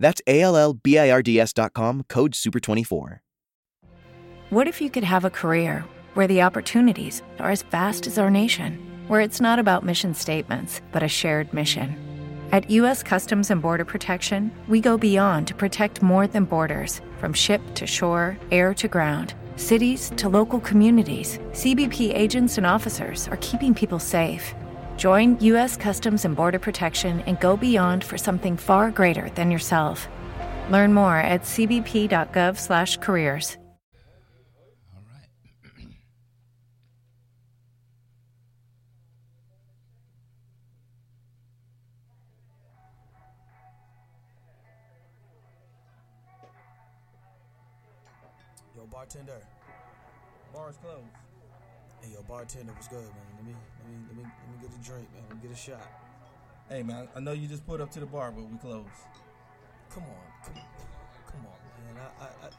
That's A L L B I R D S.com, code SUPER24. What if you could have a career where the opportunities are as vast as our nation, where it's not about mission statements, but a shared mission? At U.S. Customs and Border Protection, we go beyond to protect more than borders from ship to shore, air to ground. Cities to local communities, CBP agents and officers are keeping people safe. Join U.S. Customs and Border Protection and go beyond for something far greater than yourself. Learn more at cbp.gov/careers. All right. Yo, bartender. Bars closed. Hey, yo, bartender, what's good, man? Drink, man. Let me get a shot. Hey man, I know you just put up to the bar, but we closed. Come on, come, come on, man. I, I, I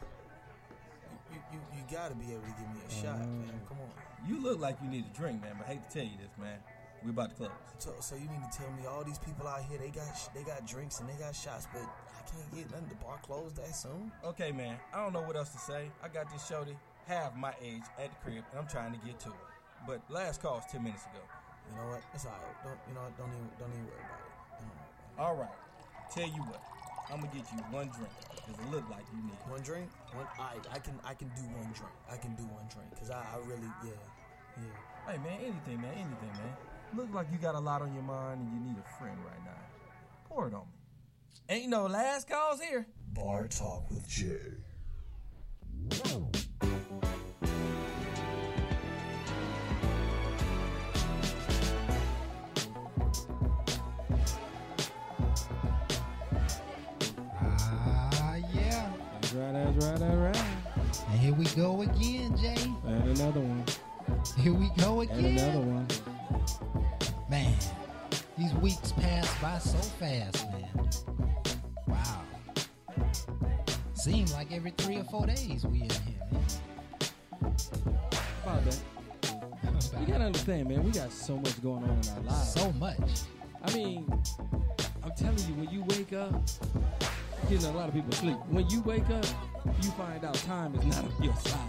you, you, you gotta be able to give me a shot, man. Mm. Come on. You look like you need a drink, man. But I hate to tell you this, man. We about to close. So, so you mean to tell me all these people out here they got sh- they got drinks and they got shots, but I can't get nothing. The bar closed that soon? Okay, man. I don't know what else to say. I got this shorty half my age at the crib, and I'm trying to get to it. But last call was ten minutes ago. You know what? It's alright. Don't you know? what? Don't even don't even worry about it. Don't worry about it. All right. Tell you what, I'm gonna get you one drink because it look like you need. One drink? One. I I can I can do one drink. I can do one drink because I, I really yeah yeah. Hey man, anything, man, anything, man. Look like you got a lot on your mind and you need a friend right now. Pour it on me. Ain't no last calls here. Bar talk with Jay. Right, that's right, that's right. And here we go again, Jay. And another one. Here we go again. And another one. Man, these weeks pass by so fast, man. Wow. Seems like every three or four days we in here, man. About that. You gotta understand, man, we got so much going on in our lives. So much. I mean, I'm telling you, when you wake up, getting a lot of people sleep. When you wake up, you find out time is not on your side.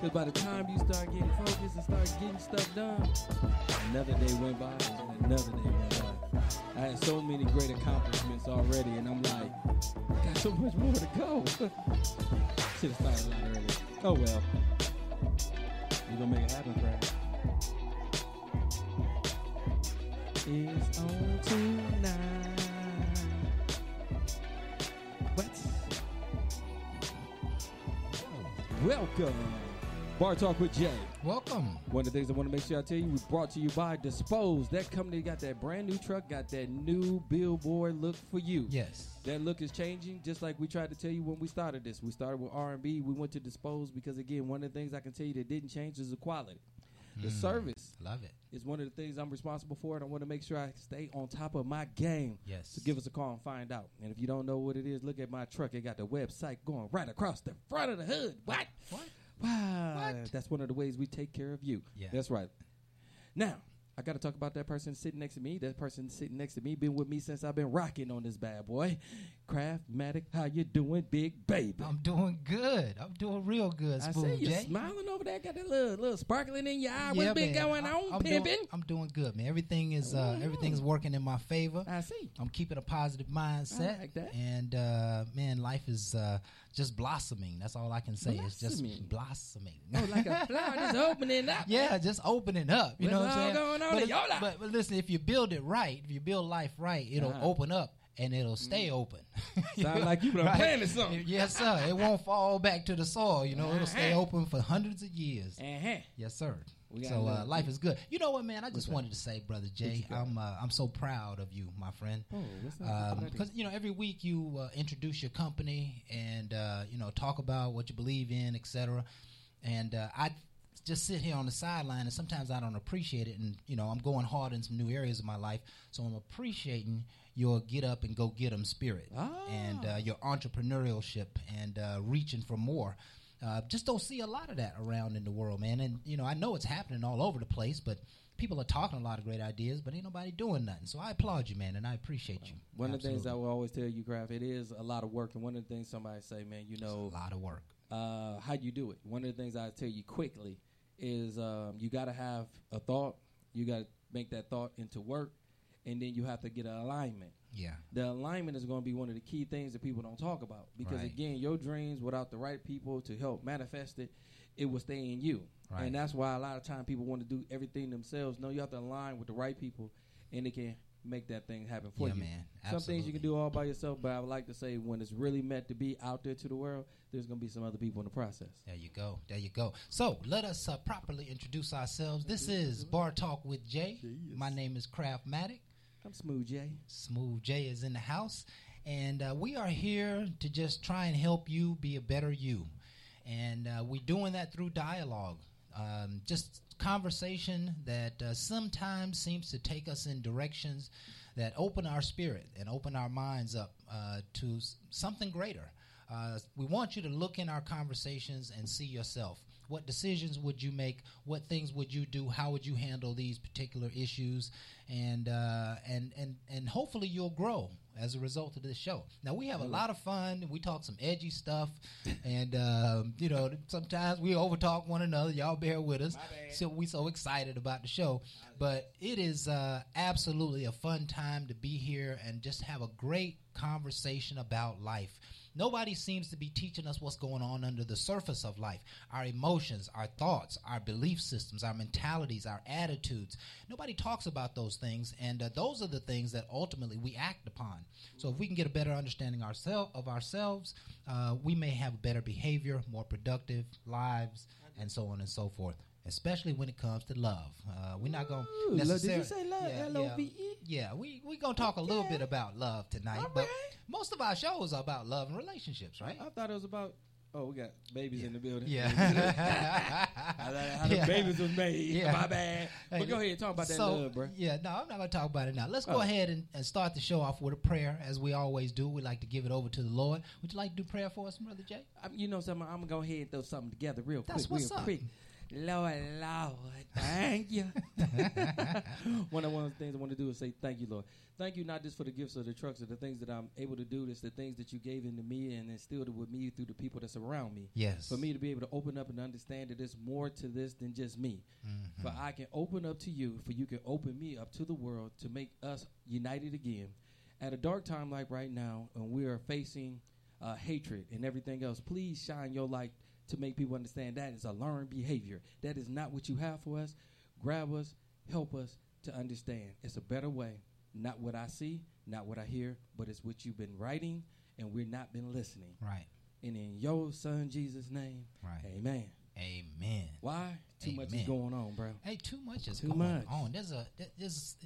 Because by the time you start getting focused and start getting stuff done, another day went by and another day went by. I had so many great accomplishments already, and I'm like, I got so much more to go. Should have started a lot earlier. Oh well. We're gonna make it happen, Brad. It's on tonight. Welcome. Bar Talk with Jay. Welcome. One of the things I want to make sure I tell you, we brought to you by Dispose. That company got that brand new truck, got that new billboard look for you. Yes. That look is changing, just like we tried to tell you when we started this. We started with R and B. We went to Dispose because again, one of the things I can tell you that didn't change is the quality. The Mm. service Love it. it. is one of the things I'm responsible for, and I want to make sure I stay on top of my game. Yes. So give us a call and find out. And if you don't know what it is, look at my truck. It got the website going right across the front of the hood. What? What? Wow. What? That's one of the ways we take care of you. Yeah. That's right. Now, I got to talk about that person sitting next to me. That person sitting next to me been with me since I've been rocking on this bad boy. Craftmatic, how you doing, big baby? I'm doing good. I'm doing real good, I see you Jay. smiling over there. Got that little, little sparkling in your eye. Yeah, What's been going I- on, I'm pimping? doing, I'm doing good, man. Everything is uh, Mhm. everything's working in my favor. I see. I'm keeping a positive mindset, like that. and uh, man, life is uh, just blossoming. That's all I can say. It's just Blossoming. blossoming. Oh, like a flower just opening up. yeah, just opening up. You What's know what I'm saying? going on but, in your life? but, but listen, if you build it right, if you build life right, it'll Uh-huh. open up and it'll stay open. Sound like you done planted something. Yes, sir. It won't fall back to the soil. You know, it'll stay Uh-huh. open for hundreds of years. Uh-huh. Yes, sir. So uh, life is good. You know what, man? I just that? wanted to say, brother Jay. I'm uh, I'm so proud of you, my friend. Oh, what's up? Because you know, every week you uh, introduce your company and uh, you know talk about what you believe in, etc. And uh, I just sit here on the sideline, and sometimes I don't appreciate it. And you know, I'm going hard in some new areas of my life, so I'm appreciating your get up and go get 'em spirit and uh, your entrepreneurship and uh, reaching for more. Uh, just don't see a lot of that around in the world, man. And you know, I know it's happening all over the place, but people are talking a lot of great ideas, but ain't nobody doing nothing. So I applaud you, man, and I appreciate you. One of the things I will always tell you, Craft, it is a lot of work. And one of the things somebody say, man, you It's know, a lot of work. uh, how do you do it. One of the things I tell you quickly is um, you got to have a thought. You got to make that thought into work, and then you have to get an alignment. Yeah, The alignment is going to be one of the key things that people don't talk about because Right. again, your dreams without the right people to help manifest it, it will stay in you. Right. And that's why a lot of time people want to do everything themselves. No, you have to align with the right people, and it can make that thing happen for yeah, you. man. Some things you can do all by yourself, but I would like to say when it's really meant to be out there to the world, there's going to be some other people in the process. There you go. There you go. So let us uh, properly introduce ourselves. This is Bar Talk with Jay. My name is Craftmatic. I'm smooth, J. Smooth J is in the house, and uh, we are here to just try and help you be a better you. And uh, we're doing that through dialogue, um, just conversation that uh, sometimes seems to take us in directions that open our spirit and open our minds up uh, to something greater. Uh, we want you to look in our conversations and see yourself. What decisions would you make? What things would you do? How would you handle these particular issues? And uh, and and and hopefully you'll grow as a result of this show. Now we have a lot of fun. We talk some edgy stuff, and um, you know sometimes we overtalk one another. Y'all bear with us. So we so excited about the show, but it is uh, absolutely a fun time to be here and just have a great conversation about life. Nobody seems to be teaching us what's going on under the surface of life our emotions, our thoughts, our belief systems, our mentalities, our attitudes. Nobody talks about those things, and uh, those are the things that ultimately we act upon. So, if we can get a better understanding of ourselves, uh, we may have better behavior, more productive lives, and so on and so forth. Especially when it comes to love, uh, we're not going to love- did you say love? Yeah, L-O-V-E? yeah. yeah, we we gonna talk a little bit about love tonight, All but right. most of our shows are about love and relationships, right? I thought it was about. Oh, we got babies in the building. Yeah. How the Yeah. babies was made. Yeah. My bad. But Hey, go ahead, talk about that so, love, bro. Yeah, no, I'm not going to talk about it now. Let's go Oh. ahead and, and start the show off with a prayer, as we always do. We like to give it over to the Lord. Would you like to do prayer for us, Brother Jay? You know something? I'm gonna go ahead and throw something together real That's quick, what's real up. quick. Lord, Lord, thank you. one of one of the things I want to do is say thank you, Lord. Thank you not just for the gifts of the trucks or the things that I'm able to do. It's the things that you gave into me and instilled it with me through the people that's around me. Yes. For me to be able to open up and understand that there's more to this than just me. Mm-hmm. For I can open up to you, for you can open me up to the world to make us united again. At a dark time like right now, and we are facing uh, hatred and everything else, please shine your light to make people understand that is a learned behavior. That is not what you have for us. Grab us, help us to understand. It's a better way. Not what I see, not what I hear, but it's what you've been writing, and we're not been listening. Right. And in your son Jesus' name, Right. amen. Amen. Why? Too much is going on, bro. Hey, too much is Too going much. on. There's a there's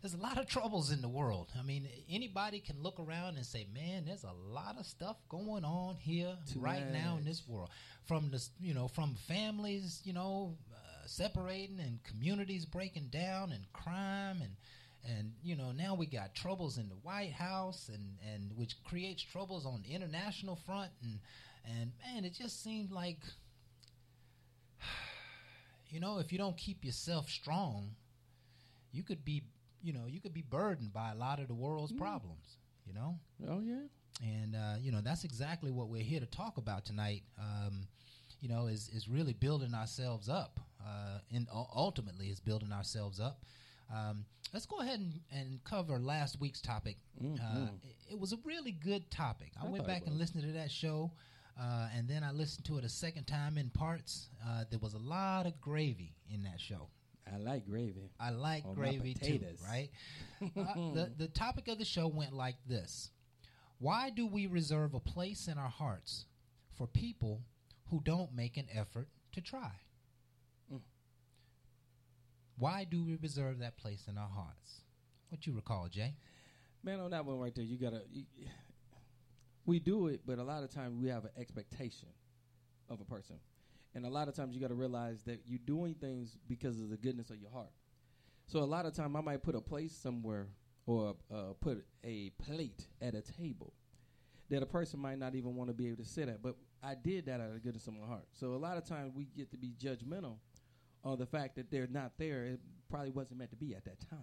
there's a lot of troubles in the world. I mean, anybody can look around and say, "Man, there's a lot of stuff going on here Too right now in this world." From the you know from families, you know, uh, separating and communities breaking down and crime and and you know now we got troubles in the White House and and which creates troubles on the international front and and man, it just seemed like you know, if you don't keep yourself strong, you could be, you know, you could be burdened by a lot of the world's problems, you know? Oh yeah. And, uh, you know, that's exactly what we're here to talk about tonight, um, you know, is, is really building ourselves up. Uh, and ultimately is building ourselves up. Um, let's go ahead and, and cover last week's topic. Uh, it, it was a really good topic. I, I went back and listened to that show, uh, and then I listened to it a second time in parts. Uh, there was a lot of gravy in that show. I like gravy. I like On gravy too, right? uh, the the topic of the show went like this: Why do we reserve a place in our hearts for people who don't make an effort to try? Why do we reserve that place in our hearts? What you recall, Jay? Man, on that one right there, you gotta. You, we do it, but a lot of times we have an expectation of a person, and a lot of times you got to realize that you're doing things because of the goodness of your heart. So a lot of time I might put a place somewhere or uh, put a plate at a table that a person might not even want to be able to sit at, but I did that out of the goodness of my heart. So a lot of times we get to be judgmental on the fact that they're not there. It probably wasn't meant to be at that time.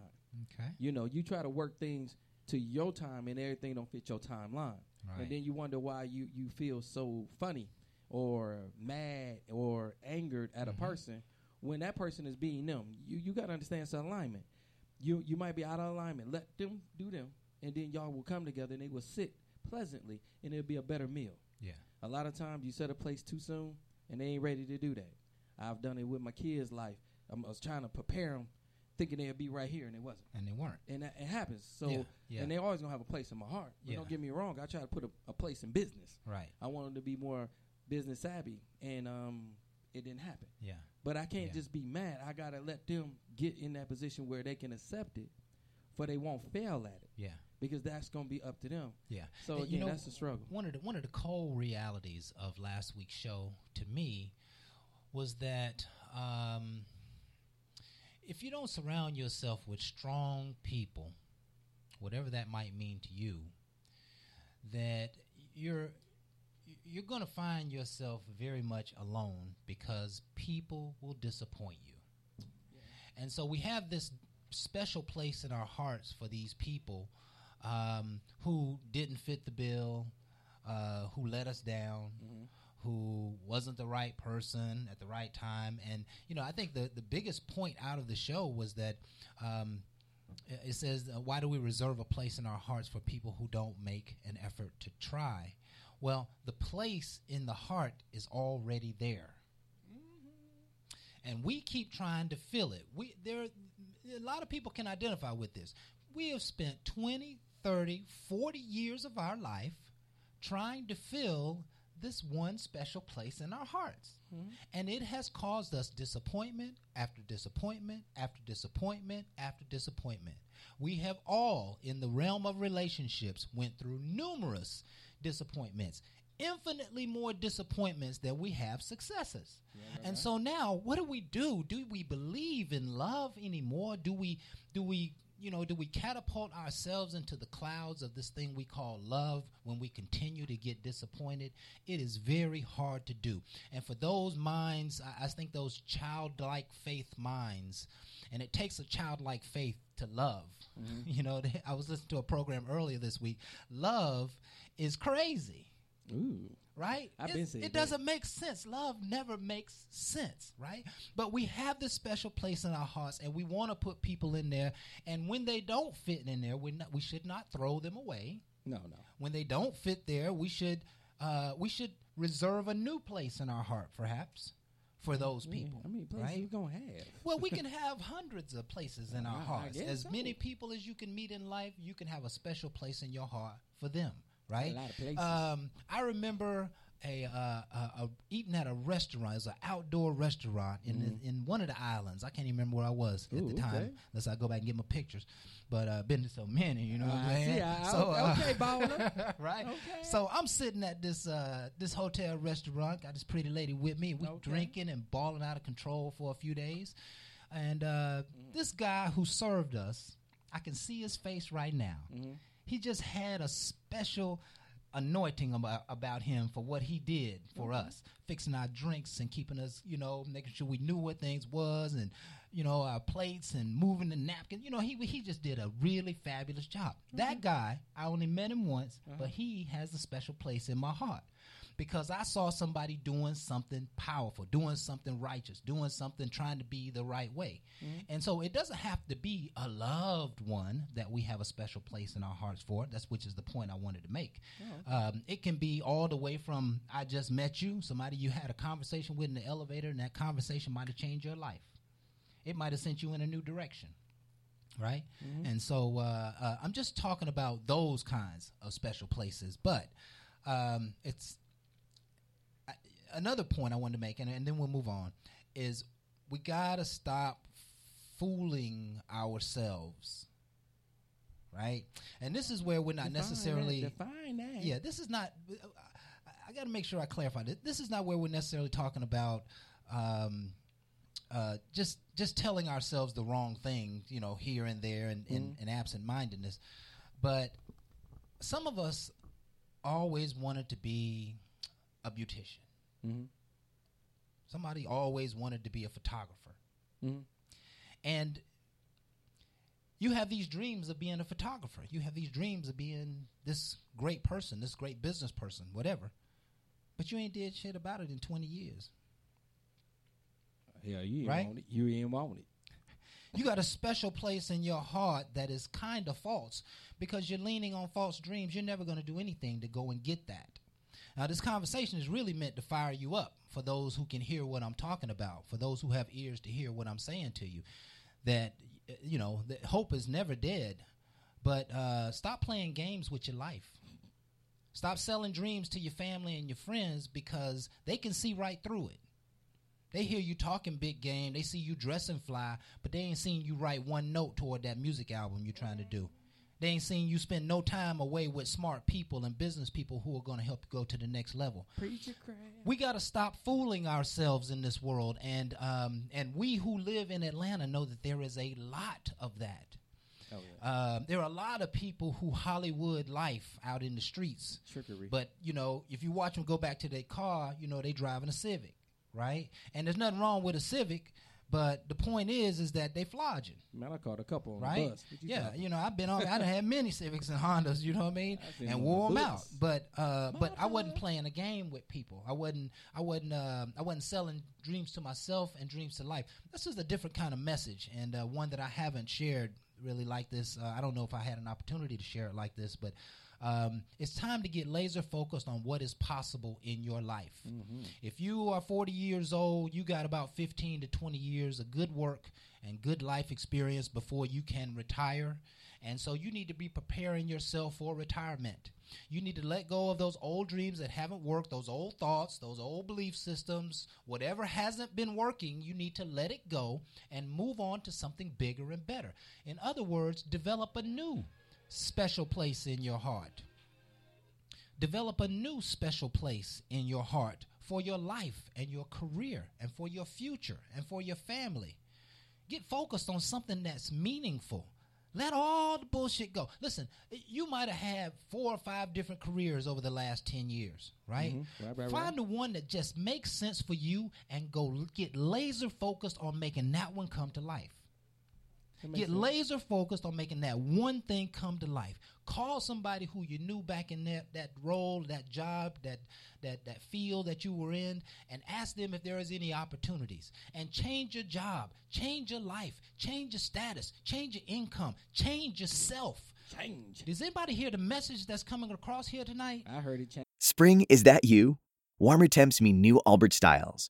Okay. You know, you try to work things to your time and everything don't fit your timeline. Right. And then you wonder why you, you feel so funny or mad or angered at Mhm. a person when that person is being them. You you gotta understand it's alignment. You you might be out of alignment. Let them do them and then y'all will come together and they will sit pleasantly and it'll be a better meal. Yeah. A lot of times you set a place too soon and they ain't ready to do that. I've done it with my kids' life. I'm, I was trying to prepare them, thinking they'd be right here, and it wasn't. And they weren't. And that, it happens. So, Yeah, yeah. and they always gonna have a place in my heart. But Yeah. don't get me wrong. I try to put a, a place in business. Right. I want them to be more business savvy, and um, it didn't happen. Yeah. But I can't Yeah. just be mad. I gotta let them get in that position where they can accept it, for they won't fail at it Yeah. because that's gonna be up to them. Yeah. So And, again, that's the struggle. One of the one of the cold realities of last week's show to me was that um, if you don't surround yourself with strong people, whatever that might mean to you, that you're you're going to find yourself very much alone because people will disappoint you. And so we have this special place in our hearts for these people um, who didn't fit the bill, uh, who let us down, who wasn't the right person at the right time. And, you know, I think the, the biggest point out of the show was that um, it it says, uh, why do we reserve a place in our hearts for people who don't make an effort to try? Well, the place in the heart is already there and we keep trying to fill it. We there a lot of people can identify with this. We have spent 20, 30, 40 years of our life trying to fill this one special place in our hearts. Mm-hmm. And it has caused us disappointment after disappointment after disappointment after disappointment. We have all in the realm of relationships went through numerous disappointments, infinitely more disappointments than we have successes. And so now, what do we do? Do we believe in love anymore? Do we do we you know, do we catapult ourselves into the clouds of this thing we call love when we continue to get disappointed? It is very hard to do. And for those minds, I, I think those childlike faith minds, and it takes a childlike faith to love. Mm-hmm. You know, they- I was listening to a program earlier this week. Love is crazy Ooh. right? I've been saying it that. doesn't make sense. Love never makes sense, right? But we have this special place in our hearts, and we want to put people in there. And when they don't fit in there, we not, we should not throw them away. No, no. When they don't fit there, we should uh, we should reserve a new place in our heart, perhaps, for those people. I mean, places right? you gonna have. Well, we can have hundreds of places in our I- hearts. As so. many people as you can meet in life, you can have a special place in your heart for them, right? A lot of places. Um, I remember a, uh, a, a eating at a restaurant. It was an outdoor restaurant in the, in one of the islands. I can't even remember where I was at Mm-hmm. The time, okay. unless I go back and get my pictures. But uh, been to so many, you know what I'm I saying? I- so, uh, okay, baller. right? Okay. So I'm sitting at this uh, this hotel restaurant. Got this pretty lady with me. We Okay. drinking and balling out of control for a few days. And uh, this guy who served us, I can see his face right now. He just had a special anointing about, about him for what he did for mm-hmm. us, fixing our drinks and keeping us, you know, making sure we knew what things was and you know our plates and moving the napkin. You know, he he just did a really fabulous job. That mm-hmm. guy, I only met him once, but mm-hmm. he has a special place in my heart because I saw somebody doing something powerful, doing something righteous, doing something trying to be the right way. And so it doesn't have to be a loved one that we have a special place in our hearts for. That's which is the point I wanted to make. Um, it can be all the way from I just met you, somebody you had a conversation with in the elevator, and that conversation might have changed your life. It might have sent you in a new direction right? And so uh, uh, I'm just talking about those kinds of special places. But um, it's another point I wanted to make, and, and then we'll move on, is we gotta stop fooling ourselves. Right? And this is where we're not Define necessarily that, define that. yeah, this is not. I, I got to make sure I clarify this. This is not where we're necessarily talking about um, uh, just just telling ourselves the wrong thing, you know, here and there, and, and, and absent mindedness. But some of us always wanted to be a beautician. Mhm. Somebody always wanted to be a photographer, Mhm. and you have these dreams of being a photographer. You have these dreams of being this great person, this great business person, whatever. But you ain't did shit about it in 20 years. Yeah, you ain't Right? want it. You ain't want it. You got a special place in your heart that is kind of false because you're leaning on false dreams. You're never going to do anything to go and get that. Now, this conversation is really meant to fire you up for those who can hear what I'm talking about, for those who have ears to hear what I'm saying to you. That, you know, that hope is never dead, but uh, stop playing games with your life. Stop selling dreams to your family and your friends because they can see right through it. They hear you talking big game. They see you dressing fly, but they ain't seen you write one note toward that music album you're trying to do. They ain't seen you spend no time away with smart people and business people who are going to help you go to the next level. Preacher crap. We got to stop fooling ourselves in this world, and um, and we who live in Atlanta know that there is a lot of that. Oh yeah. Um, there are a lot of people who Hollywood life out in the streets. Trickery. But you know, if you watch them go back to their car, you know they driving a Civic, right? And there's nothing wrong with a Civic, but the point is, is that they flogging, Man, I caught a couple on right? the bus. You Yeah, talking you know, I've been on. I done had many Civics and Hondas. You know what I mean? I've And on wore the them out. But uh, but I wasn't playing a game with people. I wasn't. I wasn't. Uh, I wasn't selling dreams to myself and dreams to life. This is a different kind of message, and uh, one that I haven't shared really like this. Uh, I don't know if I had an opportunity to share it like this, but. Um, it's time to get laser focused on what is possible in your life. If you are 40 years old, you got about 15 to 20 years of good work and good life experience before you can retire. And so you need to be preparing yourself for retirement. You need to let go of those old dreams that haven't worked, those old thoughts, those old belief systems, whatever hasn't been working, you need to let it go and move on to something bigger and better. In other words, develop a new special place in your heart. Develop a new special place in your heart for your life and your career and for your future and for your family. Get focused on something that's meaningful. Let all the bullshit go. Listen, you might have had four or five different careers over the last 10 years, right? Right, right, right. Find the one that just makes sense for you and go get laser focused on making that one come to life. That makes Get sense. laser focused on making that one thing come to life. Call somebody who you knew back in that, that role, that job, that, that that field that you were in, and ask them if there is any opportunities. And change your job, change your life, change your status, change your income, change yourself. Change. Does anybody hear the message that's coming across here tonight? I heard it change. Spring, is that you? Warmer temps mean new Allbirds styles.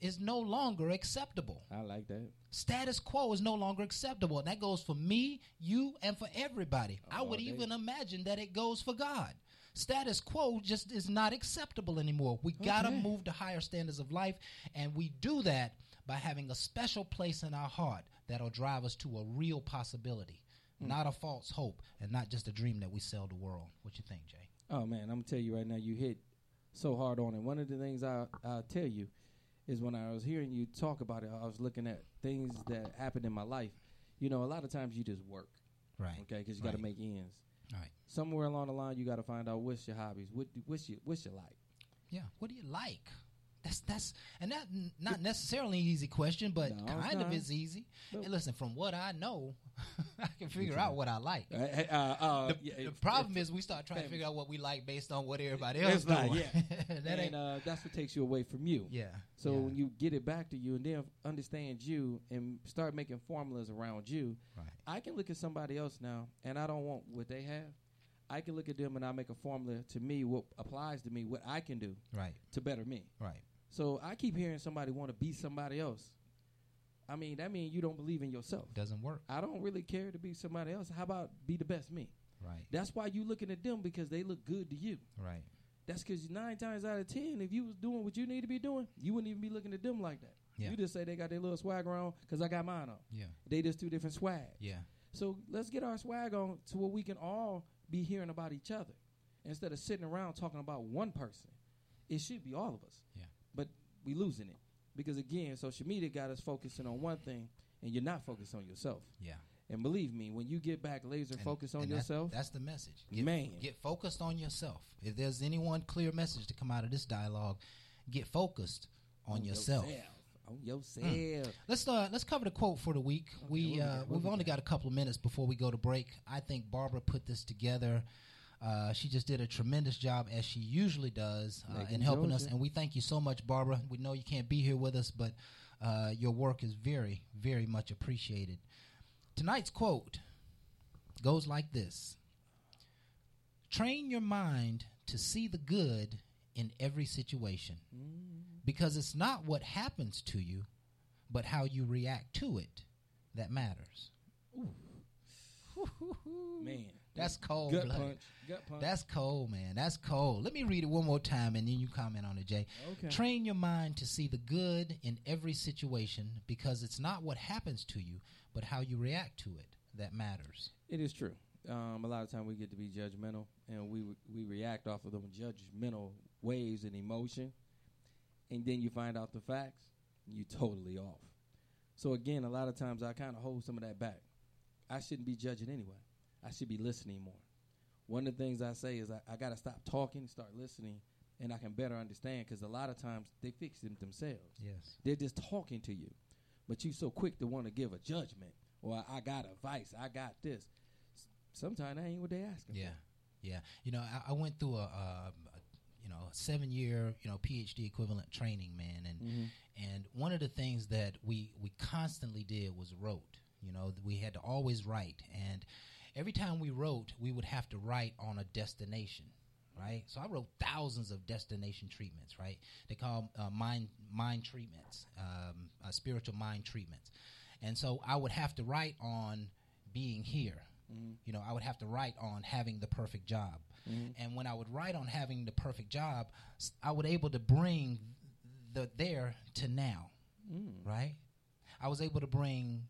is no longer acceptable. I like that. Status quo is no longer acceptable. And that goes for me, you, and for everybody. Oh, I would even imagine that it goes for God. Status quo just is not acceptable anymore. We got to move to higher standards of life, and we do that by having a special place in our heart that'll drive us to a real possibility, hmm. not a false hope, and not just a dream that we sell the world. What you think, Jay? Oh man, I'm gonna tell you right now, you hit so hard on it. One of the things I I'll tell you is when I was hearing you talk about it, I was looking at things that happened in my life. You know, a lot of times you just work, Right. okay, because you got to make ends. Right. Somewhere along the line, you got to find out what's your hobbies, what do- what's your what's your like. Yeah. What do you like? That's that's and that not necessarily an easy question, but No, kind of is easy. And listen, from what I know, I can figure out what I like. Uh, uh, uh, The, yeah, the problem is we start trying to figure out what we like based on what everybody else like, yeah. that and uh, that's what takes you away from you. yeah. So yeah. when you get it back to you and then understand you and start making formulas around you, right. I can look at somebody else now and I don't want what they have. I can look at them and I make a formula to me what applies to me, what I can do Right. to better me. Right. So I keep hearing somebody want to be somebody else. I mean, that means you don't believe in yourself. Doesn't work. I don't really care to be somebody else. How about be the best me? Right. That's why you looking at them because they look good to you. Right. That's because nine times out of ten, if you was doing what you need to be doing, you wouldn't even be looking at them like that. Yeah. You just say they got their little swagger on because I got mine on. Yeah. They just two different swag. Yeah. So let's get our swag on to where we can all be hearing about each other instead of sitting around talking about one person. It should be all of us. Yeah. We losing it because again, social media got us focusing on one thing, and you're not focused on yourself. Yeah. And believe me, when you get back laser And- focused on and that's- yourself, That's, the message. Get, Man. get focused on yourself. If there's any one clear message to come out of this dialogue, get focused on, yourself. On yourself. Let's uh, let's cover the quote for the week. we what we uh, got? What we've we only got a couple of minutes before we go to break. I think Barbara put this together. Uh, she just did a tremendous job as she usually does uh, in helping us, and we thank you so much, Barbara. We know you can't be here with us, but uh, your work is very, very much appreciated. Tonight's quote goes like this: Train your mind to see the good in every situation, because it's not what happens to you, but how you react to it that matters. Man. That's cold Gut blooded. punch. Gut punch. That's cold, man. That's cold. Let me read it one more time and then you comment on it, Jay. Okay. Train your mind to see the good in every situation because it's not what happens to you, but how you react to it that matters. It is true. Um, a lot of time we get to be judgmental, and we we react off of them judgmental waves and emotion, and then you find out the facts, you're totally off. So again, a lot of times I kind of hold some of that back. I shouldn't be judging anyway. I should be listening more. One of the things I say is I, I got to stop talking, start listening, and I can better understand because a lot of times they fix them themselves. Yes. They're just talking to you, but you're so quick to want to give a judgment or I got advice, I got this. Sometimes that ain't what they asking. For. Yeah, yeah. You know, I, I went through a, a, a you know a seven year you know PhD equivalent training, man, and Mm-hmm. and one of the things that we we constantly did was wrote. You know, we had to always write, and every time we wrote, we would have to write on a destination. Right, so I wrote thousands of destination treatments. Right, they call uh, mind mind treatments, um, uh, spiritual mind treatments, and so I would have to write on being here. You know, I would have to write on having the perfect job. And when I would write on having the perfect job, I would able to bring the there to now. Right? I was able to bring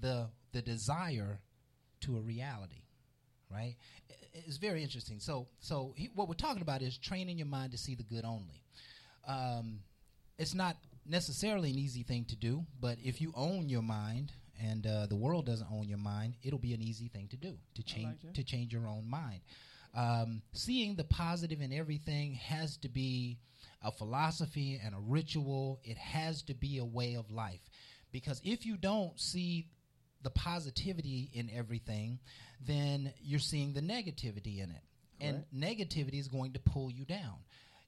the the desire to a reality. Right? It's very interesting. So so he, what we're talking about is training your mind to see the good only. Um, it's not necessarily an easy thing to do, but if you own your mind and uh, the world doesn't own your mind, it'll be an easy thing to do to change that. to change your own mind. Um, seeing the positive in everything has to be a philosophy and a ritual. It has to be a way of life, because if you don't see the positivity in everything, then you're seeing the negativity in it. And negativity is going to pull you down.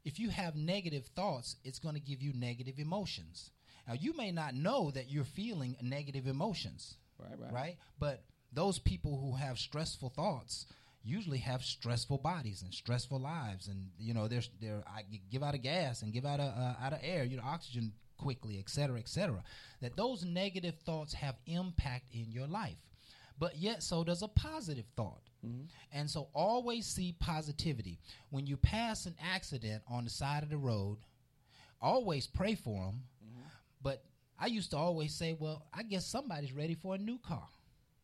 If you have negative thoughts, it's going to give you negative emotions. Now, you may not know that you're feeling negative emotions, Right, right. right? But those people who have stressful thoughts usually have stressful bodies and stressful lives, and you know they're they're I give out of gas and give out of uh, out of air, you know, oxygen quickly, etc., cetera, et cetera. That those negative thoughts have impact in your life, but yet so does a positive thought. Mm-hmm. And so always see positivity. When you pass an accident on the side of the road, always pray for them. Mm-hmm. But I used to always say, well, I guess somebody's ready for a new car.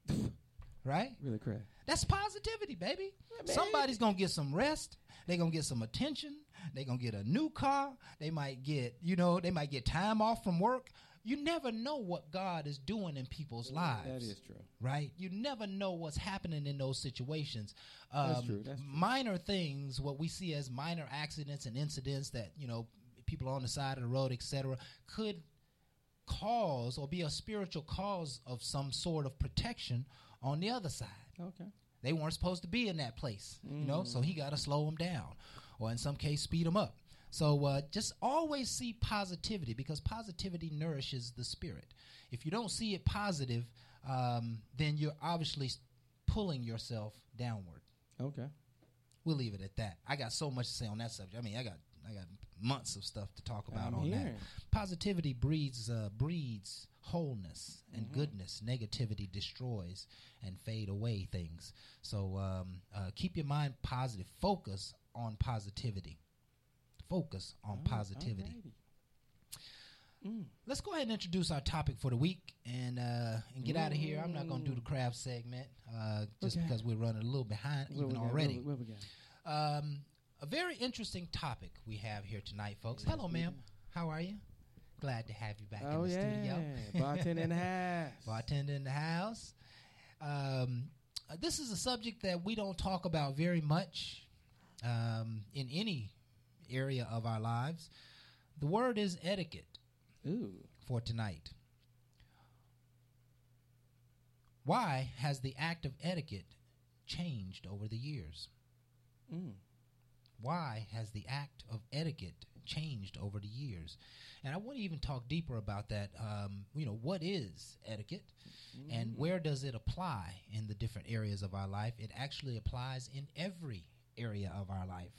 right? Really crap. That's positivity, baby. Somebody's gonna get some rest. They're gonna get some attention. They're gonna get a new car. They might get, you know, they might get time off from work. you never know what God is doing in people's lives. That is true. right? You never know what's happening in those situations. That's Um, true, that's true. Minor things, what we see as minor accidents and incidents that you know people on the side of the road, etc., could cause or be a spiritual cause of some sort of protection on the other side. Okay. They weren't supposed to be in that place, you know, so Mm. he got to slow them down, or in some case, speed them up. So uh, just always see positivity because positivity nourishes the spirit. If you don't see it positive, um, then you're obviously pulling yourself downward. Okay. We'll leave it at that. I got so much to say on that subject. I mean, I got I got months of stuff to talk about I'm on hearing. that. Positivity breeds uh, breeds wholeness and Mm-hmm. goodness. Negativity destroys and fade away things. So um, uh, keep your mind positive. Focus on positivity. Focus on positivity. Alrighty. Let's go ahead and introduce our topic for the week and uh, and get out of here. I'm not going to do the craft segment uh, just Okay. because we're running a little behind What we even already. we got? Um, a very interesting topic we have here tonight, folks. Hello, ma'am. How are you? Glad to have you back Oh in the yeah, studio. bartender in the house. Bartender in the house. Um, uh, this is a subject that we don't talk about very much um, in any area of our lives. The word is etiquette Ooh. for tonight. Why has the act of etiquette changed over the years? Mm. why has the act of etiquette changed over the years? And I want to even talk deeper about that. Um, you know, what is etiquette and where does it apply in the different areas of our life? It actually applies in every area of our life.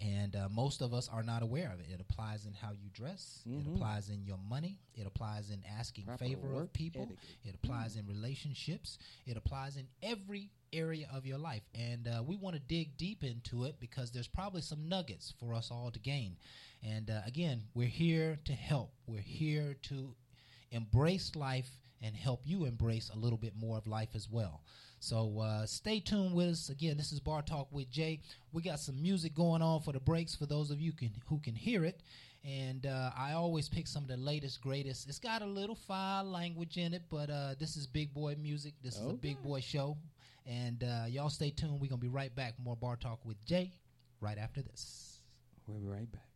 And uh, most of us are not aware of it. It applies in how you dress. It applies in your money. It applies in asking Proper favor of people. etiquette. It applies in relationships. It applies in every area of your life. And uh, we want to dig deep into it because there's probably some nuggets for us all to gain. And uh, again, we're here to help. We're here to embrace life and help you embrace a little bit more of life as well. So uh, stay tuned with us. Again, this is Bar Talk with Jay. We got some music going on for the breaks for those of you can who can hear it. And uh, I always pick some of the latest, greatest. It's got a little foul language in it, but uh, this is big boy music. This is a big boy show. And uh, y'all stay tuned. We're going to be right back. More Bar Talk with Jay right after this. We'll be right back.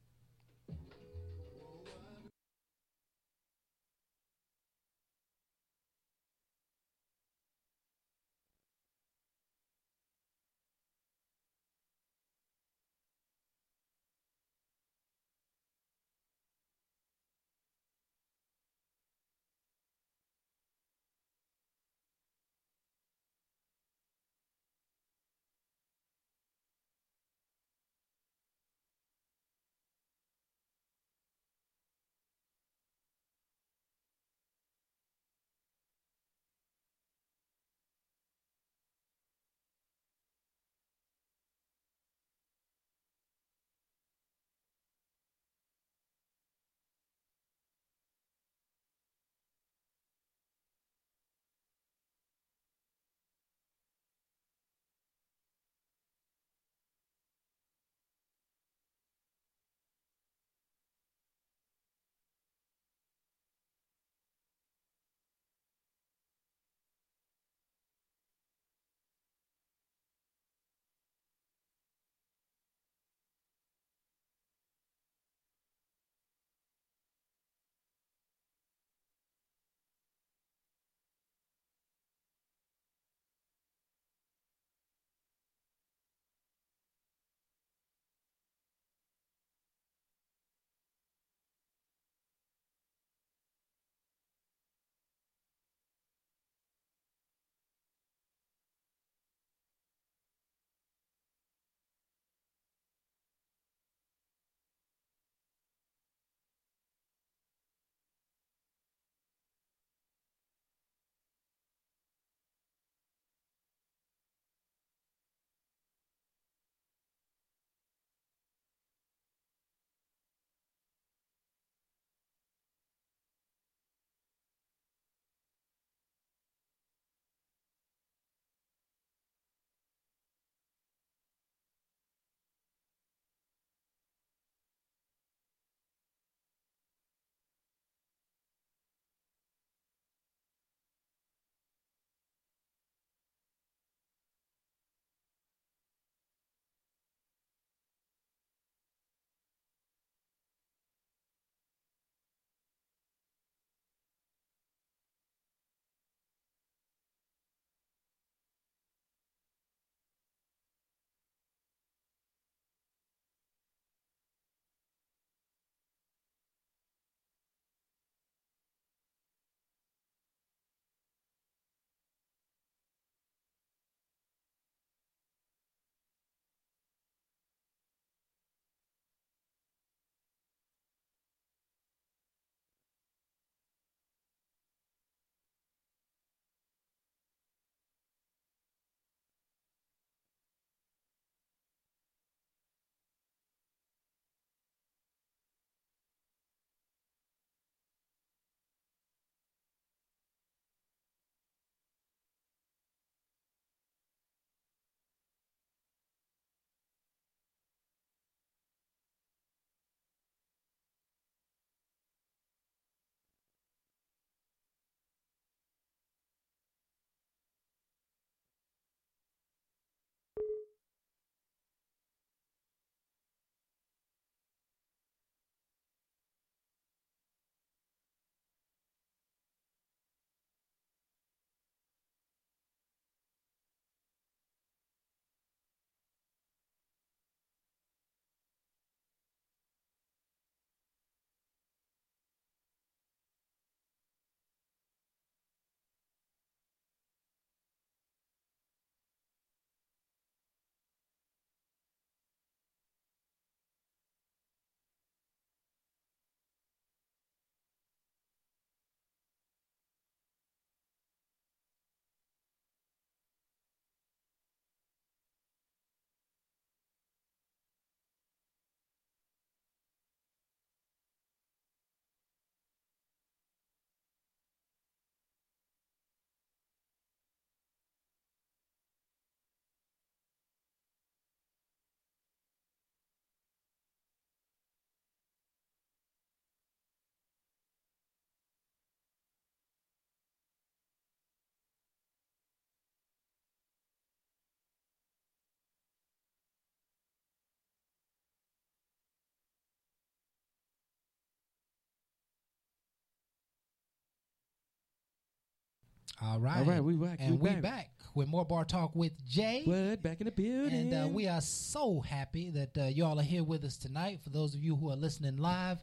All right. All right, we back, And we we back. back with more Bar Talk with Jay. What? Back in the building. And uh, we are so happy that uh, y'all are here with us tonight. For those of you who are listening live,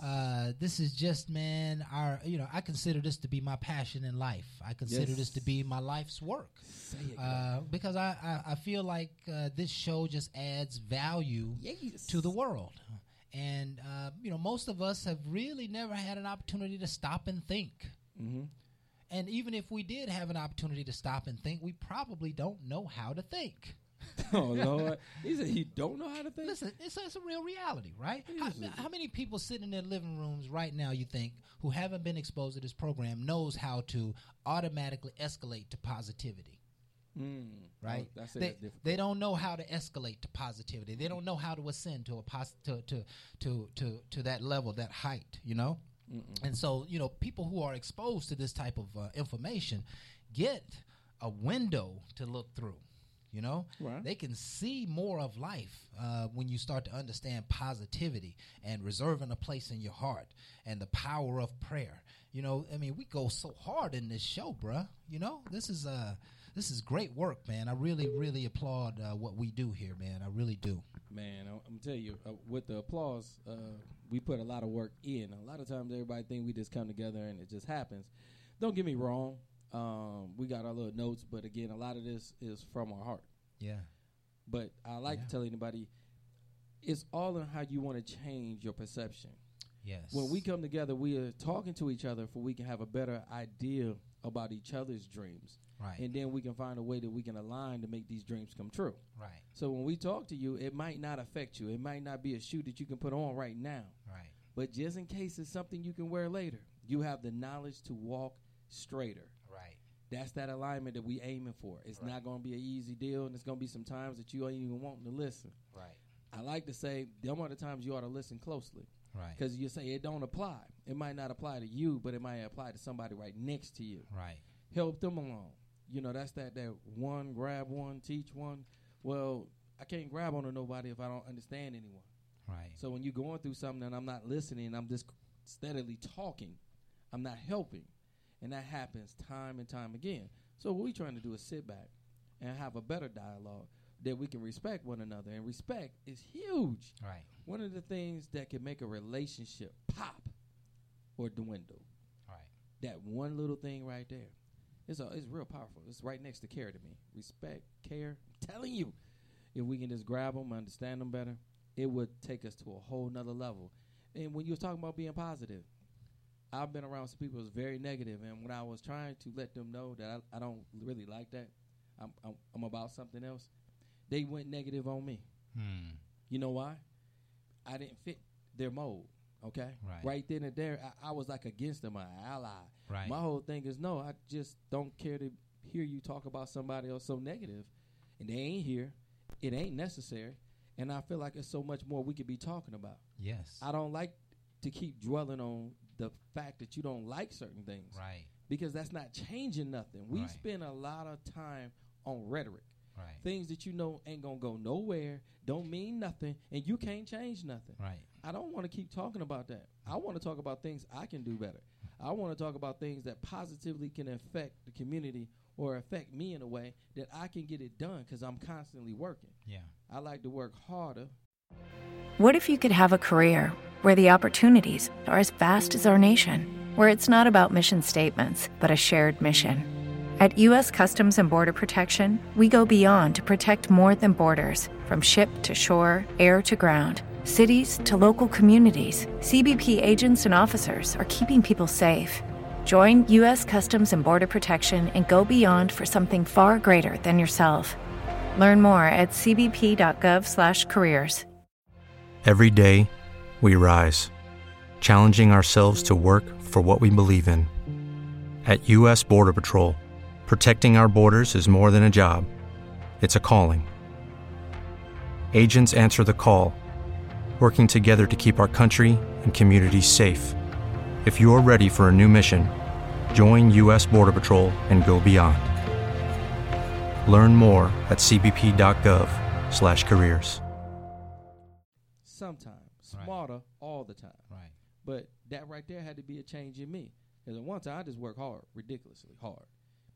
uh, this is just, man, our, you know, I consider this to be my passion in life. I consider Yes. this to be my life's work. It, Uh, because I, I, I feel like uh, this show just adds value Yes. to the world. And, uh, you know, most of us have really never had an opportunity to stop and think. Mhm. And even if we did have an opportunity to stop and think, we probably don't know how to think. oh Lord, he said he don't know how to think. Listen, it's, it's a real reality, right? How, how many people sitting in their living rooms right now, you think, who haven't been exposed to this program, knows how to automatically escalate to positivity? Mm. right? That's it. they, they don't know how to escalate to positivity. They don't know how to ascend to a pos- to, to to to to that level, that height. You know, and so you know people who are exposed to this type of uh, information get a window to look through. You know, Right. they can see more of life uh, when you start to understand positivity and reserving a place in your heart and the power of prayer. You know, I mean, we go so hard in this show, bruh. You know, this is uh, this is great work, man. I really, really applaud uh, what we do here, man. I really do. Man, I'm, I'm tell you, uh, with the applause, uh, we put a lot of work in. A lot of times, everybody think we just come together and it just happens. Don't get me wrong. Um, we got our little notes, but again, a lot of this is from our heart. Yeah, But I like Yeah. to tell anybody, it's all in how you want to change your perception. yes. When we come together, we are talking to each other for we can have a better idea about each other's dreams, right, and then we can find a way that we can align to make these dreams come true. right, So when we talk to you, it might not affect you. It might not be a shoe that you can put on right now. right, But just in case it's something you can wear later, you have the knowledge to walk straighter. right, That's that alignment that we aiming for. It's Right. not going to be an easy deal, and it's going to be some times that you ain't even wanting to listen. right, I like to say, them are the times you ought to listen closely. right, Because you say it don't apply. It might not apply to you, but it might apply to somebody right next to you. right, Help them along. You know, that's that that one grab one, teach one. Well, I can't grab onto nobody if I don't understand anyone. right, So when you're going through something and I'm not listening, I'm just steadily talking. I'm not helping. And that happens time and time again. So what we're trying to do is sit back and have a better dialogue that we can respect one another. And respect is huge. right, One of the things that can make a relationship pop or dwindle. right. That one little thing right there. It's, a, it's real powerful. It's right next to care to me. Respect, care. I'm telling you, if we can just grab them, understand them better, it would take us to a whole nother level. And when you was talking about being positive, I've been around some people who's very negative, and when I was trying to let them know that I, I don't really like that, I'm, I'm I'm about something else, they went negative on me. Hmm. You know why? I didn't fit their mold. Okay, Right. then and there, I, I was like against them, an ally. Right. My whole thing is no, I just don't care to hear you talk about somebody else so negative, and they ain't here. It ain't necessary, and I feel like it's so much more we could be talking about. Yes. I don't like to keep dwelling on the fact that you don't like certain things right. because that's not changing nothing. We Right. spend a lot of time on rhetoric Right. things that you know ain't gonna go nowhere, don't mean nothing, and you can't change nothing. Right. I don't want to keep talking about that. I want to talk about things I can do better. I want to talk about things that positively can affect the community or affect me in a way that I can get it done because I'm constantly working. Yeah. I like to work harder. What if you could have a career where the opportunities are as vast as our nation, where it's not about mission statements, but a shared mission? At U.S. Customs and Border Protection, we go beyond to protect more than borders from ship to shore, air to ground, cities to local communities. CBP agents and officers are keeping people safe. Join U.S. Customs and Border Protection and go beyond for something far greater than yourself. Learn more at cbp.gov/careers. Every day, we rise, challenging ourselves to work for what we believe in. At U.S. Border Patrol, protecting our borders is more than a job, it's a calling. Agents answer the call, working together to keep our country and communities safe. If you're ready for a new mission, join U.S. Border Patrol and go beyond. Learn more at cbp.gov/careers. Sometimes, Right. smarter all the time. Right. But that right there had to be a change in me. Because at one time I just worked hard, ridiculously hard.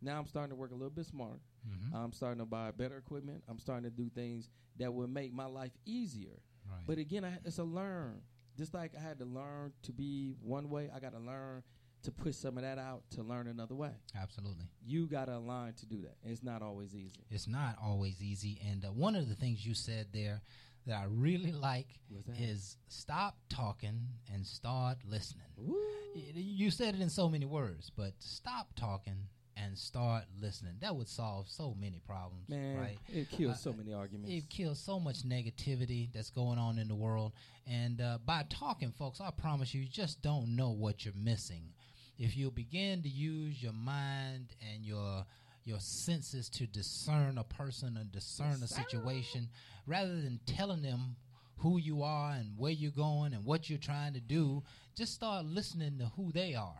Now I'm starting to work a little bit smarter. Mhm. I'm starting to buy better equipment. I'm starting to do things that will make my life easier. Right. But again, I, it's a learn. Just like I had to learn to be one way, I got to learn to push some of that out to learn another way. Absolutely. You got to align to do that. It's not always easy. It's not always easy. And uh, one of the things you said there that I really like is stop talking and start listening. Woo. You said it in so many words, but stop talking and start listening. That would solve so many problems, Man, right? it kills Uh, so many arguments. It kills so much negativity that's going on in the world. And uh, by talking, folks, I promise you, you just don't know what you're missing. If you begin to use your mind and your your senses to discern a person and discern a situation, rather than telling them who you are and where you're going and what you're trying to do, just start listening to who they are.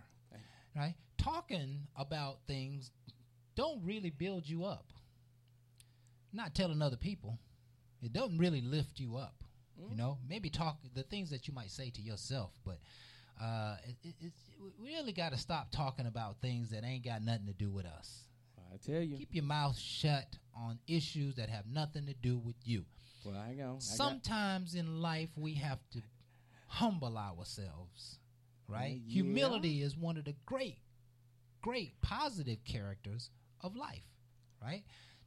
Right? Talking about things don't really build you up not telling other people, it doesn't really lift you up. You know, maybe talk the things that you might say to yourself, but uh, it, we really got to stop talking about things that ain't got nothing to do with us. I tell you. Keep your mouth shut on issues that have nothing to do with you. well, I got- Sometimes in life we have to humble ourselves, right? yeah. Humility is one of the great, great positive characters of life, right?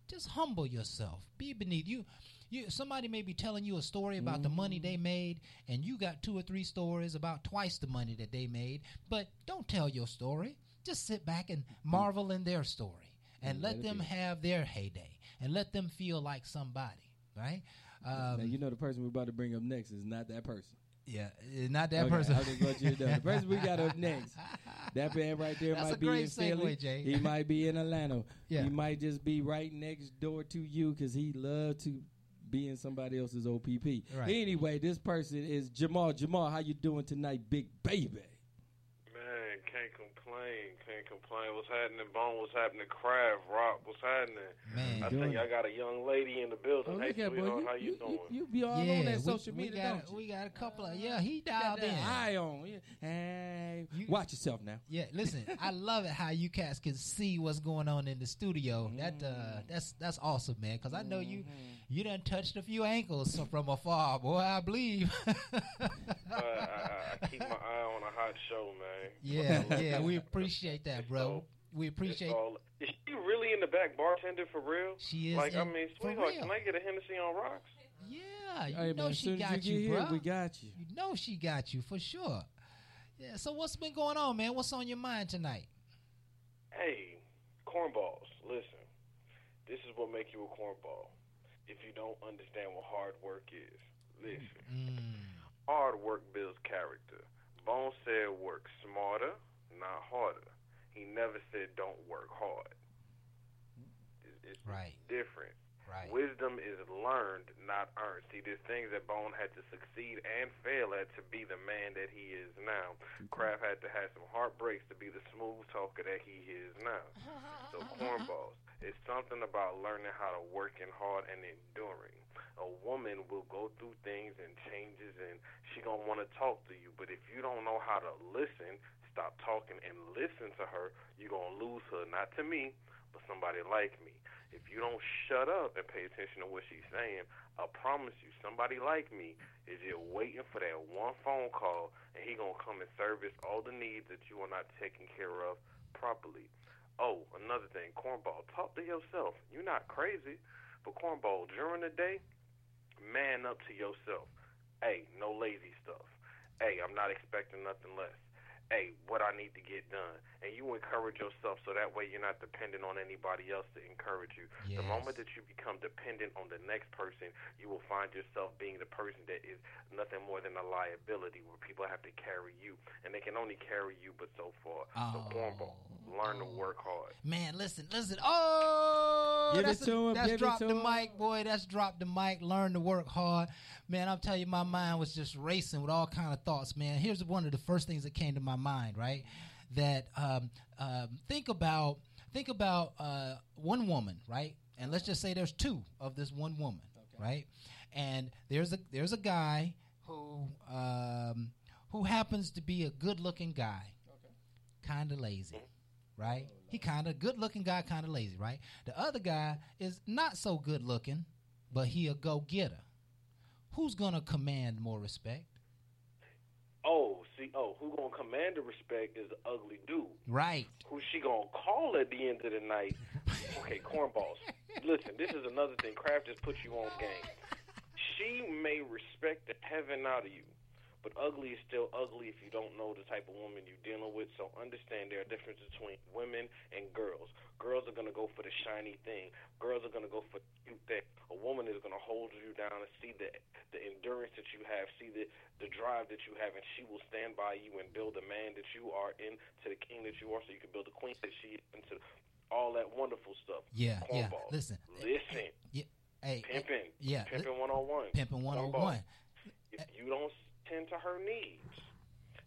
Just humble yourself. Be beneath you. You somebody may be telling you a story about the money they made, and you got two or three stories about twice the money that they made. But don't tell your story. Just sit back and marvel in their story, and let let them have their heyday, and let them feel like somebody, right? now, Um, you know the person we're about to bring up next is not that person. Yeah, eh, not that Okay, person. I just want you to know. The person we got up next, that man right there That's might be in Philly. segue. He might be in Atlanta. Yeah. He might just be right next door to you because he love to be in somebody else's OPP. Right. Anyway, this person is Jamal. Jamal, how you doing tonight, big baby? Man, can't complain. What's happening, Bone? What's happening, Craft Rock? What's happening? Man, I doing think I got a young lady in the Oh, building. hey, look boy. sweetheart, You, how you, you, doing? you, you be all yeah, on that we, social we media, got don't you? we got a couple of yeah. He dialed in. eye on. Yeah. Hey, You- watch yourself now. Yeah, listen, I love it how you cats can see what's going on in the studio. That uh, that's that's awesome, man. Because I know you you done touched a few ankles from afar, boy. I believe. Uh, I, I, I keep my eye on a hot show, man. yeah, yeah, we appreciate that, bro. We appreciate. all, is she really in the back bartender for real? She is Like, I mean, sweetheart, can I get a Hennessy on rocks? Yeah, you Hey, know man, she got you, you, get here, bro. we got you. You know she got you for sure. Yeah. So what's been going on, man? What's on your mind tonight? Hey, cornballs, listen. This is what make you a cornball. If you don't understand what hard work is, listen. Mm, Hard work builds character. Bone said work smarter, not harder. He never said don't work hard. It's, it's Right. different. right. Wisdom is learned, not earned. See, there's things that Bone had to succeed and fail at to be the man that he is now. Kraft had to have some heartbreaks to be the smooth talker that he is now. So, cornballs, it's something about learning how to work and hard and enduring. A woman will go through things and changes, and she gonna want to talk to you. But if you don't know how to listen, stop talking and listen to her, you gonna lose her. Not to me, but somebody like me. If you don't shut up and pay attention to what she's saying, I promise you, somebody like me is just waiting for that one phone call, and he gonna come and service all the needs that you are not taking care of properly. Oh, another thing, cornball, talk to yourself. You're not crazy, but cornball, during the day, man up to yourself. Hey, no lazy stuff. Hey, I'm not expecting nothing less. Hey, what I need to get done. And you encourage yourself so that way you're not dependent on anybody else to encourage you. Yes. The moment that you become dependent on the next person, you will find yourself being the person that is nothing more than a liability where people have to carry you. And they can only carry you but so far. so, Oh. cornball, learn to work hard. Man, listen, listen. Oh, Give it that's, to him, that's give it dropped to the him. mic, boy. That's drop the mic. Learn to work hard, man. I'm telling you, my mind was just racing with all kind of thoughts, man. Here's one of the first things that came to my mind, right? That um, um, think about think about uh, one woman, right? And let's just say there's two of this one woman, right? And there's a there's a guy who um, who happens to be a good looking guy, kind of lazy, right? He kind of good looking guy, kind of lazy, right? The other guy is not so good looking, but he a go getter. Who's gonna command more respect? Oh, see, oh, who gonna command the respect is the ugly dude. Right. Who she gonna call at the end of the night? Okay, cornballs. Listen, this is another thing. Kraft just put you on game. She may respect the heaven out of you, but ugly is still ugly if you don't know the type of woman you're dealing with. So understand there are differences between women and girls. Girls are gonna go for the shiny thing. Girls are gonna go for the cute thing. A woman is gonna hold you down and see the the endurance that you have, see the the drive that you have, and she will stand by you and build the man that you are into the king that you are, so you can build the queen that she is into all that wonderful stuff. Yeah, yeah. Listen, Listen. yeah, hey, Pimping. yeah, Pimping 101. Pimping 101. If you don't tend to her needs,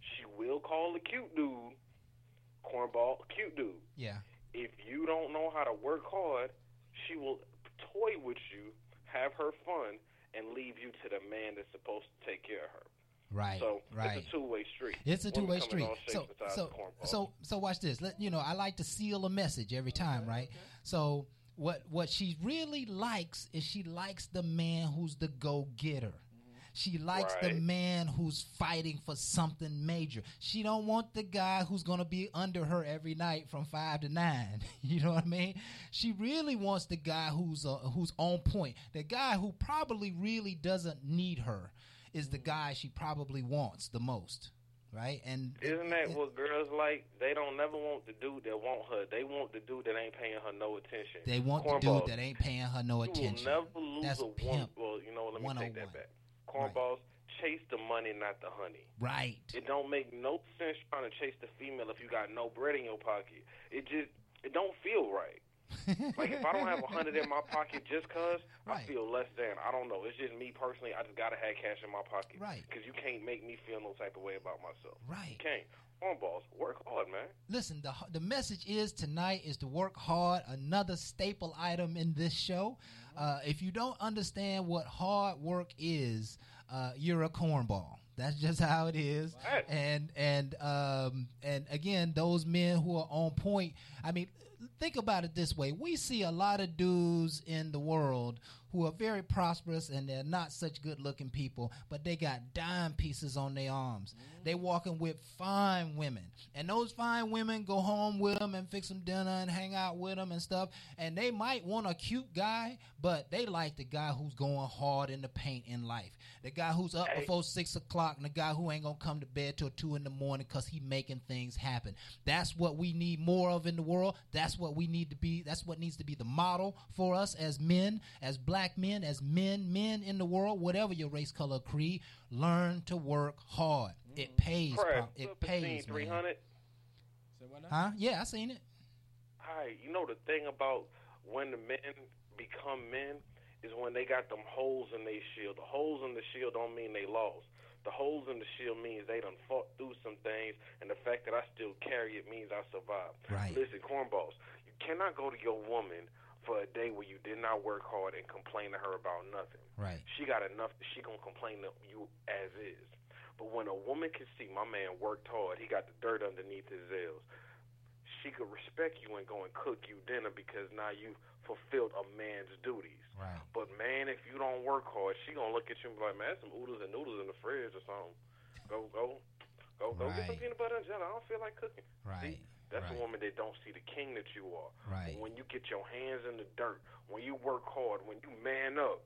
she will call the cute dude cornball cute dude. yeah, If you don't know how to work hard, she will toy with you, have her fun, and leave you to the man that's supposed to take care of her. right, So right. it's a two way street. It's a two way street. So so so so watch this. Let you know I like to seal a message every time, right? So what what she really likes is she likes the man who's the go getter. She likes the man who's fighting for something major. She don't want the guy who's gonna be under her every night from five to nine. You know what I mean? She really wants the guy who's uh, who's on point. The guy who probably really doesn't need her is the guy she probably wants the most, right? And Isn't that what girls like? They don't never want the dude that want her. They want the dude that ain't paying her no attention. They want the Cornballs. dude that ain't paying her no You attention. will never lose That's a one. pimp. Well, you know, let me take that back. Cornballs, chase the money, not the honey. Right. It don't make no sense trying to chase the female if you got no bread in your pocket. It just it don't feel right. like if I don't have a hundred in my pocket just cause I feel less than. I don't know. It's just me personally. I just gotta have cash in my pocket. Right. Because you can't make me feel no type of way about myself. Right. You can't. Cornballs, work hard, man. Listen, the the message is tonight is to work hard. Another staple item in this show. Uh, if you don't understand what hard work is, uh, you're a cornball. That's just how it is. Right. And and um, and again, those men who are on point. I mean, think about it this way: we see a lot of dudes in the world who are very prosperous and they're not such good looking people, but they got dime pieces on their arms. They walking with fine women, and those fine women go home with them and fix them dinner and hang out with them and stuff. And they might want a cute guy, but they like the guy who's going hard in the paint in life, the guy who's up Hey. before six o'clock, and the guy who ain't gonna come to bed till two in the morning because he making things happen. That's what we need more of in the world. That's what we need to be. That's what needs to be the model for us as men, as black men, as men, men in the world, whatever your race, color, creed. Learn to work hard. It mm-hmm. pays. Crap, bro. It pays, three man. hundred. Say what now? Huh? Yeah, I seen it. Hi, you know the thing about when the men become men is when they got them holes in their shield. The holes in the shield don't mean they lost. The holes in the shield means they done fought through some things, and the fact that I still carry it means I survived. Right. Listen, cornballs, you cannot go to your woman for a day where you did not work hard and complain to her about nothing. Right. She got enough that she gonna complain to you as is. But when a woman can see my man worked hard, he got the dirt underneath his nails. She could respect you and go and cook you dinner because now you've fulfilled a man's duties. Right. But man, if you don't work hard, she gonna look at you and be like, "Man, some oodles and noodles in the fridge or something. Go, go, go, go get some peanut butter and jelly. I don't feel like cooking." Right. See, that's right. a woman that don't see the king that you are. Right. When you get your hands in the dirt, when you work hard, when you man up,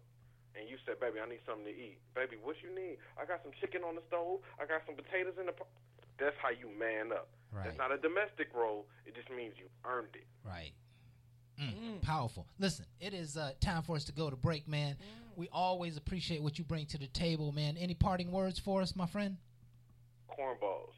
and you say, "Baby, I need something to eat." Baby, what you need? I got some chicken on the stove. I got some potatoes in the. Po-. That's how you man up. Right. That's not a domestic role. It just means you earned it. Right. Mm, Powerful. Listen, it is uh, time for us to go to break, man. We always appreciate what you bring to the table, man. Any parting words for us, my friend? Cornballs.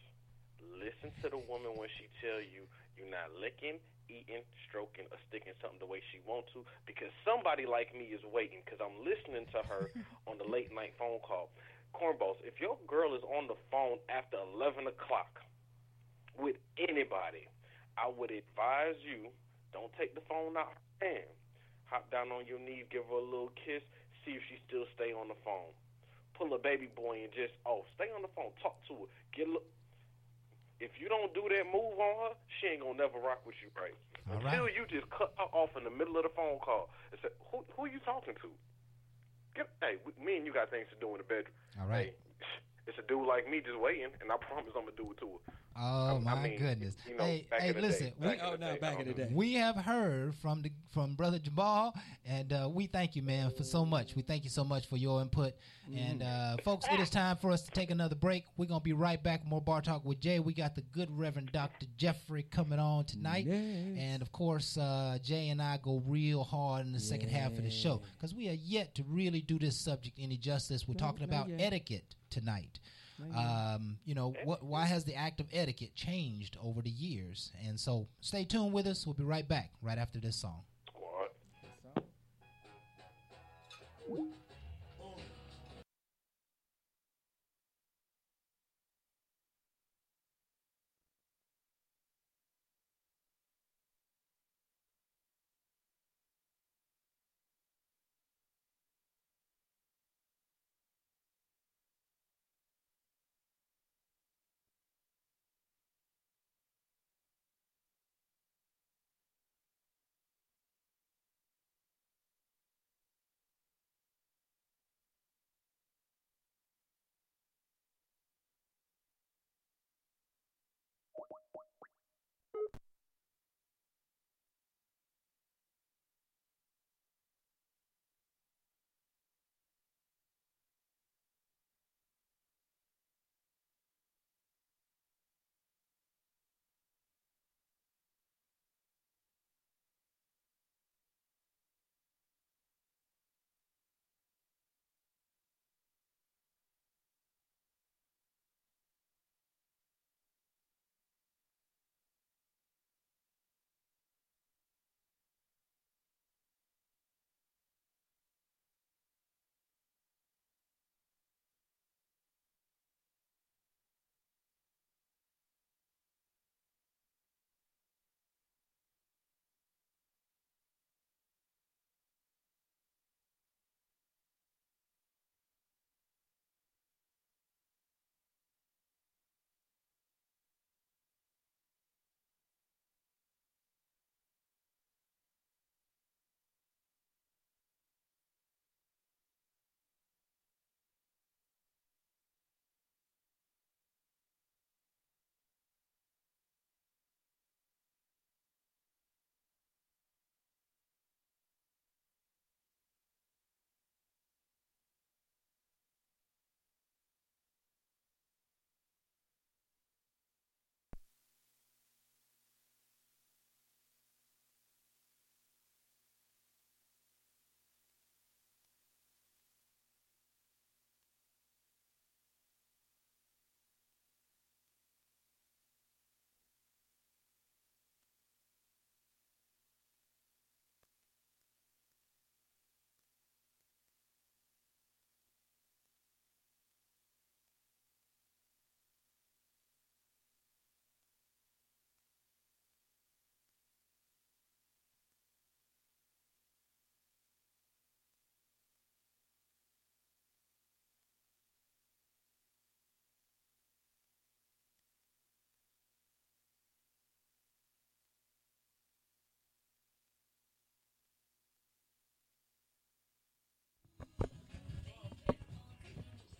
Listen to the woman when she tell you you're not licking, eating, stroking, or sticking something the way she want to, because somebody like me is waiting. Because I'm listening to her on the late night phone call. Cornballs. If your girl is on the phone after 11 o'clock with anybody, I would advise you don't take the phone out her hand. Hop down on your knees, give her a little kiss, see if she still stay on the phone. Pull a baby boy and just oh, stay on the phone, talk to her, get a look. If you don't do that move on her, she ain't gonna never rock with you right. All Until right. you just cut her off in the middle of the phone call and say, "Who who are you talking to?" Get, hey, me and you got things to do in the bedroom. All right. Hey, it's a dude like me just waiting, and I promise I'm gonna do it to her. Oh I- my I mean, goodness! you know, hey, back hey, in the listen. day, we, back Oh, in the no, day, back in the day. We have heard from the from brother Jamal, and uh, we thank you, man, for so much. We thank you so much for your input. And uh, folks, it is time for us to take another break. We're gonna be right back. More bar talk with Jay. We got the good Reverend Doctor Jeffrey coming on tonight, Yes. and of course, uh, Jay and I go real hard in the second half of the show because we are yet to really do this subject any justice. We're talking about yet. etiquette tonight. Um, you know, what, why has the act of etiquette changed over the years? And so, stay tuned with us. We'll be right back right after this song.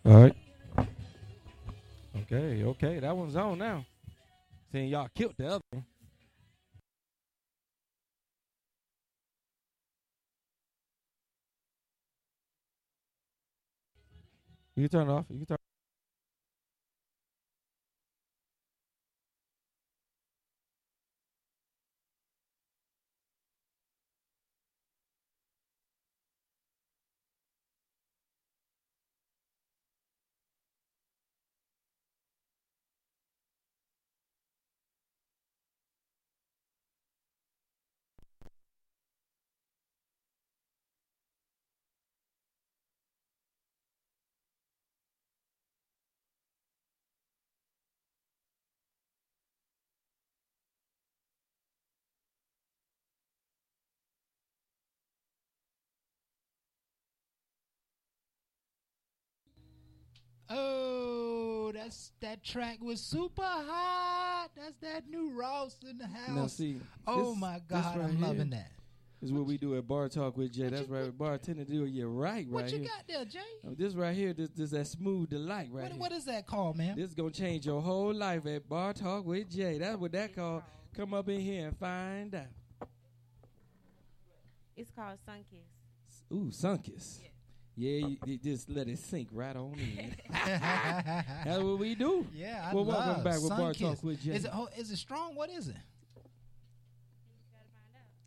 All right. Okay, okay. That one's on now. Seeing y'all killed the other one. You can turn it off. You can turn. Oh, that's that track was super hot. That's that new Ross in the house. Now see, oh this- my this God, right I'm loving here that. Is what we do at Bar Talk with Jay. That's right, bartender do it. You're right, What you here. got there, Jay? Oh, this right here, this this that smooth delight right What, here. what is that called, man? This is gonna change your whole life at Bar Talk with Jay. That's what that called. Come up in here and find out. It's called Sunkiss. Ooh, Sunkiss. Yeah, you, you just let it sink right on in. That's what we do. Yeah, I well, love welcome back with Bar Talk with Jay. Is it oh, is it strong? What is it?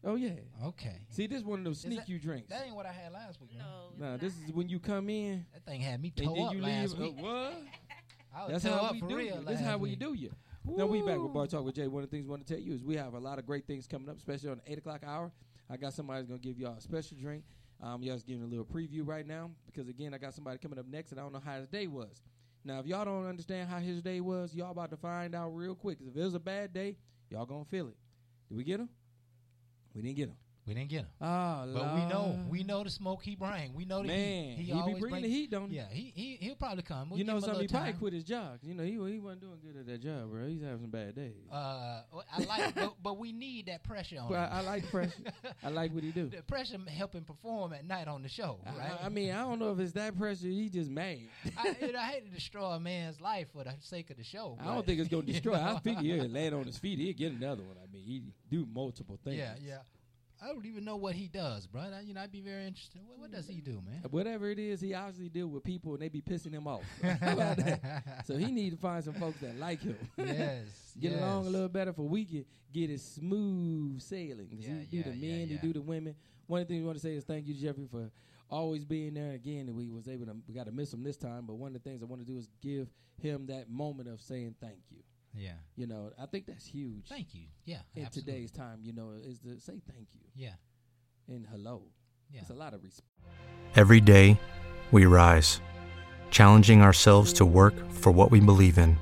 oh yeah. Okay. See, this one of those Is sneak that- you drinks. That ain't what I had last week. man. No, Nah, this is when you come in That thing had me and toe then up you last leave. week. Uh, what? I was That's how up we for do real you. This is last how we do you. Now we back with Woo. Bar Talk with Jay. One of the things we want to tell you is we have a lot of great things coming up, especially on the eight o'clock hour. I got somebody's gonna give y'all a special drink. Um, y'all just giving a little preview right now because again, I got somebody coming up next, and I don't know how his day was. Now, if y'all don't understand how his day was, y'all about to find out real quick. if it was a bad day, y'all gonna feel it. Did we get him? We didn't get him. We didn't get him. Ah, But we know, we know the smoke he bring. We know that Man, heat. he be always bringing bring- the heat, don't he? Yeah, he he he'll probably come. We'll you know something? He probably quit his job. You know, he he wasn't doing good at that job, bro. He's having some bad days. Uh, I like, but, but we need that pressure on But him. I, I like pressure. I like what he do. the pressure help him perform at night on the show, I- right? I, I mean, I don't know if it's that pressure. He just mad. I, you know, I hate to destroy a man's life for the sake of the show. I don't think it's gonna you destroy. I think he'll land on his feet. He'll get another one. I mean, he do multiple things. Yeah, yeah. I don't even know what he does, bro. I, you know, I'd be very interested. What, what does he do, man? Whatever it is, he obviously deal with people and they be pissing him off. So he need to find some folks that like him. yes, get along a little better for we can get it smooth sailing. Yeah, he do the yeah, yeah, men, he do the women. One of the things we want to say is thank you, Jeffrey, for always being there. Again, we was able to we got to miss him this time, but one of the things I want to do is give him that moment of saying thank you. Yeah. You know, I think that's huge. Thank you. Yeah. in absolutely. today's time, you know, is to say thank you Yeah. and hello. Yeah. It's a lot of respect. Every day, we rise, challenging ourselves to work for what we believe in.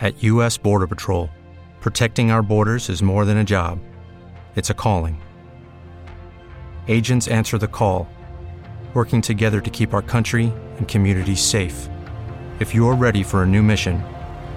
At U.S. Border Patrol, protecting our borders is more than a job, it's a calling. Agents answer the call, working together to keep our country and communities safe. If you're ready for a new mission,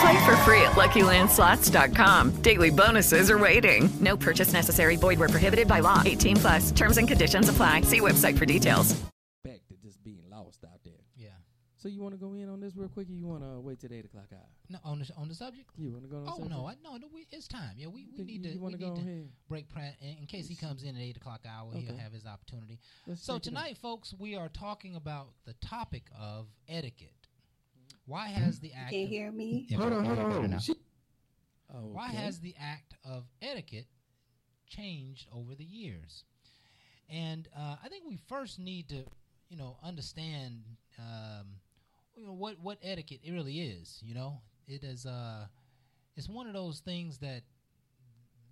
Play for free at LuckyLandSlots.com. Daily bonuses are waiting. No purchase necessary. Void where prohibited by law. 18 plus. Terms and conditions apply. See website for details. Back to just being lost out there. Yeah. So you want to go in on this real quick, or you want to wait till eight o'clock hour? No, on the on the subject. You want to go? On the Oh subject? no, I, no, no, we, it's time. Yeah, we, we need you- to. you wanna we go need to ahead? break pra- in, in case he comes in at eight o'clock hour. He'll have his opportunity. Let's so check it out. tonight, folks, we are talking about the topic of etiquette. Why has the act? Can you of- hear me? Yeah, Hold on, hold on. now. She- Why has the act of etiquette changed over the years? And uh, I think we first need to, you know, understand, um, you know, what what etiquette it really is. You know, it is uh, it's one of those things that,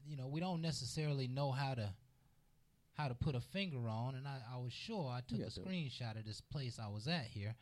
you know, we don't necessarily know how to how to put a finger on. And I, I was sure I took You a screenshot of this place I was at here.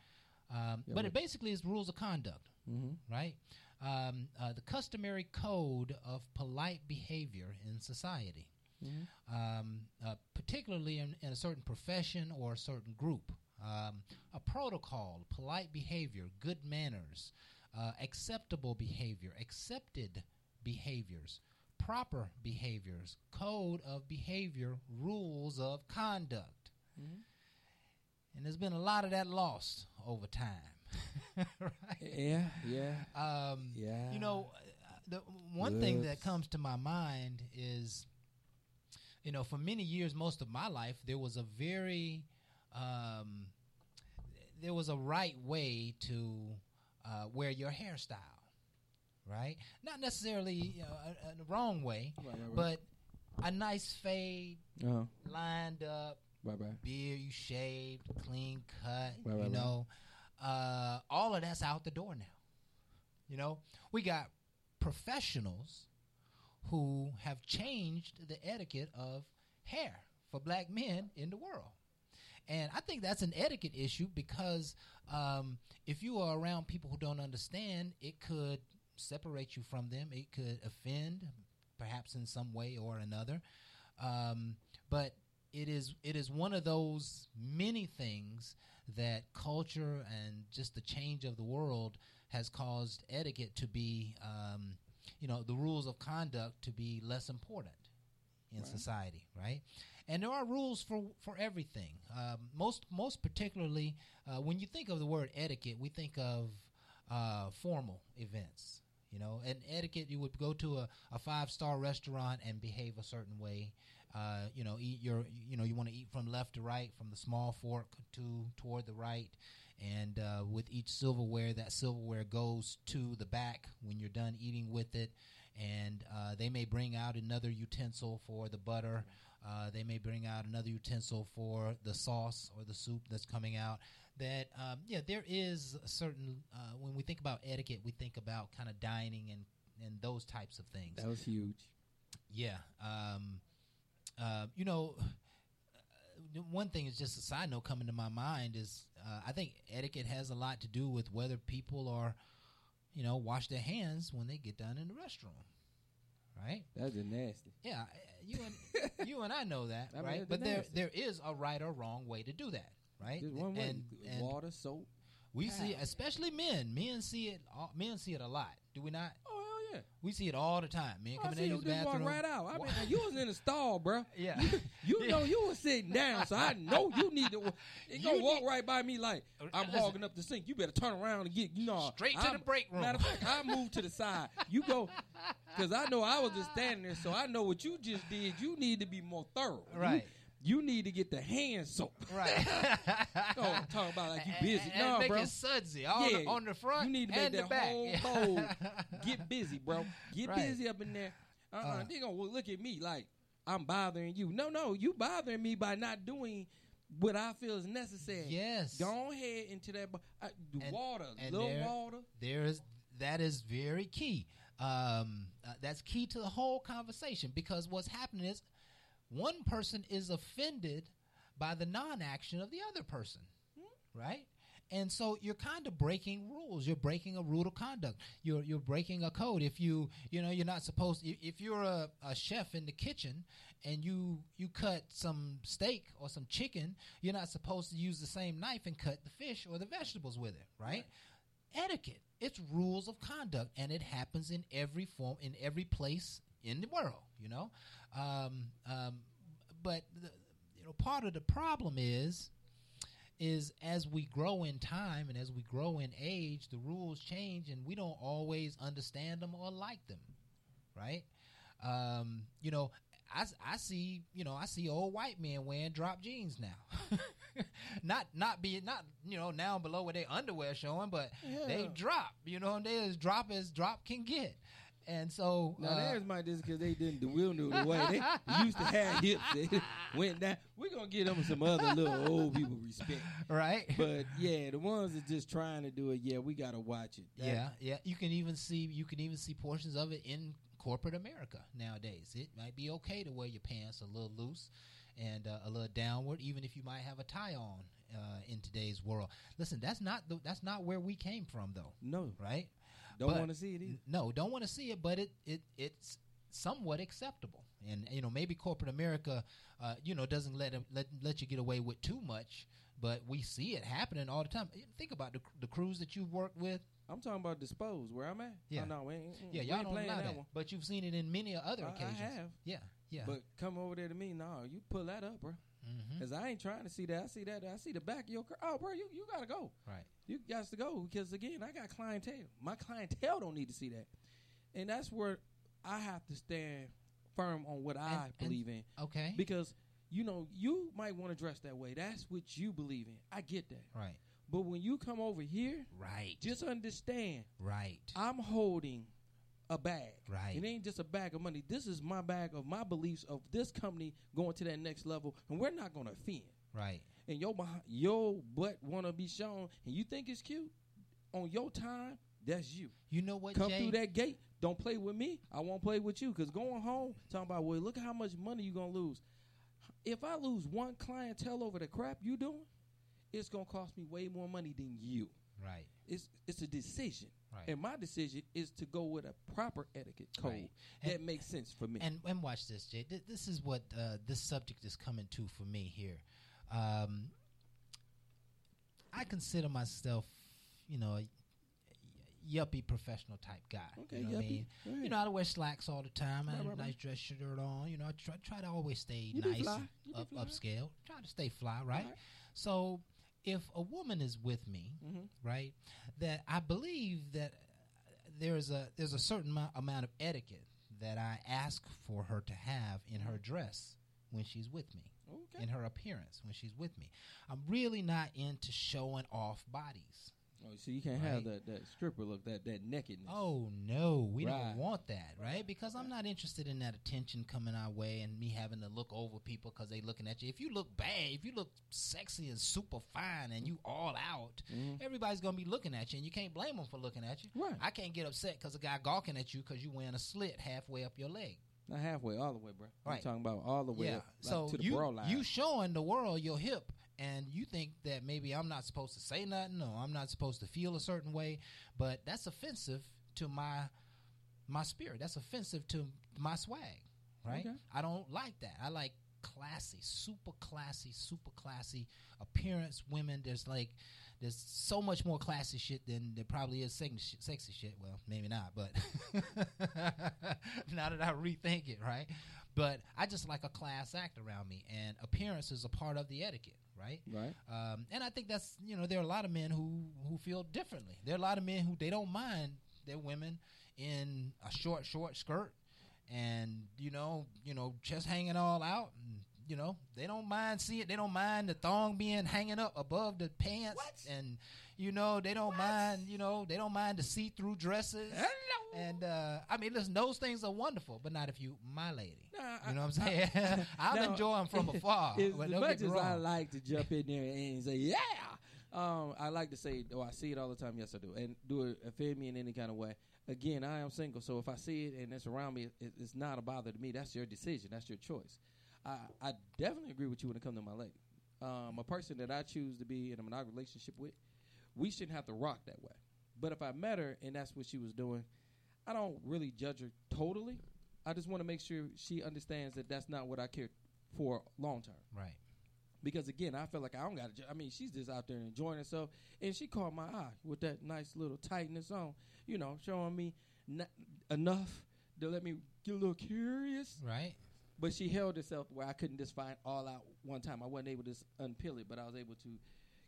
Um, Yeah, but it basically is rules of conduct Mhm. right? Um, uh, the customary code of polite behavior in society, Mhm. um, uh, particularly in, in a certain profession or a certain group. Um, a protocol, polite behavior, good manners, uh, acceptable behavior, accepted behaviors, proper behaviors, code of behavior, rules of conduct. And there's been a lot of that lost over time. right? Yeah, yeah, Um, yeah. You know, uh, the one thing that comes to my mind is, you know, for many years, most of my life, there was a very, um, there was a right way to uh, wear your hairstyle, right? Not necessarily uh, a, a wrong way, right, right. but a nice fade, Uh-huh. lined up, Right, right. beard you shaved, clean cut, Right, you know. Uh, all of that's out the door now. You know, we got professionals who have changed the etiquette of hair for black men in the world. And I think that's an etiquette issue because um, if you are around people who don't understand, it could separate you from them. It could offend, perhaps in some way or another. Um, but it is it is one of those many things that culture and just the change of the world has caused etiquette to be, um, you know, the rules of conduct to be less important in Right. society, right? And there are rules for for everything. Um, most most particularly uh, when you think of the word etiquette, we think of uh, formal events. You know, and etiquette, you would go to a, a five star restaurant and behave a certain way. Uh, you know, eat your, you know, you want to eat from left to right, from the small fork to toward the right, and uh, with each silverware, that silverware goes to the back when you're done eating with it, and uh, they may bring out another utensil for the butter. Uh, they may bring out another utensil for the sauce or the soup that's coming out. That um, yeah, there is a certain uh, when we think about etiquette, we think about kind of dining and and those types of things. That was huge. Yeah. Um, uh, you know, uh, one thing is just a side note coming to my mind is uh, I think etiquette has a lot to do with whether people are, you know, wash their hands when they get done in the restroom. Right? That's just nasty. Yeah, uh, you and you and I know that, I mean, right? it's But there there is a right or wrong way to do that, right? Just one way. And, and Water, soap. we see, especially men. Men see it. all- Men see it a lot. Do we not? Oh hell yeah. We see it all the time. Men oh, I coming see in you use the walk bathroom. right out. I mean, you was in the stall, bro. Yeah. You know you was sitting down, so I know you need to. You gonna You walk right by me like uh, I'm listen. hogging up the sink. You better turn around and get you know Straight to I'm- the break room. Matter of fact, I move to the side. You go because I know I was just standing there, so I know what you just did. You need to be more thorough. Right. You, need to get the hand soap. Right. Don't talk about like you busy. And- and no, make bro. it sudsy on the- on the front You need to make and the that back. whole bowl get busy, bro. Get Right. busy up in there. Uh, uh. They gonna look at me like I'm bothering you. No, no, you bothering me by not doing what I feel is necessary. Yes. Go ahead into that. bo- Uh, And- water, and little there- water. There is that is very key. Um, uh, that's key to the whole conversation because what's happening is one person is offended by the non-action of the other person, hmm? right? And so you're kind of breaking rules. You're breaking a rule of conduct. You're you're breaking a code. If you you know you're not supposed. If if you're a, a chef in the kitchen and you you cut some steak or some chicken, you're not supposed to use the same knife and cut the fish or the vegetables with it, right? Etiquette. It's rules of conduct, and it happens in every form, in every place in the world. You know, um, um, but the, you know, part of the problem is is as we grow in time and as we grow in age, the rules change, and we don't always understand them or like them, right? Um, you know, I, I see you know I see old white men wearing drop jeans now, not not being not you know now below where their underwear showing, but they drop. You know, they as drop as drop can get, and so Now uh, theirs might just because they didn't the will do the way they used to have hips. They went down. We're gonna get them some other little old people respect, right? But yeah, the ones that just trying to do it, yeah, we gotta watch it. That- Yeah, yeah. You can even see you can even see portions of it in corporate America nowadays. It might be okay to wear your pants a little loose and uh, a little downward, even if you might have a tie on uh, in today's world. Listen, that's not the, that's not where we came from, though. No, right? Don't want to see it either. No, don't want to see it, but it, it it's somewhat acceptable. And you know, maybe corporate America, uh, you know, doesn't let let let you get away with too much. But we see it happening all the time. Think about the the crews that you've worked with. I'm talking about dispose where I'm at. Yeah, Oh, no, we ain't, yeah, y'all don't playing allow that but you've seen it in many other I- occasions. I have. Yeah, yeah. But come over there to me, no, you pull that up, bro. Mhm. Cause I ain't trying to see that. I see that. I see the back of your car. Oh, bro, you, you gotta go. Right. You got to go because again, I got clientele. My clientele don't need to see that, and that's where I have to stand firm on what I And- and- believe in. okay. Because you know you might want to dress that way. That's what you believe in. I get that. Right. But when you come over here, right, just understand. Right. I'm holding a bag. Right. It ain't just a bag of money. This is my bag of my beliefs of this company going to that next level, and we're not going to offend. Right. And your behind, your butt want to be shown, and you think it's cute on your time. That's you. You know what? Come Jay? through that gate. don't play with me, I won't play with you. Because going home, talking about, well, look at how much money you gonna lose. If I lose one clientele over the crap you doing, it's gonna cost me way more money than you. Right. It's it's a decision. Right. And my decision is to go with a proper etiquette code Right. that makes sense for me. And and watch this, Jay. Th- This is what uh, this subject is coming to for me here. Um, I consider myself, you know, a yuppie professional type guy. Okay, you know what I yuppie. mean? Ahead. You know, I wear slacks all the time. I have a right, right. nice dress shirt on. You know, I try, try to always stay You nice, fly. and You be up, upscale. Try to stay fly, right? So, if a woman is with me, Mhm. right, that I believe that there's a there's a certain amount, amount of etiquette that I ask for her to have in her dress when she's with me, Okay. in her appearance when she's with me. I'm really not into showing off bodies. Oh, so you can't have that, that stripper look, that that nakedness. Oh no, we Right. don't want that, right? Because I'm not interested in that attention coming our way and me having to look over people because they looking at you. If you look bad, if you look sexy and super fine and you all out, Mhm. everybody's gonna be looking at you, and you can't blame them for looking at you. Right. I can't get upset because a guy gawking at you because you wearing a slit halfway up your leg. Not halfway, all the way, bro. I'm talking about all the way yeah. up, like, so to the you line. you showing the world your hip, and you think that maybe I'm not supposed to say nothing, or I'm not supposed to feel a certain way, but that's offensive to my my spirit. That's offensive to my swag, right? Okay. I don't like that. I like classy, super classy, super classy appearance women. There's like there's so much more classy shit than there probably is sexy, shit- sexy shit. Well, maybe not, but now that I rethink it, right? But I just like a class act around me, and appearance is a part of the etiquette, right? Right. Um, and I think that's you know there are a lot of men who who feel differently. There are a lot of men who they don't mind their women in a short short skirt, and you know you know just hanging all out, and you know they don't mind seeing. They don't mind the thong being hanging up above the pants, and you know they don't mind you know they don't mind the see through dresses. And uh, I mean, listen, those things are wonderful, but not if you my lady. you know what I'm saying? I'll Now, enjoy them from afar. As but much as I like to jump in there and say, yeah, um, I like to say, oh, I see it all the time. Yes, I do. And do it offend me in any kind of way. Again, I am single, so if I see it and it's around me, it, it's not a bother to me. That's your decision. That's your choice. I, I definitely agree with you when it comes to my lady. Um, a person that I choose to be in a monogamous relationship with, we shouldn't have to rock that way. But if I met her and that's what she was doing, I don't really judge her totally. I just want to make sure she understands that that's not what I care for long term. Right. Because again, I feel like I don't got to. I mean, she's just out there enjoying herself, and she caught my eye with that nice little tightness on. You know, showing me enough to let me get a little curious. Right. But she held herself where I couldn't just find all out one time. I wasn't able to unpeel it, but I was able to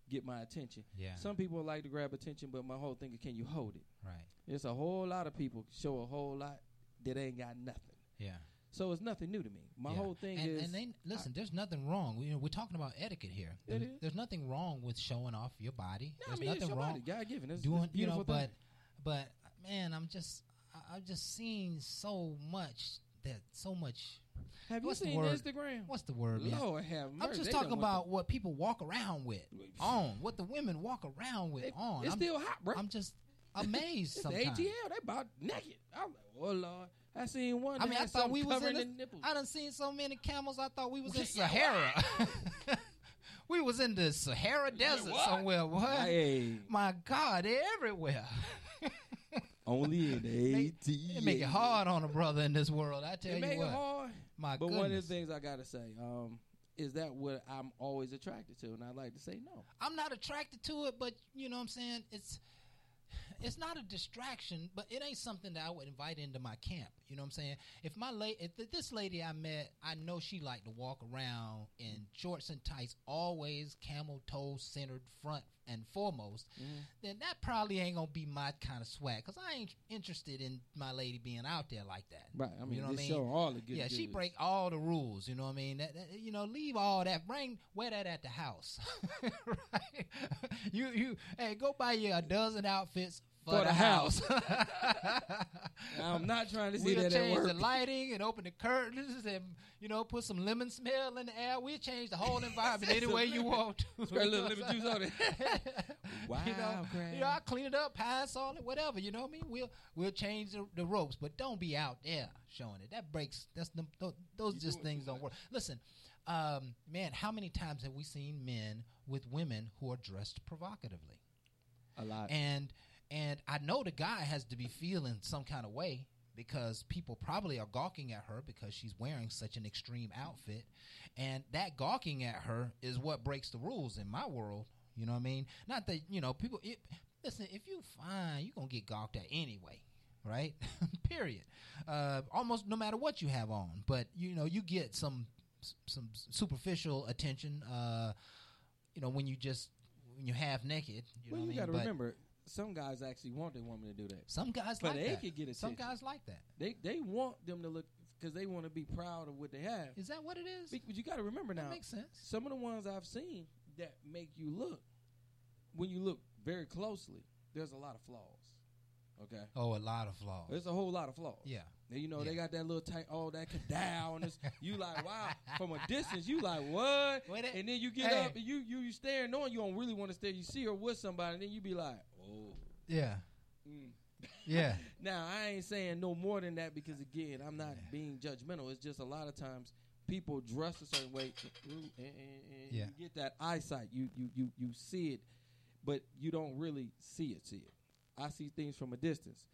get my attention. Yeah. Some people like to grab attention, but my whole thing is, can you hold it? Right. There's a whole lot of people show a whole lot that ain't got nothing. Yeah. So it's nothing new to me. My Yeah. whole thing and, is and they, listen. there's nothing wrong. We, you know, we're talking about etiquette here. It There's, is. there's nothing wrong with showing off your body. No, I there's mean, it's nothing your wrong body. God-given. It's- doing it's you know. But thing. but man, I'm just I, I've just seen so much that so much. Have you what's seen the word? Instagram? What's the word? man? Lord have I'm just They talking done went about what people walk around with on, what the women walk around with on. it's I'm, still hot, bro. I'm just amazed It's sometimes. the ATL. They about naked. I'm like, oh Lord. I seen one. I mean, I had thought we was in. covering the nipples. I done seen so many camels. I thought we was in Sahara. we was in the Sahara Desert what? somewhere. What? Hey. My God, they're everywhere. Only in the ATL. It make it hard on a brother in this world. I tell It you make what. it hard. My but one of the things I gotta say, um, is that what I'm always attracted to, and I like to say no. I'm not attracted to it, but you know what I'm saying? It's it's not a distraction, but it ain't something that I would invite into my camp. You know what I'm saying? If my la- if this lady I met, I know she like to walk around in shorts and tights, always camel toe centered front and foremost, mm-hmm. then that probably ain't gonna be my kind of swag because I ain't interested in my lady being out there like that. Right. I mean, you know what I mean? show all the good Yeah, she break all the rules. You know what I mean? That, that- you know, leave all that. Bring wear that at the house. right? You you hey, go buy you a dozen outfits. For, the, house. I'm not trying to see we'll that at change the lighting and open the curtains and you know put some lemon smell in the air. We'll change the whole environment any way you want. to. A little lemon juice on it. wow, you know, you know, I'll clean it up, pass on it, whatever. You know what I mean? We'll we'll change the, the ropes, but don't be out there showing it. That breaks. That's the, those, those just things don't work. Listen, um, man, how many times have we seen men with women who are dressed provocatively? A lot. And and I know the guy has to be feeling some kind of way because people probably are gawking at her because she's wearing such an extreme outfit. And that gawking at her is what breaks the rules in my world. You know what I mean? Not that, you know, people it, listen, if you fine, you're gonna get gawked at anyway. Right? Period. Uh, almost no matter what you have on. But you know, you get some some superficial attention, uh, you know, when you just when you're half naked. You well, know you got to remember, some guys actually want their woman to do that. Some guys but like they that. could get attention. Some guys like that. They they want them to look because they want to be proud of what they have. Is that what it is? But you got to remember now. That makes sense. Some of the ones I've seen that make you look, when you look very closely, there's a lot of flaws. Okay. Oh, a lot of flaws. There's a whole lot of flaws. Yeah. And you know they got that little tank, oh that and it's, you like wow. From a distance, you like what? and then you get Hey. up and you you you staring on. You don't really want to stare. You see her with somebody, and then you be like, oh. Yeah. Mm. Yeah. Now I ain't saying no more than that because again, I'm not being judgmental. It's just a lot of times people dress a certain way, and, and, and Yeah. you get that eyesight. You you you you see it, but you don't really see it. See it. I see things from a distance.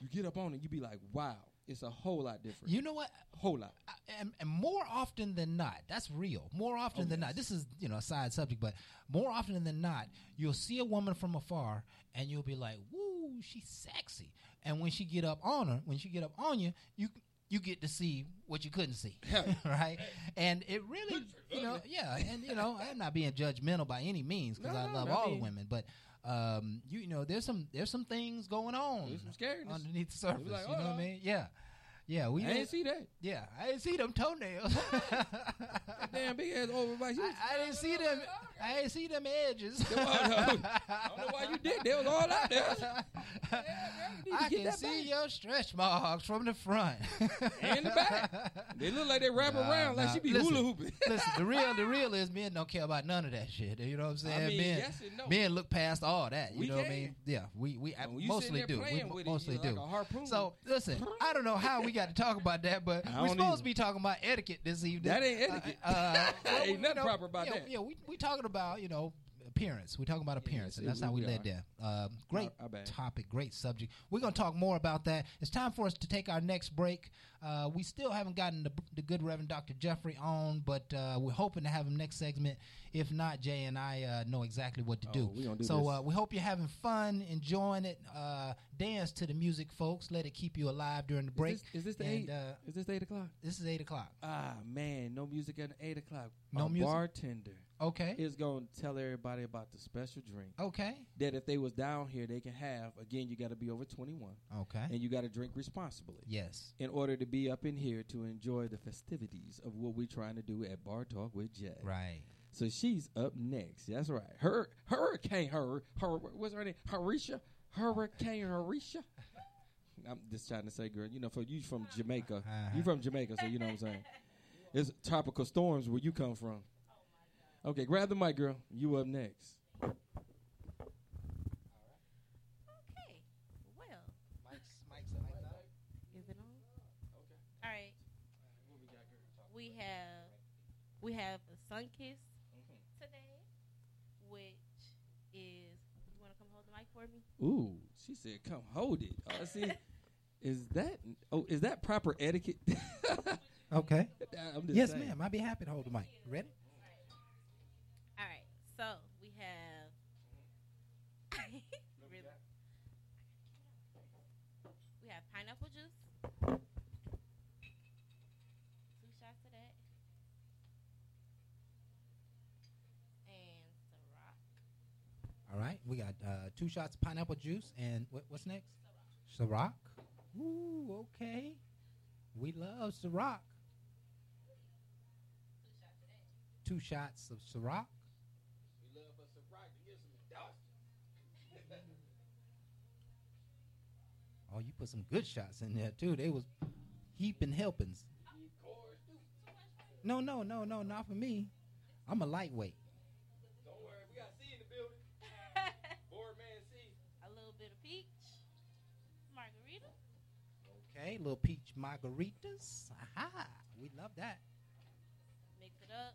You get up on it, you be like, wow, it's a whole lot different. You know what? Whole lot. And, and more often than not, that's real. More often Oh, than not, this is you know a side subject, but more often than not, you'll see a woman from afar, and you'll be like, "Woo, she's sexy." And when she get up on her, when she get up on you, you you get to see what you couldn't see, right? And it really, you know, yeah. And you know, I'm not being judgmental by any means because No, I no, love I all mean- the women, but. Um, you, you know, there's some there's some things going on There's some scariness. underneath the surface. like, you know what I mean? Yeah, yeah. We I didn't see that. Yeah, I didn't see them toenails. Damn big ass overbite. I, I didn't see them. I didn't see them edges. Come on, no. I don't know why you did. They was all out there. I can that see your stretch marks from the front and the back. They look like they wrap Nah, around like she be Listen, hula hooping. listen, the real, the real is men don't care about none of that shit. You know what I'm saying? mean, men, yes and no. men look past all that. You We know what I mean? Yeah, we we I mostly do. We playing it, mostly do. like. So listen, I don't know how we got to talk about that, but we're supposed either. to be talking about etiquette this evening. That ain't Uh, etiquette. Uh, well, Ain't you nothing know, proper about yeah, that. Yeah, we we talking about you know appearance. We're talking about appearance, and yes, that's how we, we led there. Um, great Our- our topic, great subject. We're going to talk more about that. It's time for us to take our next break. Uh, we still haven't gotten the, the good Reverend Dr. Jeffrey on, but uh, we're hoping to have him next segment. If not, Jay and I uh, know exactly what to do. Oh, do so. Uh, we hope you're having fun, enjoying it. Uh, dance to the music, folks. Let it keep you alive during the break. Is this, is this the And, eight? Uh, is this eight o'clock? this is eight o'clock. Ah man, no music at eight o'clock. No music? bartender Okay. is gonna tell everybody about the special drink. Okay. That if they was down here, they can have. Again, you got to be over twenty one. Okay. And you got to drink responsibly. Yes. In order to be up in here to enjoy the festivities of what we're trying to do at Bar Talk with Jay. Right. So she's up next. That's right. Her Hurricane her her what's her name? Harisha? Hurricane Harisha? I'm just trying to say, girl, you know, for you from Jamaica. You uh-huh. from Jamaica, so you know what I'm saying. It's tropical storms where you come from. Okay, grab the mic, girl. You up next. Okay. Well. Is it on? Okay. All right. We have we have a sun kiss today, which is. You want to come hold the mic for me? Ooh, she said, "Come hold it." Oh, see, is that oh is that proper etiquette? Okay. I'm just Yes, saying. ma'am. I'd be happy to hold the mic. Ready? So we have. Really? We have pineapple juice. Two shots of that. And Ciroc. All right. We got uh, two shots of pineapple juice, and what, what's next? Ciroc. Ooh, okay. We love Ciroc. Two shots of Ciroc. Oh, you put some good shots in there too. They was heaping helpings. No, no, no, no, not for me. I'm a lightweight. A little bit of peach, margarita. Okay, little peach margaritas. Aha, we love that. Mix it up.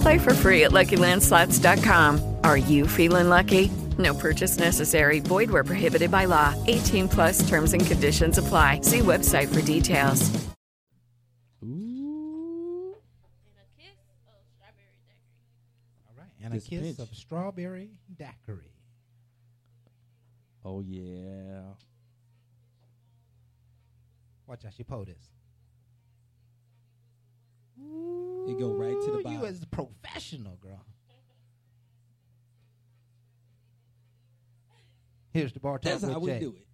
Play for free at LuckyLandSlots.com. Are you feeling lucky? No purchase necessary. Void where prohibited by law. 18 plus terms and conditions apply. See website for details. Ooh. And a kiss of strawberry daiquiri. All right, and This a kiss pinch. of strawberry daiquiri. Oh yeah. Watch how she pull this. It go right to the bottom. You as a professional, girl. Here's the bar talk That's how we Jay. do it.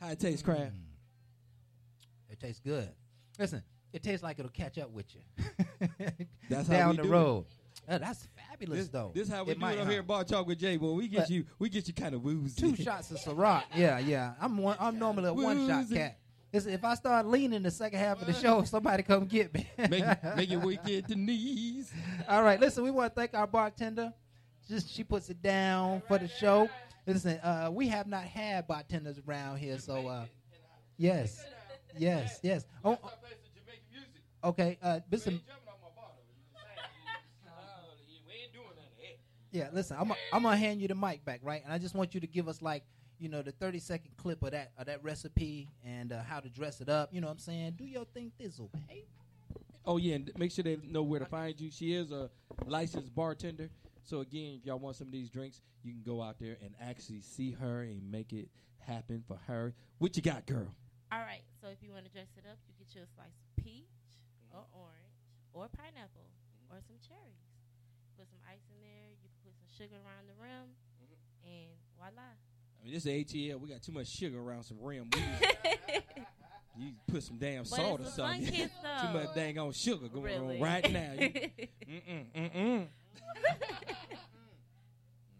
How it tastes, Kraft? Mm. It tastes good. Listen, it tastes like it'll catch up with you. That's how down we the do it. road. Oh, that's fabulous, This, though. this how we It do might, it huh? here at Bar Talk with Jay. Well, we get But- you, we get you kind of woozy. Two shots of Ciroc. Yeah, yeah. I'm one. I'm normally a one shot cat. Listen, if I start leaning the second half of the show, somebody come get me. make, make your way get the knees. All right, listen, we want to thank our bartender. Just she puts it down for the show. Listen, uh, we have not had bartenders around here, so uh, yes, yes, yes. Oh, oh, okay, uh, listen. Yeah, listen, I'm I'm gonna hand you the mic back, right? And I just want you to give us like, you know, the 30 second clip of that of that recipe and uh, how to dress it up. You know what I'm saying? Do your thing, thizzle, babe. Oh yeah, and make sure they know where to find you. She is a licensed bartender. So again, if y'all want some of these drinks, you can go out there and actually see her and make it happen for her. What you got, girl? All right. So if you want to dress it up, you get you a slice of peach or orange or pineapple or some cherries. Put some ice in there. You can put some sugar around the rim, and voila. I mean, this is ATL. We got too much sugar around some rim. You put some damn But salt or it's something. fun kiss, too much dang on sugar going Really. on right now. You- mm-mm, mm-mm.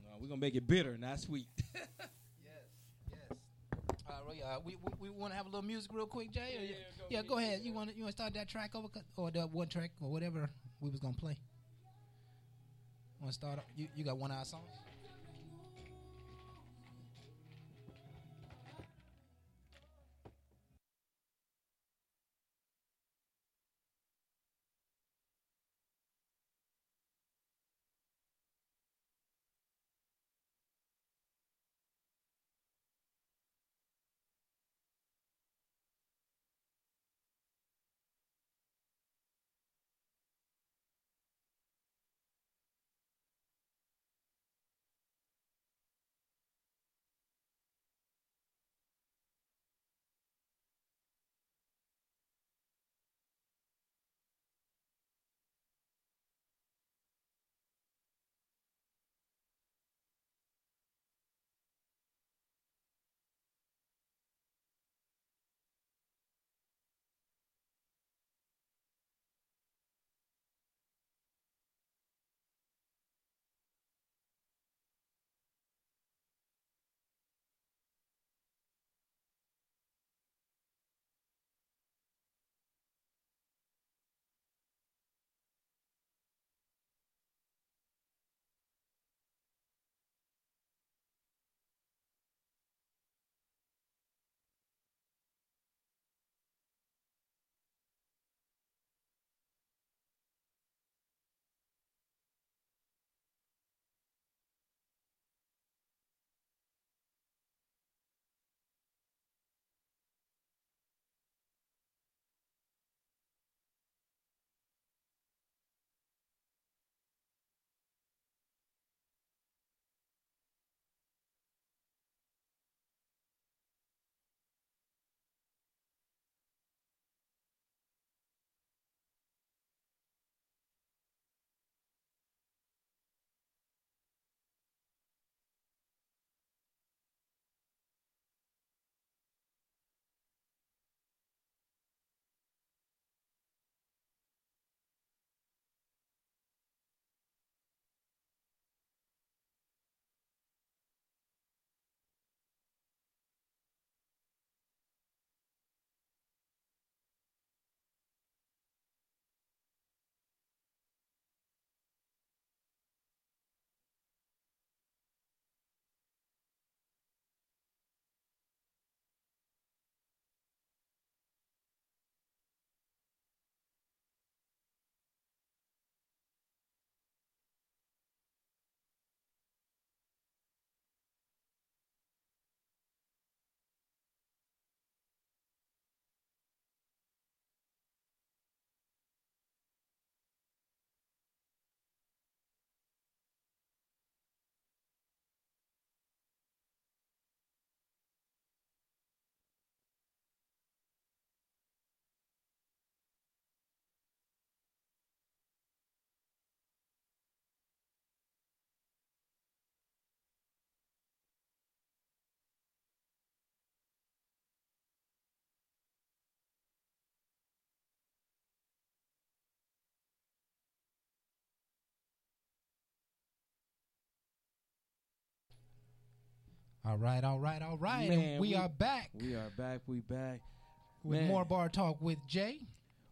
no, we're gonna make it bitter, not sweet. Uh, Roy, uh, we we, we want to have a little music real quick, Jay. Or you- yeah, go ahead. You want you want to start that track over or the one track or whatever we was gonna play. Want to start? You you got one hour songs? All right, all right, all right. Man, and we, are back We are back. We back. with Man. more bar talk with Jay.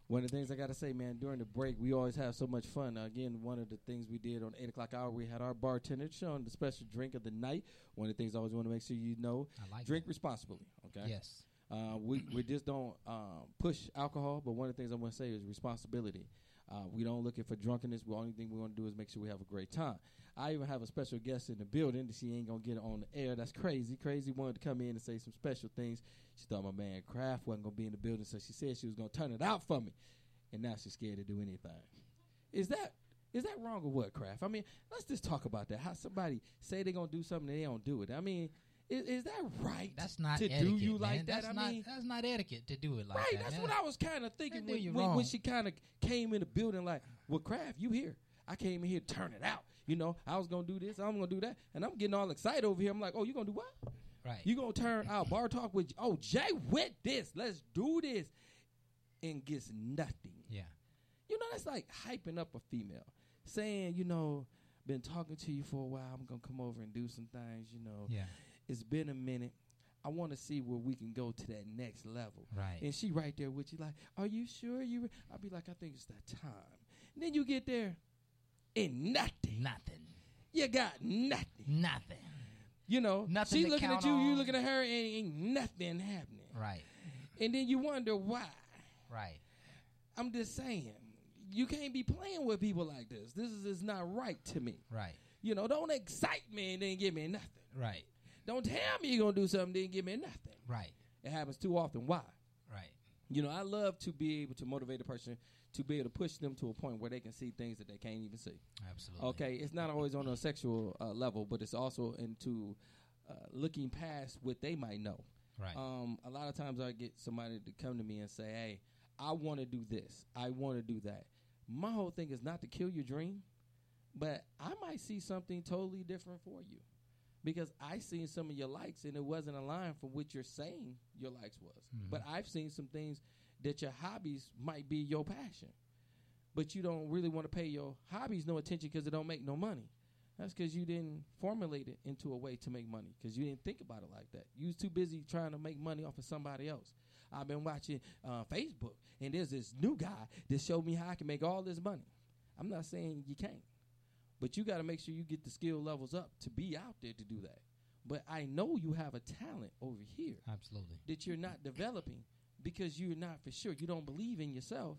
One of the things I gotta say, man, during the break, we always have so much fun. Uh, again, one of the things we did on eight o'clock hour, we had our bartender showing the special drink of the night. One of the things I always want to make sure you know: like drink responsibly. Okay. Yes. Uh, we we just don't um, push alcohol, but one of the things I want to say is responsibility. Uh, we don't looking for drunkenness. The only thing we want to do is make sure we have a great time. I even have a special guest in the building. that She ain't gonna get it on the air. That's crazy. Crazy wanted to come in and say some special things. She thought my man Kraft wasn't gonna be in the building, so she said she was gonna turn it out for me. And now she's scared to do anything. Is that is that wrong or what, Kraft? I mean, let's just talk about that. How somebody say they're gonna do something and they don't do it. I mean, is, is that right? That's not to etiquette, do you man. like that. That's I not mean, that's not etiquette to do it like right. that. That's man. what I was kind of thinking when, when, when she kind of came in the building. Like, well, Kraft, you here? I came in here to turn it out. You know, I was gonna do this. I'm gonna do that, and I'm getting all excited over here. I'm like, oh, you gonna do what? Right. You gonna turn out bar talk with? Oh, Jay with this. Let's do this, and gets nothing. Yeah. You know, that's like hyping up a female, saying, you know, been talking to you for a while. I'm gonna come over and do some things. You know, Yeah. it's been a minute. I want to see where we can go to that next level. Right. And she right there with you, like, are you sure you? Re-? I'll be like, I think it's that time. And then you get there, and nothing. Nothing. You got nothing. Nothing. You know, Nothing she looking at you, you on. looking at her, and ain't nothing happening. Right. And then you wonder why. Right. I'm just saying, you can't be playing with people like this. This is just not right to me. Right. You know, don't excite me and then give me nothing. Right. Don't tell me you're gonna do something, then give me nothing. Right. It happens too often. Why? Right. You know, I love to be able to motivate a person to be able to push them to a point where they can see things that they can't even see. Absolutely. Okay, it's not always on a sexual uh, level, but it's also into uh, looking past what they might know. Right. Um, a lot of times I get somebody to come to me and say, "Hey, I want to do this. I want to do that." My whole thing is not to kill your dream, but I might see something totally different for you because I seen some of your likes and it wasn't aligned from what you're saying your likes was. Mhm. But I've seen some things that your hobbies might be your passion, but you don't really want to pay your hobbies no attention because it don't make no money. That's because you didn't formulate it into a way to make money because you didn't think about it like that. You was too busy trying to make money off of somebody else. I've been watching uh, Facebook and there's this new guy that showed me how I can make all this money. I'm not saying you can't, but you got to make sure you get the skill levels up to be out there to do that. But I know you have a talent over here Absolutely. that you're not developing because you're not for sure. You don't believe in yourself.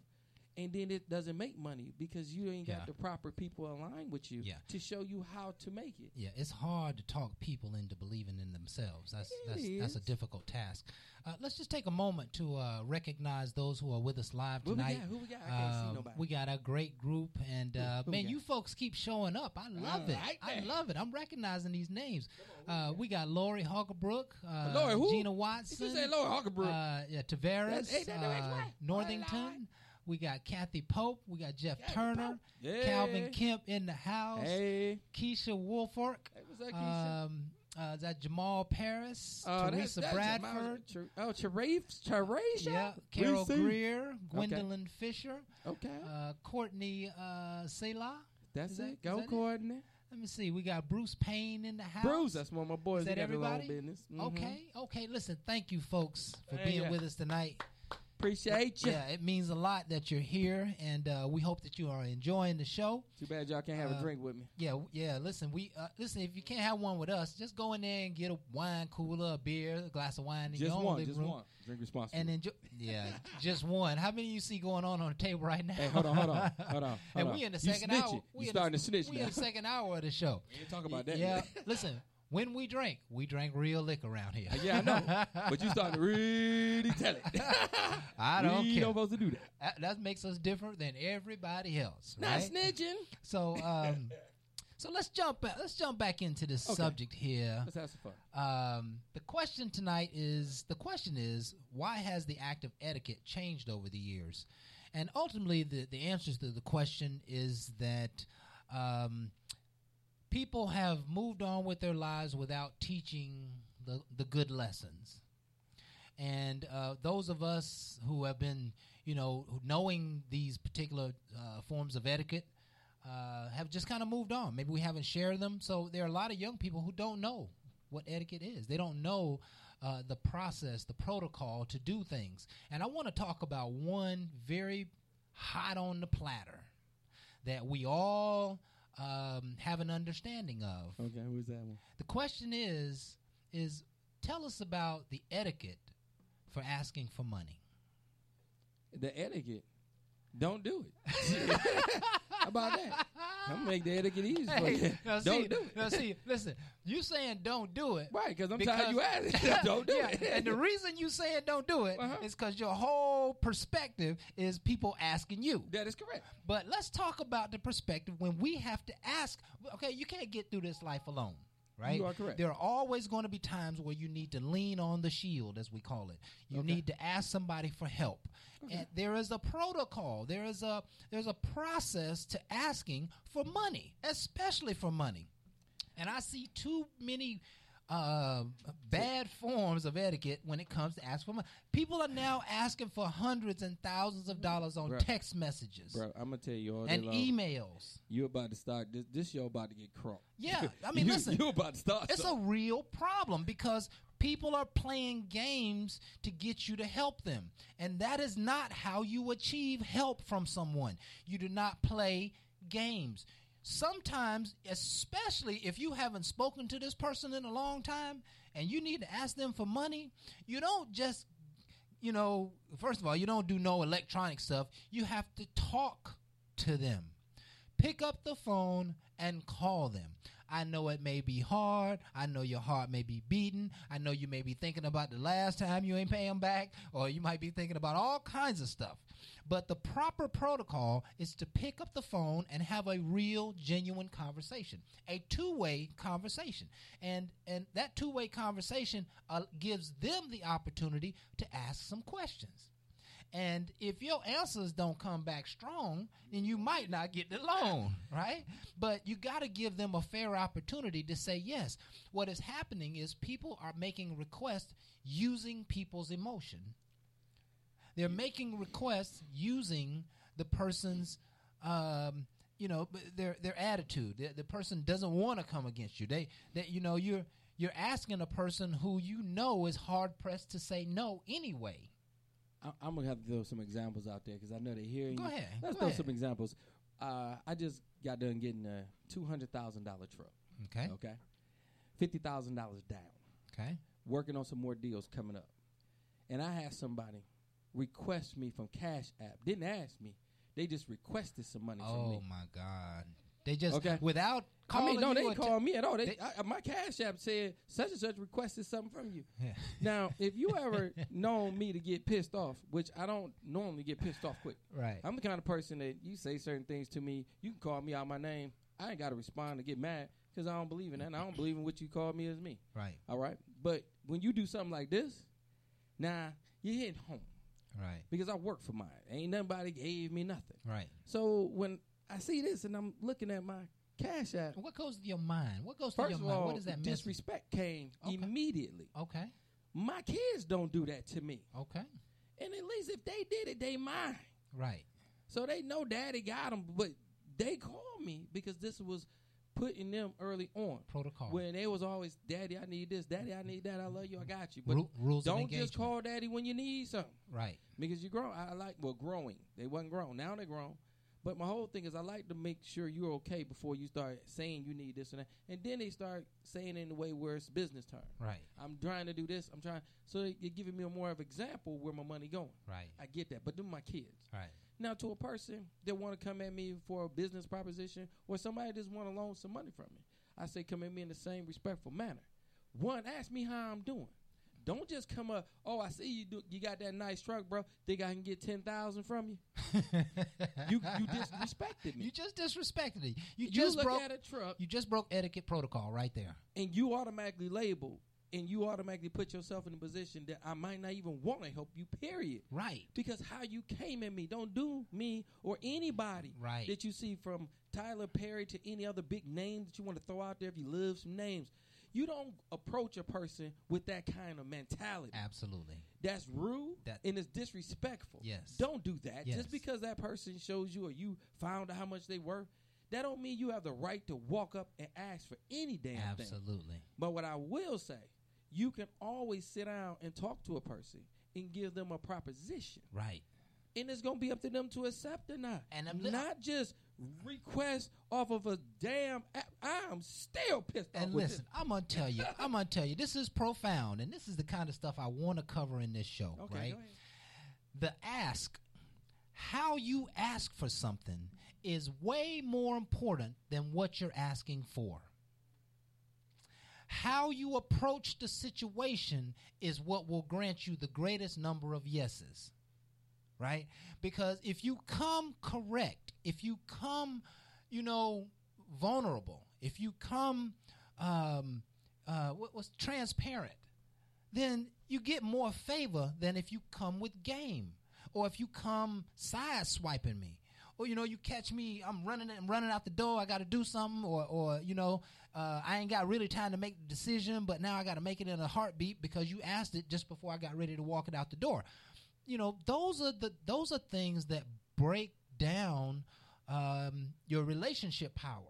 And then it doesn't make money because you ain't got Yeah. the proper people aligned with you Yeah. to show you how to make it. Yeah, it's hard to talk people into believing in themselves. That's It that's that's a difficult task. Uh, let's just take a moment to uh, recognize those who are with us live Who we tonight. got? Who we got? I can't see Um, nobody. We got a great group, and uh, who we man, you folks keep showing up. I love it. I love it. I'm recognizing these names. Uh, we got Lori Hoggebrook, uh, Lori who? Gina Did Watson. you say Lori Hoggebrook? Uh, yeah, Tavares, That- ain't that the ex-wife? Northington. We got Kathy Pope. We got Jeff Kathy Turner. Yeah. Calvin Kemp in the house. Hey. Keisha Wolfork. Hey, what's up, Keisha? Um, uh, is that Jamal Paris? Uh, Teresa that's Jamal- Bradford. Cher- oh, Cherif, Teresa? Yeah, Carol Reese. Greer, Gwendolyn Fisher, Okay. uh, Courtney uh, Selah. That's it. that- Go, that it? Courtney. Let me see. We got Bruce Payne in the house. Bruce, that's one of my boys. Is that got his own everybody? business. Mhm. Okay, okay. Listen, thank you, folks, for Hey, being yeah. with us tonight. Appreciate you. Yeah, it means a lot that you're here, and uh, we hope that you are enjoying the show. Too bad y'all can't have a Uh, drink with me. Yeah, yeah. Listen, we uh, listen. If you can't have one with us, just go in there and get a wine cooler, a beer, a glass of wine in Just your own one, living just room, one. Drink responsibly. and enjoy. Yeah, just one. How many you see going on on the table right now? Hey, hold on, hold on, hold on, and hold we in the You second snitching. hour. You We in starting the, to snitch We now. in the second hour of the show. We ain't talk about that Yeah, yet. listen. When we drink, we drink real liquor around here. Yeah, I know. but you starting to really tell it. I don't we care. don't supposed to do that. That, that makes us different than everybody else. Not right? snitching. So, um, so let's jump. Back, let's jump back into this Okay. subject here. Let's have some fun. Um, the question tonight is the question is why has the act of etiquette changed over the years? And ultimately, the the answer to the question is that um, people have moved on with their lives without teaching the the good lessons. And uh, those of us who have been, you know, knowing these particular uh, forms of etiquette, uh, have just kind of moved on. Maybe we haven't shared them. So there are a lot of young people who don't know what etiquette is. They don't know uh, the process, the protocol to do things. And I want to talk about one very hot on the platter that we all um, have an understanding of. Okay, who's that one? The question is is tell us about the etiquette for asking for money. The etiquette. Don't do it. How about that? I'm gonna make the etiquette easy for Hey, you. now don't see, do it. Now see, listen. You saying don't do it, Right, because I'm tired you asking. Don't do Yeah, it. And the reason you saying don't do it uh-huh. is because your whole perspective is people asking you. That is correct. But let's talk about the perspective when we have to ask. Okay, you can't get through this life alone. Right? You are correct. There are always going to be times where you need to lean on the shield, as we call it. You Okay. need to ask somebody for help. And there is a protocol. There is a there's a process to asking for money, especially for money. And I see too many uh, bad forms of etiquette when it comes to ask for money. People are now asking for hundreds and thousands of dollars on Bruh. text messages Bro, I'm gonna tell you all and long, emails. You about to start this? This show about to get crunk. Yeah, I mean, you, listen, you about to start? It's a real problem because people are playing games to get you to help them. And that is not how you achieve help from someone. You do not play games. Sometimes, especially if you haven't spoken to this person in a long time and you need to ask them for money, you don't just, you know, first of all, you don't do no electronic stuff. You have to talk to them pick up the phone and call them. I know it may be hard. I know your heart may be beating. I know you may be thinking about the last time you ain't paying back, or you might be thinking about all kinds of stuff. But the proper protocol is to pick up the phone and have a real, genuine conversation, a two-way conversation, and and that two-way conversation uh, gives them the opportunity to ask some questions. And if your answers don't come back strong, then you might not get the loan, right? But you got to give them a fair opportunity to say yes. What is happening is people are making requests using people's emotion. They're making requests using the person's, um, you know, their their attitude. The, the person doesn't want to come against you. They, that you know, you're you're asking a person who you know is hard pressed to say no anyway. I- I'm gonna have to throw some examples out there because I know they're hearing. Go you. ahead, Let's go throw ahead. some examples. Uh, I just got done getting a two hundred thousand dollar truck. Okay. Okay. Fifty thousand dollars down. Okay. Working on some more deals coming up, and I had somebody request me from Cash App. Didn't ask me. They just requested some money from me. Oh my God! They just Okay. without I calling mean, no, they didn't call me at all. They, they- I, my cash app said such and such requested something from you. Yeah. Now, if you ever known me to get pissed off, which I don't normally get pissed off quick. Right. I'm the kind of person that you say certain things to me, you can call me out my name. I ain't got to respond to get mad because I don't believe in that. And I don't believe in what you call me as me. Right. All right. But when you do something like this, now you're hitting home Right. because I work for mine. Ain't nobody gave me nothing. Right. So when I see this and I'm looking at my cash app, What goes to your mind? What goes to your of mind? all, what is that message? disrespect came immediately. Okay. My kids don't do that to me. Okay. And at least if they did it, they mine. Right. So they know daddy got them, but they call me because this was put in them early on. Protocol. When they was always, Daddy, I need this. Daddy, I need that. I love you. I got you. But Ru- rules don't just call daddy when you need something. Right. Because you grow. I like, well, growing. They wasn't grown. Now they're grown. But my whole thing is I like to make sure you're okay before you start saying you need this and that. And then they start saying it in the way where it's business term. Right. I'm trying to do this. I'm trying. So they- you're giving me a more of example where my money going. Right. I get that. But them my kids. Right. Now to a person that want to come at me for a business proposition or somebody just want to loan some money from me, I say come at me in the same respectful manner. One, ask me how I'm doing. Don't just come up. Oh, I see you do. You got that nice truck, bro. Think I can get ten thousand from you? you you disrespected me. You just disrespected me. You You just broke at a truck You just broke etiquette protocol right there. and you automatically label and you automatically put yourself in a position that I might not even want to help you. Period. Right. Because how you came at me, don't do me or anybody Right. that you see from Tyler Perry to any other big name that you want to throw out there. If you live some names, you don't approach a person with that kind of mentality. Absolutely. That's rude That- and it's disrespectful. Yes. Don't do that. Yes. Just because that person shows you or you found out how much they worth, that don't mean you have the right to walk up and ask for any damn thing. Absolutely. But what I will say, you can always sit down and talk to a person and give them a proposition. Right. And it's gonna be up to them to accept or not. And I'm not just request off of a damn app. I'm still pissed off. And with listen, I'm gonna tell you, I'm gonna tell you, this is profound, and this is the kind of stuff I want to cover in this show, Okay, right? The ask, how you ask for something, is way more important than what you're asking for. How you approach the situation is what will grant you the greatest number of yeses right? Because if you come correct, if you come, you know, vulnerable, if you come, um, uh, what was transparent, then you get more favor than if you come with game, or if you come side swiping me, or you know, you catch me, I'm running, I'm running out the door, I got to do something, or or you know, uh, I ain't got really time to make the decision, but now I got to make it in a heartbeat because you asked it just before I got ready to walk it out the door. You know those are the those are things that break down um, your relationship power.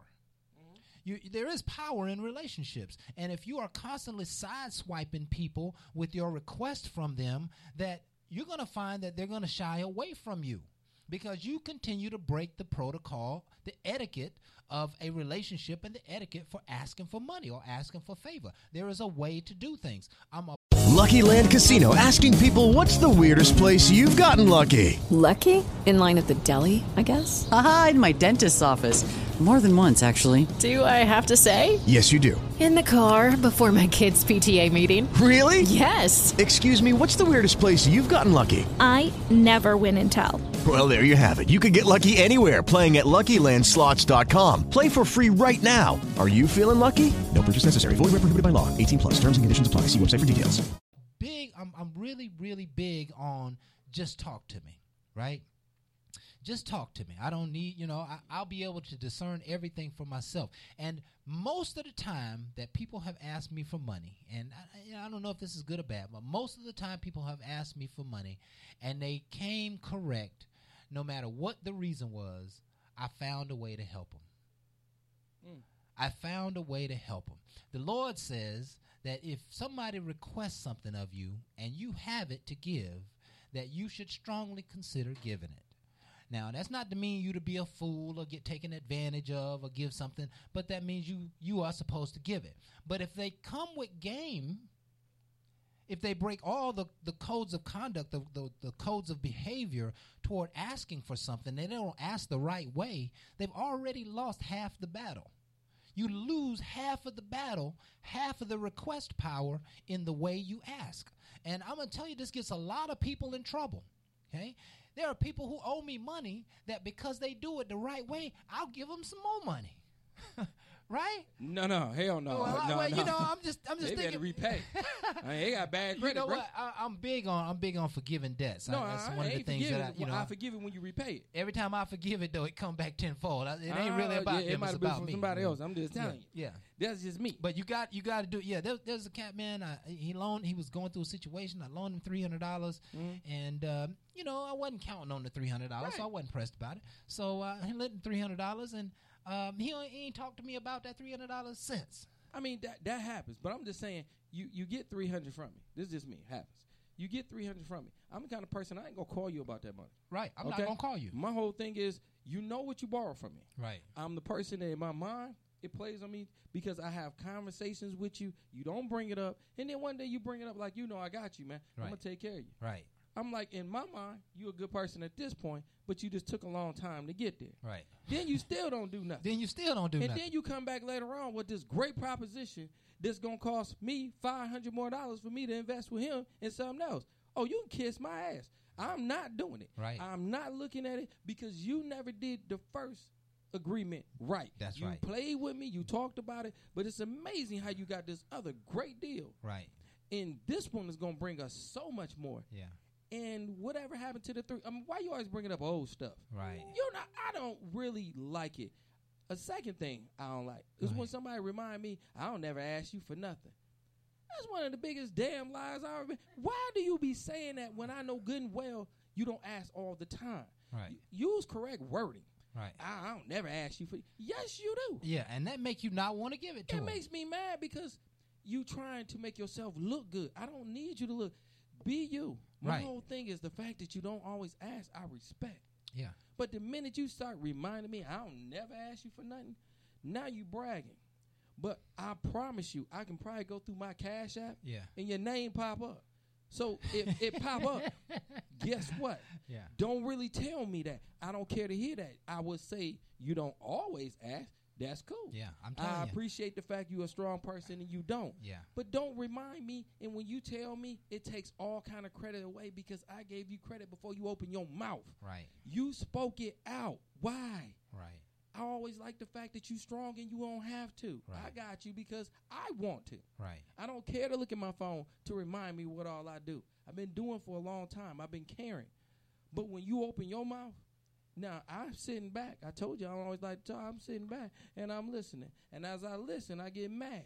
You, there is power in relationships, and if you are constantly sideswiping people with your request from them, that you're going to find that they're going to shy away from you because you continue to break the protocol, the etiquette of a relationship, and the etiquette for asking for money or asking for favor. There is a way to do things. I'm a Lucky Land Casino asking people what's the weirdest place you've gotten lucky? Lucky? In line at the deli, I guess? Aha, in my dentist's office. More than once, actually. Do I have to say? Yes, you do. In the car before my kids' PTA meeting. Really? Yes. Excuse me, what's the weirdest place you've gotten lucky? I never win and tell. Well, there you have it. You can get lucky anywhere playing at LuckyLandSlots.com. Play for free right now. Are you feeling lucky? No purchase necessary. Void where prohibited by law. 18 plus. Terms and conditions apply. See website for details. big I'm I'm really really big on just talk to me, right? Just talk to me. I don't need, you know, I, I'll be able to discern everything for myself. And most of the time that people have asked me for money, and I, I don't know if this is good or bad, but most of the time people have asked me for money and they came correct, no matter what the reason was, I found a way to help them. Hmm. I found a way to help them. The Lord says that if somebody requests something of you and you have it to give, that you should strongly consider giving it. Now, that's not to mean you to be a fool or get taken advantage of or give something, but that means you you are supposed to give it. But if they come with game, if they break all the, the codes of conduct, the, the, the codes of behavior toward asking for something, they don't ask the right way, they've already lost half the battle. You lose half of the battle, half of the request power in the way you ask. And I'm going to tell you, this gets a lot of people in trouble. Okay? There are people who owe me money that because they do it the right way, I'll give them some more money. right? No, no, hell no. Well, I- no, well, no. you know, I'm just, I'm just they thinking. better repay. I mean, they got bad credit. you know bro. what? I, I'm big on, I'm big on forgiving debts. No, I, that's I one of the things that I, you know, I forgive it when you repay it. every time I forgive it though, it come back tenfold. It ain't really Ah, about yeah, it them. might It's about me. somebody else. I'm just telling yeah. you. That's just me. But you got you got to do. Yeah, there, there's a cat man. I, he loaned. He was going through a situation. I loaned him three hundred dollars, Mm-hmm. and um, you know I wasn't counting on the three hundred dollars, so I wasn't pressed about it. So uh, he lent him three hundred dollars, and um, he, ain't- he ain't talked to me about that three hundred dollars since. I mean that that happens, but I'm just saying you you get 300 from me. This is just me. It happens. You get 300 from me. I'm the kind of person I ain't gonna call you about that money. Right. I'm not gonna call you. My whole thing is you know what you borrow from me. Right. I'm the person that in my mind it plays on me because I have conversations with you. You don't bring it up, and then one day you bring it up like you know I got you, man. I'm gonna take care of you. Right. I'm like in my mind, you're a good person at this point, but you just took a long time to get there. Right. Then you still don't do nothing. Then you still don't do and nothing. And then you come back later on with this great proposition that's gonna cost me five hundred more dollars for me to invest with him in something else. Oh, you can kiss my ass. I'm not doing it. Right. I'm not looking at it because you never did the first agreement right. That's you right. You played with me, you talked about it, but it's amazing how you got this other great deal. Right. And this one is gonna bring us so much more. Yeah. And whatever happened to the three? I mean, why you always bringing up old stuff? Right. You know, I don't really like it. A second thing I don't like is when somebody remind me I don't never ask you for nothing. That's one of the biggest damn lies I ever. Why do you be saying that when I know good and well you don't ask all the time? Right. Use correct wording. Right. I, I don't never ask you for. Yes, you do. Yeah, and that make you not want to give it to It him. makes me mad because you trying to make yourself look good. I don't need you to look. Be you. My Right. whole thing is the fact that you don't always ask. I respect. Yeah. But the minute you start reminding me, I don't never ask you for nothing. Now you bragging. But I promise you, I can probably go through my cash app. Yeah. And your name pop up. So if it pop up, guess what? Yeah. Don't really tell me that. I don't care to hear that. I would say you don't always ask. That's cool. Yeah, I'm telling I you. appreciate the fact you're a strong person and you don't. Yeah. But don't remind me. And when you tell me, it takes all kind of credit away because I gave you credit before you open your mouth. Right. You spoke it out. Why? Right. I always like the fact that you strong and you don't have to. Right. I got you because I want to. Right. I don't care to look at my phone to remind me what all I do. I've been doing for a long time. I've been caring. But when you open your mouth, now I'm sitting back. I told you I always like to talk. I'm sitting back and I'm listening. And as I listen, I get mad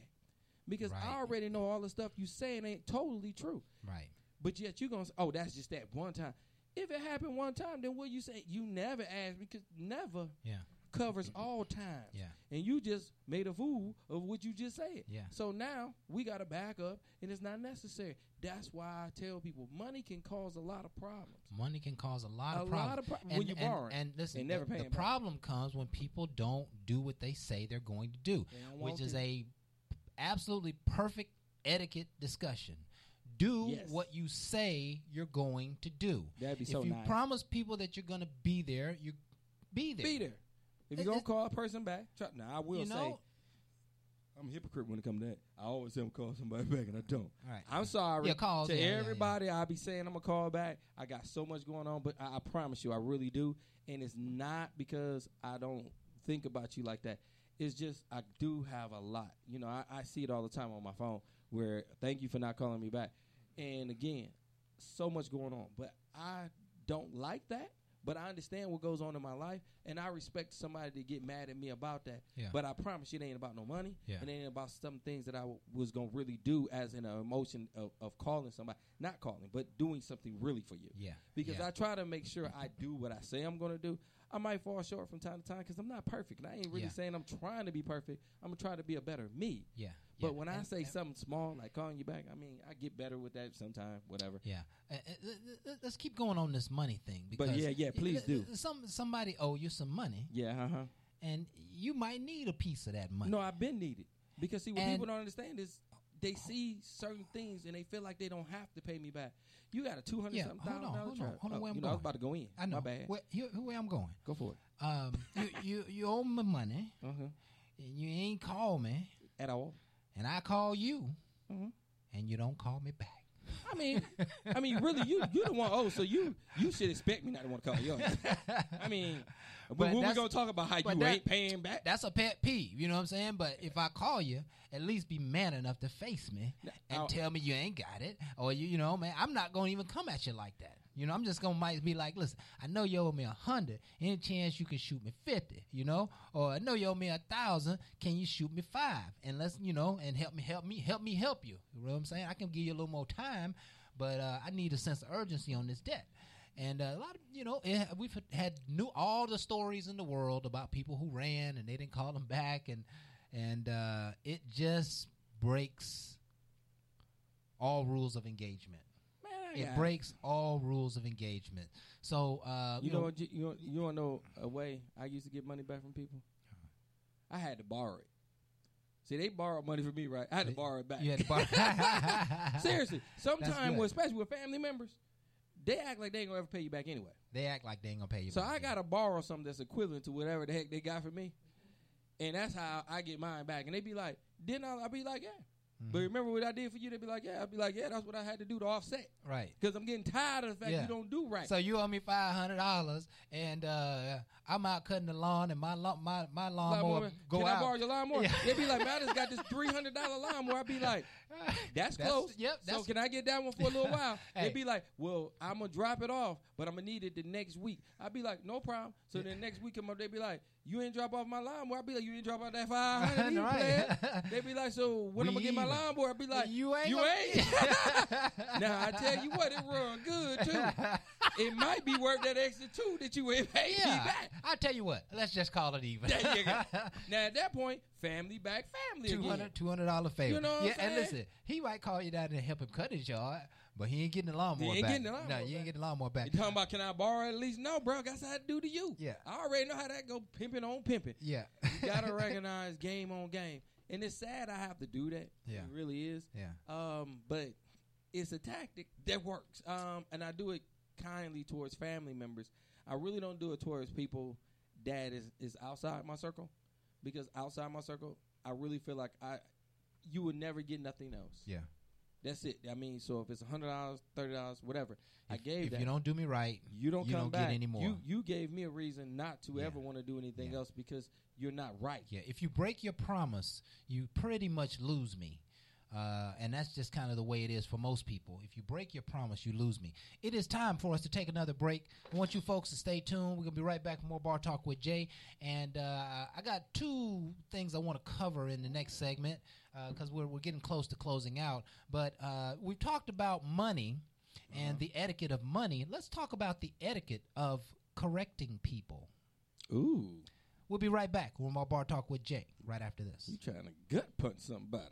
because I already know all the stuff you saying ain't totally true. Right. But yet you gonna say, oh, that's just that one time. If it happened one time, then what you say? You never asked because never Yeah. Covers mm-hmm. all times. Yeah. And you just made a fool of what you just said. Yeah. So now we got to back up, and it's not necessary. That's why I tell people money can cause a lot of problems. Money can cause a lot A of lot problems. of pro- and, when you're and- And listen, and never the, the problem comes when people don't do what they say they're going to do, which is to. a absolutely perfect etiquette discussion. Do Yes. what you say you're going to do. That'd be if so you nice. promise people that you're going to be there, you be there. Be there. If you're gonna call a person back, try, now I will You say I'm a hypocrite when it comes to that. I always say I'm call somebody back and I don't. Right. I'm sorry Yeah, calls, to yeah, yeah, yeah. everybody. I'll be saying I'm gonna call back. I got so much going on, but I, I promise you, I really do. And it's not because I don't think about you like that. It's just I do have a lot. You know, I, I see it all the time on my phone. Where thank you for not calling me back. And again, so much going on, but I don't like that. But I understand what goes on in my life, and I respect somebody to get mad at me about that. Yeah. But I promise you, it ain't about no money. Yeah. It ain't about some things that I w- was gonna really do as an emotion of, of calling somebody, not calling, but doing something really for you. Yeah. Because Yeah. I try to make sure I do what I say I'm gonna do. I might fall short from time to time because I'm not perfect, and I ain't really saying I'm trying to be perfect. I'm gonna try to be a better me. Yeah. But when I say and- something small like calling you back, I mean I get better with that sometime, whatever. Yeah. Uh, let's keep going on this money thing because But yeah, yeah, please do. Some somebody owe you some money, Yeah, uh huh. and you might need a piece of that money. No, I've been needed because see what And- people don't understand is they see certain things and they feel like they don't have to pay me back. You got a two hundred Yeah, something hold thousand on, dollar hold on, hold on, Oh, where I'm you know, I was about to go in. I know. My bad. Where, here, where I'm going. Go for it. Um, you, you you owe me money, Uh-huh. and you ain't call me At all. And I call you, Mhm. and you don't call me back. I mean, I mean, really, you you the one. Oh, so you you should expect me not to want to call you. I mean, but, when we gonna talk about how you that- ain't paying back? That's a pet peeve, you know what I'm saying? But if I call you, at least be man enough to face me and I'll- tell me you ain't got it, or you, you know, man, I'm not gonna even come at you like that. You know, I'm just gonna might be like, listen, I know you owe me a hundred. Any chance you can shoot me fifty? You know, or I know you owe me a thousand. Can you shoot me five? And let's, you know, and help me, help me, help me, help you. You know what I'm saying? I can give you a little more time, but uh, I need a sense of urgency on this debt. And uh, a lot of you know, it, we've had new all the stories in the world about people who ran and they didn't call them back, and and uh, it just breaks all rules of engagement. Man, It breaks all rules of engagement. So uh, You know, what you you, you want to know a way I used to get money back from people? I had to borrow it. See, they borrowed money from me, right? I had to borrow it back. You had to borrow- Seriously, sometimes, especially with family members, they act like they ain't gonna ever pay you back anyway. they act like they ain't gonna pay you. So. I gotta borrow something that's equivalent to whatever the heck they got for me, and that's how I get mine back. And they be like, "Didn't I?" I be like, "Yeah." Mm-hmm. But remember what I did for you? They'd be like, "Yeah." I'd be like, "Yeah, that's what I had to do to offset." right. Because I'm getting tired of the fact Yeah. you don't do right. So you owe me five hundred dollars, and uh, I'm out cutting the lawn, and my lawn, my my lawnmower Lawnmower. go Can out. I borrow your lawnmower? Yeah. They be like, man, I just got this three hundred dollar lawnmower. I'd be like, that's, That's- close. yep, So can I get that one for a little while? Hey. They be like, well, I'm gonna drop it off, but I'm gonna need it the next week. I'd be like, no problem. So then next week come up, they be like, you ain't drop off my lawnmower. I be like, you ain't drop off that five hundred. either, Right. They be like, so when I'm gonna get my lawnmower? I be like, You ain't You ain't. now I tell you what, it run good too. it might be worth that extra two that you pay me Yeah, back. I, tell you what. Let's just call it even. There you go. now at that point, family back family again. 200 $200 favor. You know what I'm yeah, and listen, he might call you down and help him cut his yard, but he ain't getting the lawnmower ain't back. getting the lawnmower no, you ain't getting the lawnmower back. You talking about can I borrow at least? No, bro. That's how I do to you. Yeah. I already know how that go pimping on pimping. Yeah. You gotta recognize game on game. And it's sad I have to do that. Yeah. It really is. Yeah. Um, but it's a tactic that works. Um, and I do it kindly towards family members. I really don't do it towards people that is, is outside my circle. Because outside my circle, I really feel like I you would never get nothing else. Yeah. That's it. I mean, so if it's hundred dollars, thirty dollars, whatever, I gave if that. you don't do me right, you don't you come don't get back any more. You you gave me a reason not to Yeah. ever want to do anything else because you're not right. Yeah, if you break your promise, you pretty much lose me. Uh, and that's just kind of the way it is for most people. If you break your promise, you lose me. It is time for us to take another break. I want you folks to stay tuned. We're going to be right back for more Bar Talk with Jay. And uh, I got two things I want to cover in the next segment because we're, we're getting close to closing out. But uh, we've talked about money and the etiquette of money. Let's talk about the etiquette of correcting people. Ooh. We'll be right back with more Bar Talk with Jay right after this. You trying to gut punch somebody.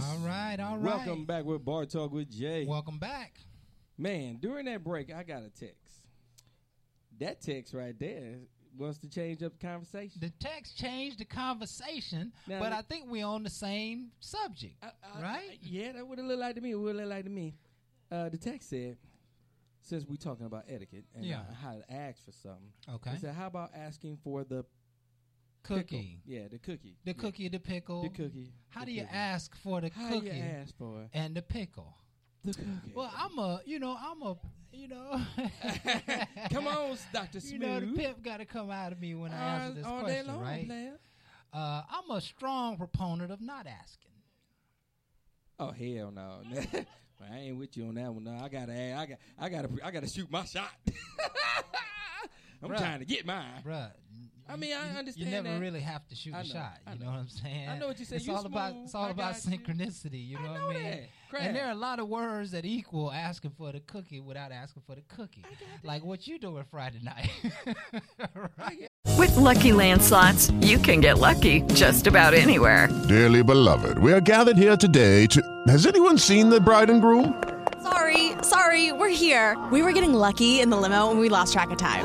Yes. All right, all right. Welcome back with Bar Talk with Jay. Welcome back. Man, during that break, I got a text. That text right there wants to change up the conversation. The text changed the conversation, Now, but I think we're on the same subject, right? Yeah, that would have looked like to me. It would look like to me. Uh, the text said, since we're talking about etiquette and Yeah. uh, how to ask for something, Okay. it said, how about asking for the Cookie. pickle? Yeah, the cookie. The Yeah. cookie, the pickle. The cookie. How the do you cookie. ask for the How cookie? you ask for it? and the pickle? The cookie. Well, I'm a, you know, I'm a, you know. Come on, Dr. Smith. You know, the Smooth. pimp got to come out of me when I answer this all day question, long, right? player. Uh, I'm a strong proponent of not asking. Oh hell no! I ain't with you on that one. No, I gotta, I got, I gotta, I gotta shoot my shot. I'm Bruh. trying to get mine, Bruh, I mean, I understand. You never that. really have to shoot a shot. You know. know. what I'm saying? I know what you said. It's You all about it's all I about got you. synchronicity. You know, know what I mean? that. And there are a lot of words that equal asking for the cookie without asking for the cookie. Like what you doing Friday night. right? With Lucky Land slots, you can get lucky just about anywhere. Dearly beloved, we are gathered here today to. Has anyone seen the bride and groom? Sorry, sorry, we're here. We were getting lucky in the limo and we lost track of time.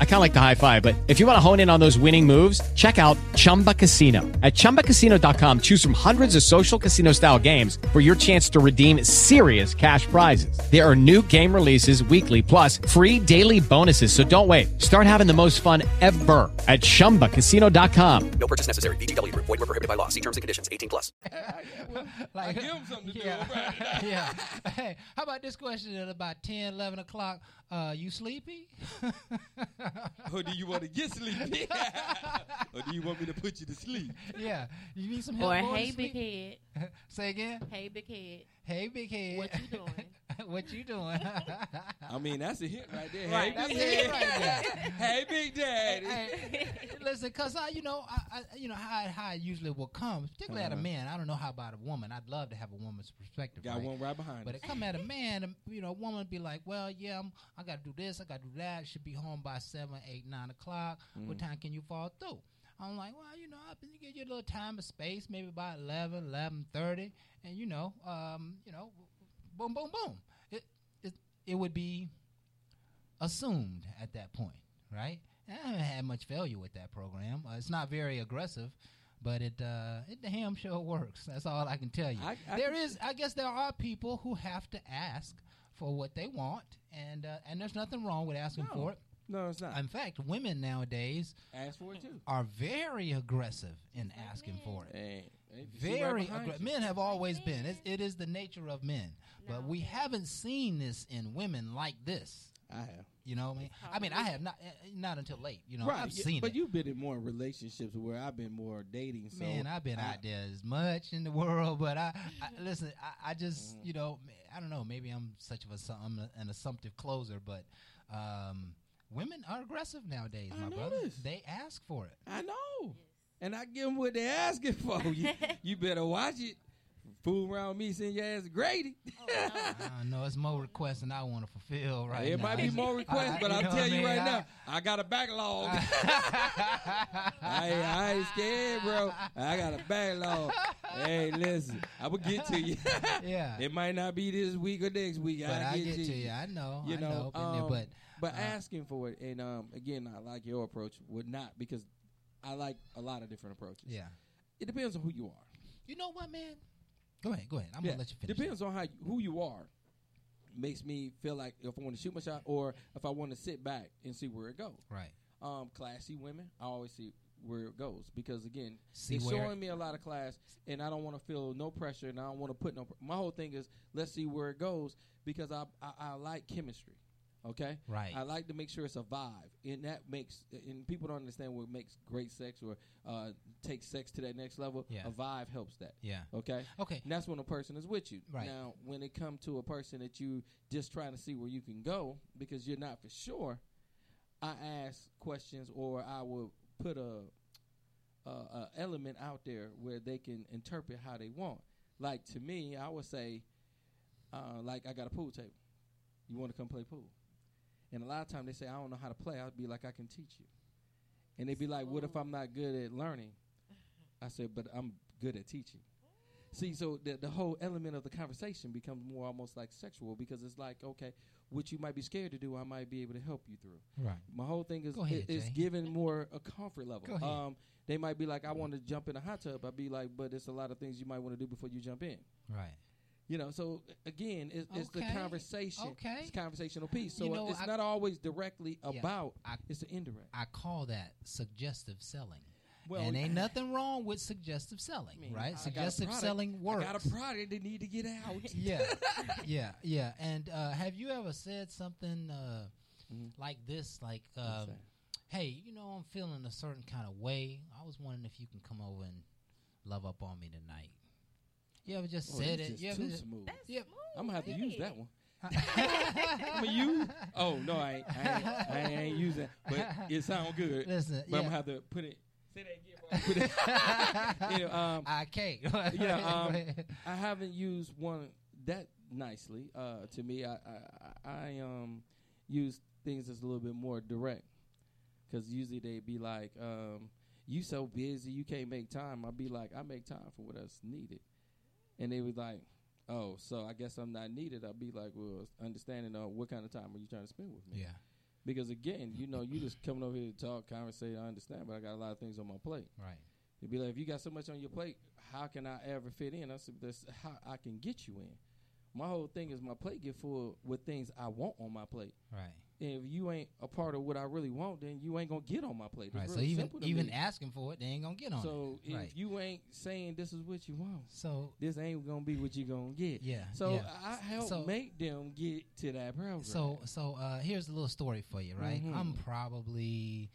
I kind of like the high five, but if you want to hone in on those winning moves, check out Chumba Casino. At ChumbaCasino.com, choose from hundreds of social casino style games for your chance to redeem serious cash prizes. There are new game releases weekly, plus free daily bonuses. So don't wait. Start having the most fun ever at ChumbaCasino.com. No purchase necessary. VGW Group. Void were prohibited by law. See terms and conditions. 18 plus. like, give 'em something to yeah, on Friday night. yeah. Hey, how about this question at about 10, 11 o'clock? Uh, you sleepy? or do you want to get sleepy? or do you want me to put you to sleep? yeah. You need some help Or hey, big head. Say again. Hey, big head. Hey, big head. What you doing? what you doing? I mean, that's a hit right there. Right, hey, that's big a hit Daddy. right there. hey, big daddy. Hey, listen, cause I, you know, I, I you know how how it usually will come, particularly at a Uh-huh. man. I don't know how about a woman. I'd love to have a woman's perspective. Got right? one right behind But us. it come at a man, you know, a woman be like, well, yeah, I'm, I got to do this, I got to do that. Should be home by seven, eight, nine o'clock. What Mhm. time can you fall through? I'm like, well, you know, I you get your little time and space, maybe by 11, 11.30, and you know, um, you know, boom, boom, boom. It would be assumed at that point, right? I haven't had much failure with that program. Uh, it's not very aggressive, but it uh, it damn sure works. That's all I can tell you. I- I there is, I guess, there are people who have to ask for what they want, and uh, and there's nothing wrong with asking No. for it. No, it's not. In fact, women nowadays Ask for it too. are very aggressive in asking for it. Hey, hey, right Very behind aggra- men have always been. It's, it is the nature of men, but we haven't seen this in women like this. I have. You know what I mean? I mean, I have not eh, not until late. You know, right, I've yeah, seen but it. you've been in more relationships where I've been more dating. So Man, I've been I- out there as much in the world, but I, I listen. I, I Mm. just, you know, I don't know. Maybe I'm such of a, su- I'm an assumptive closer, but um, women are aggressive nowadays, I my brother. noticed. They ask for it. I know, and I give them what they're asking for. you, you better watch it. Fool around me, send your ass to Grady. I know it's more requests than I want to fulfill right it now. might be more requests, I- but I'll know tell you mean? right I- now, I got a backlog. I, I ain't scared, bro. I got a backlog. hey, listen, I will get to you. Yeah. it might not be this week or next week. But I'll I get, get to to you. you. I know, You I know, know, been there, um, but, but uh, asking for it, and um, again, I like your approach. Would not because I like a lot of different approaches. Yeah. it depends on who you are. You know what, man? Go ahead, go ahead. I'm Yeah, gonna let you finish. Depends on how you, who you are. Makes me feel like if I want to shoot my shot or if I want to sit back and see where it goes. Right. Um, classy women, I always see where it goes because again, See it's where- showing me a lot of class, and I don't want to feel no pressure, and I don't want to put no. Pr- my whole thing is let's see where it goes because I, I I like chemistry. Okay, Right. I like to make sure it's a vibe, and that makes and people don't understand what makes great sex or uh, takes sex to that next level. Yeah. A vibe helps that. Yeah. Okay. Okay. And that's when a person is with you. Right. Now, when it comes to a person that you just trying to see where you can go because you're not for sure, I ask questions or I will put a, a, a element out there where they can interpret how they want. Like to me, I would say, uh, like I got a pool table. You want to come play pool? And a lot of times they say I don't know how to play. I'd be like I can teach you. And they'd be like, "What if I'm not good at learning?" I said, "But I'm good at teaching." See, so the the whole element of the conversation becomes more almost like sexual because it's like, okay, what you might be scared to do, I might be able to help you through. Right. My whole thing is ahead, i- is Jay. giving more a comfort level. Go ahead. Um, they might be like, I want to jump in a hot tub. I'd be like, but it's a lot of things you might want to do before you jump in. Right. You know, so again, it's, it's the conversation. Okay. It's conversational piece. So You know, it's I- not always directly Yeah. about. it's the indirect. I call that suggestive selling. Well, and ain't nothing wrong with suggestive selling, mean, right? a Suggestive product- selling works. I got a product they need to get out. yeah, yeah, yeah. And uh, have you ever said something uh, like this? Like, um, "Hey, you know, I'm feeling a certain kind of way. I was wondering if you can come over and love up on me tonight." You ever just Oh, said it? just you ever too just- smooth. Yeah. I'm gonna have to use that one. I'm gonna use. Oh no, I ain't, I ain't, I ain't using. But it sounds good. Listen, but I'm gonna have to put it. Say that again. Put it- um, I can't. yeah, um. I haven't used one that nicely. Uh, to me, I, I, I I, um use things that's a little bit more direct because usually they'd be like, um, "You so busy, you can't make time." I'll be like, "I make time for what's needed," and they was like. Oh, so I guess I'm not needed. I'll be like, well, understanding uh, what kind of time are you trying to spend with me? Yeah. Because again, you know, you just coming over here to talk, conversate. I understand, but I got a lot of things on my plate. Right. They'd be like, if you got so much on your plate, how can I ever fit in? I said, that's how I can get you in. My whole thing is my plate get full with things I want on my plate. Right. And if you ain't a part of what I really want, then you ain't gonna get on my plate. It's Right. So even even me. asking for it, they ain't gonna get on So it. if right. you ain't saying this is what you want, so this ain't gonna be what you gonna get. Yeah, So yeah. I help So- make them get to that program. So so uh, here's a little story for you, right? Mhm. I'm probably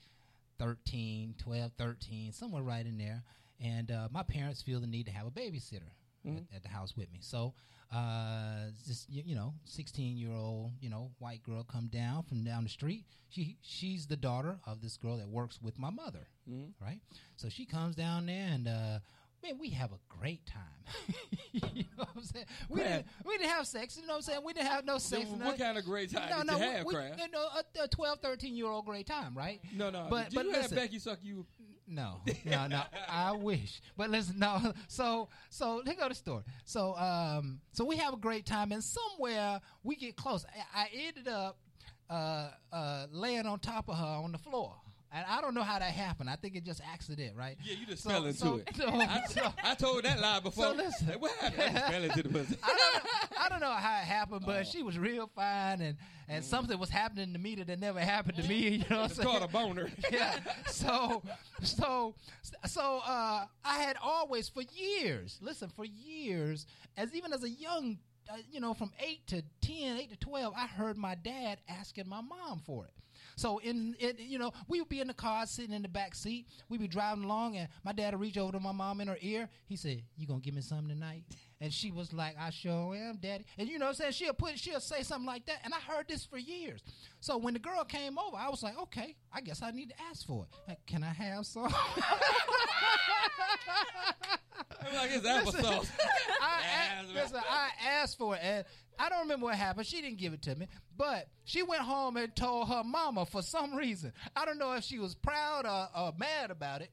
13, 12, 13, somewhere right in there. And uh, my parents feel the need to have a babysitter Mhm. at, at the house with me. So uh, this you, you know, 16 year old you know white girl come down from down the street. She she's the daughter of this girl that works with my mother, Mhm. right? So she comes down there and. Uh, Man, we have a great time. you know what I'm saying? We didn't, we didn't have sex. You know what I'm saying? We didn't have no sex. What nothing. kind of great time no, did no, you have, we, you know, a, a 12, 13 year old great time, right? No, no. But did but you listen, have Becky suck you? no, no, no. I wish, but listen, no. So so here go the story. So um so we have a great time, and somewhere we get close. I, I ended up uh uh laying on top of her on the floor. And I don't know how that happened. I think it just accident, right? Yeah, you just So- fell into so- it. so- I, I told that lie before. So listen. Like, what happened? I fell into the pussy. I don't, I don't know how it happened, Oh. but she was real fine, and and something was happening to me that had never happened to me. You know what I'm Mm. It's called a boner. yeah. So, so, so, uh, I had always for years, listen, for years, as even as a young, uh, you know, from eight to 10, 8 to twelve, I heard my dad asking my mom for it. So in it, you know, we would be in the car sitting in the back seat. We'd be driving along, and my dad would reach over to my mom in her ear. He said, "You gonna give me something tonight?" And she was like, "I sure am, daddy." And you know, what I'm saying she'll put, she'll say something like that. And I heard this for years. So when the girl came over, I was like, "Okay, I guess I need to ask for it. Like, Can I have some?" I'm like it's applesauce. I, listen, I asked for it, and I don't remember what happened. She didn't give it to me, but she went home and told her mama for some reason. I don't know if she was proud or, or mad about it.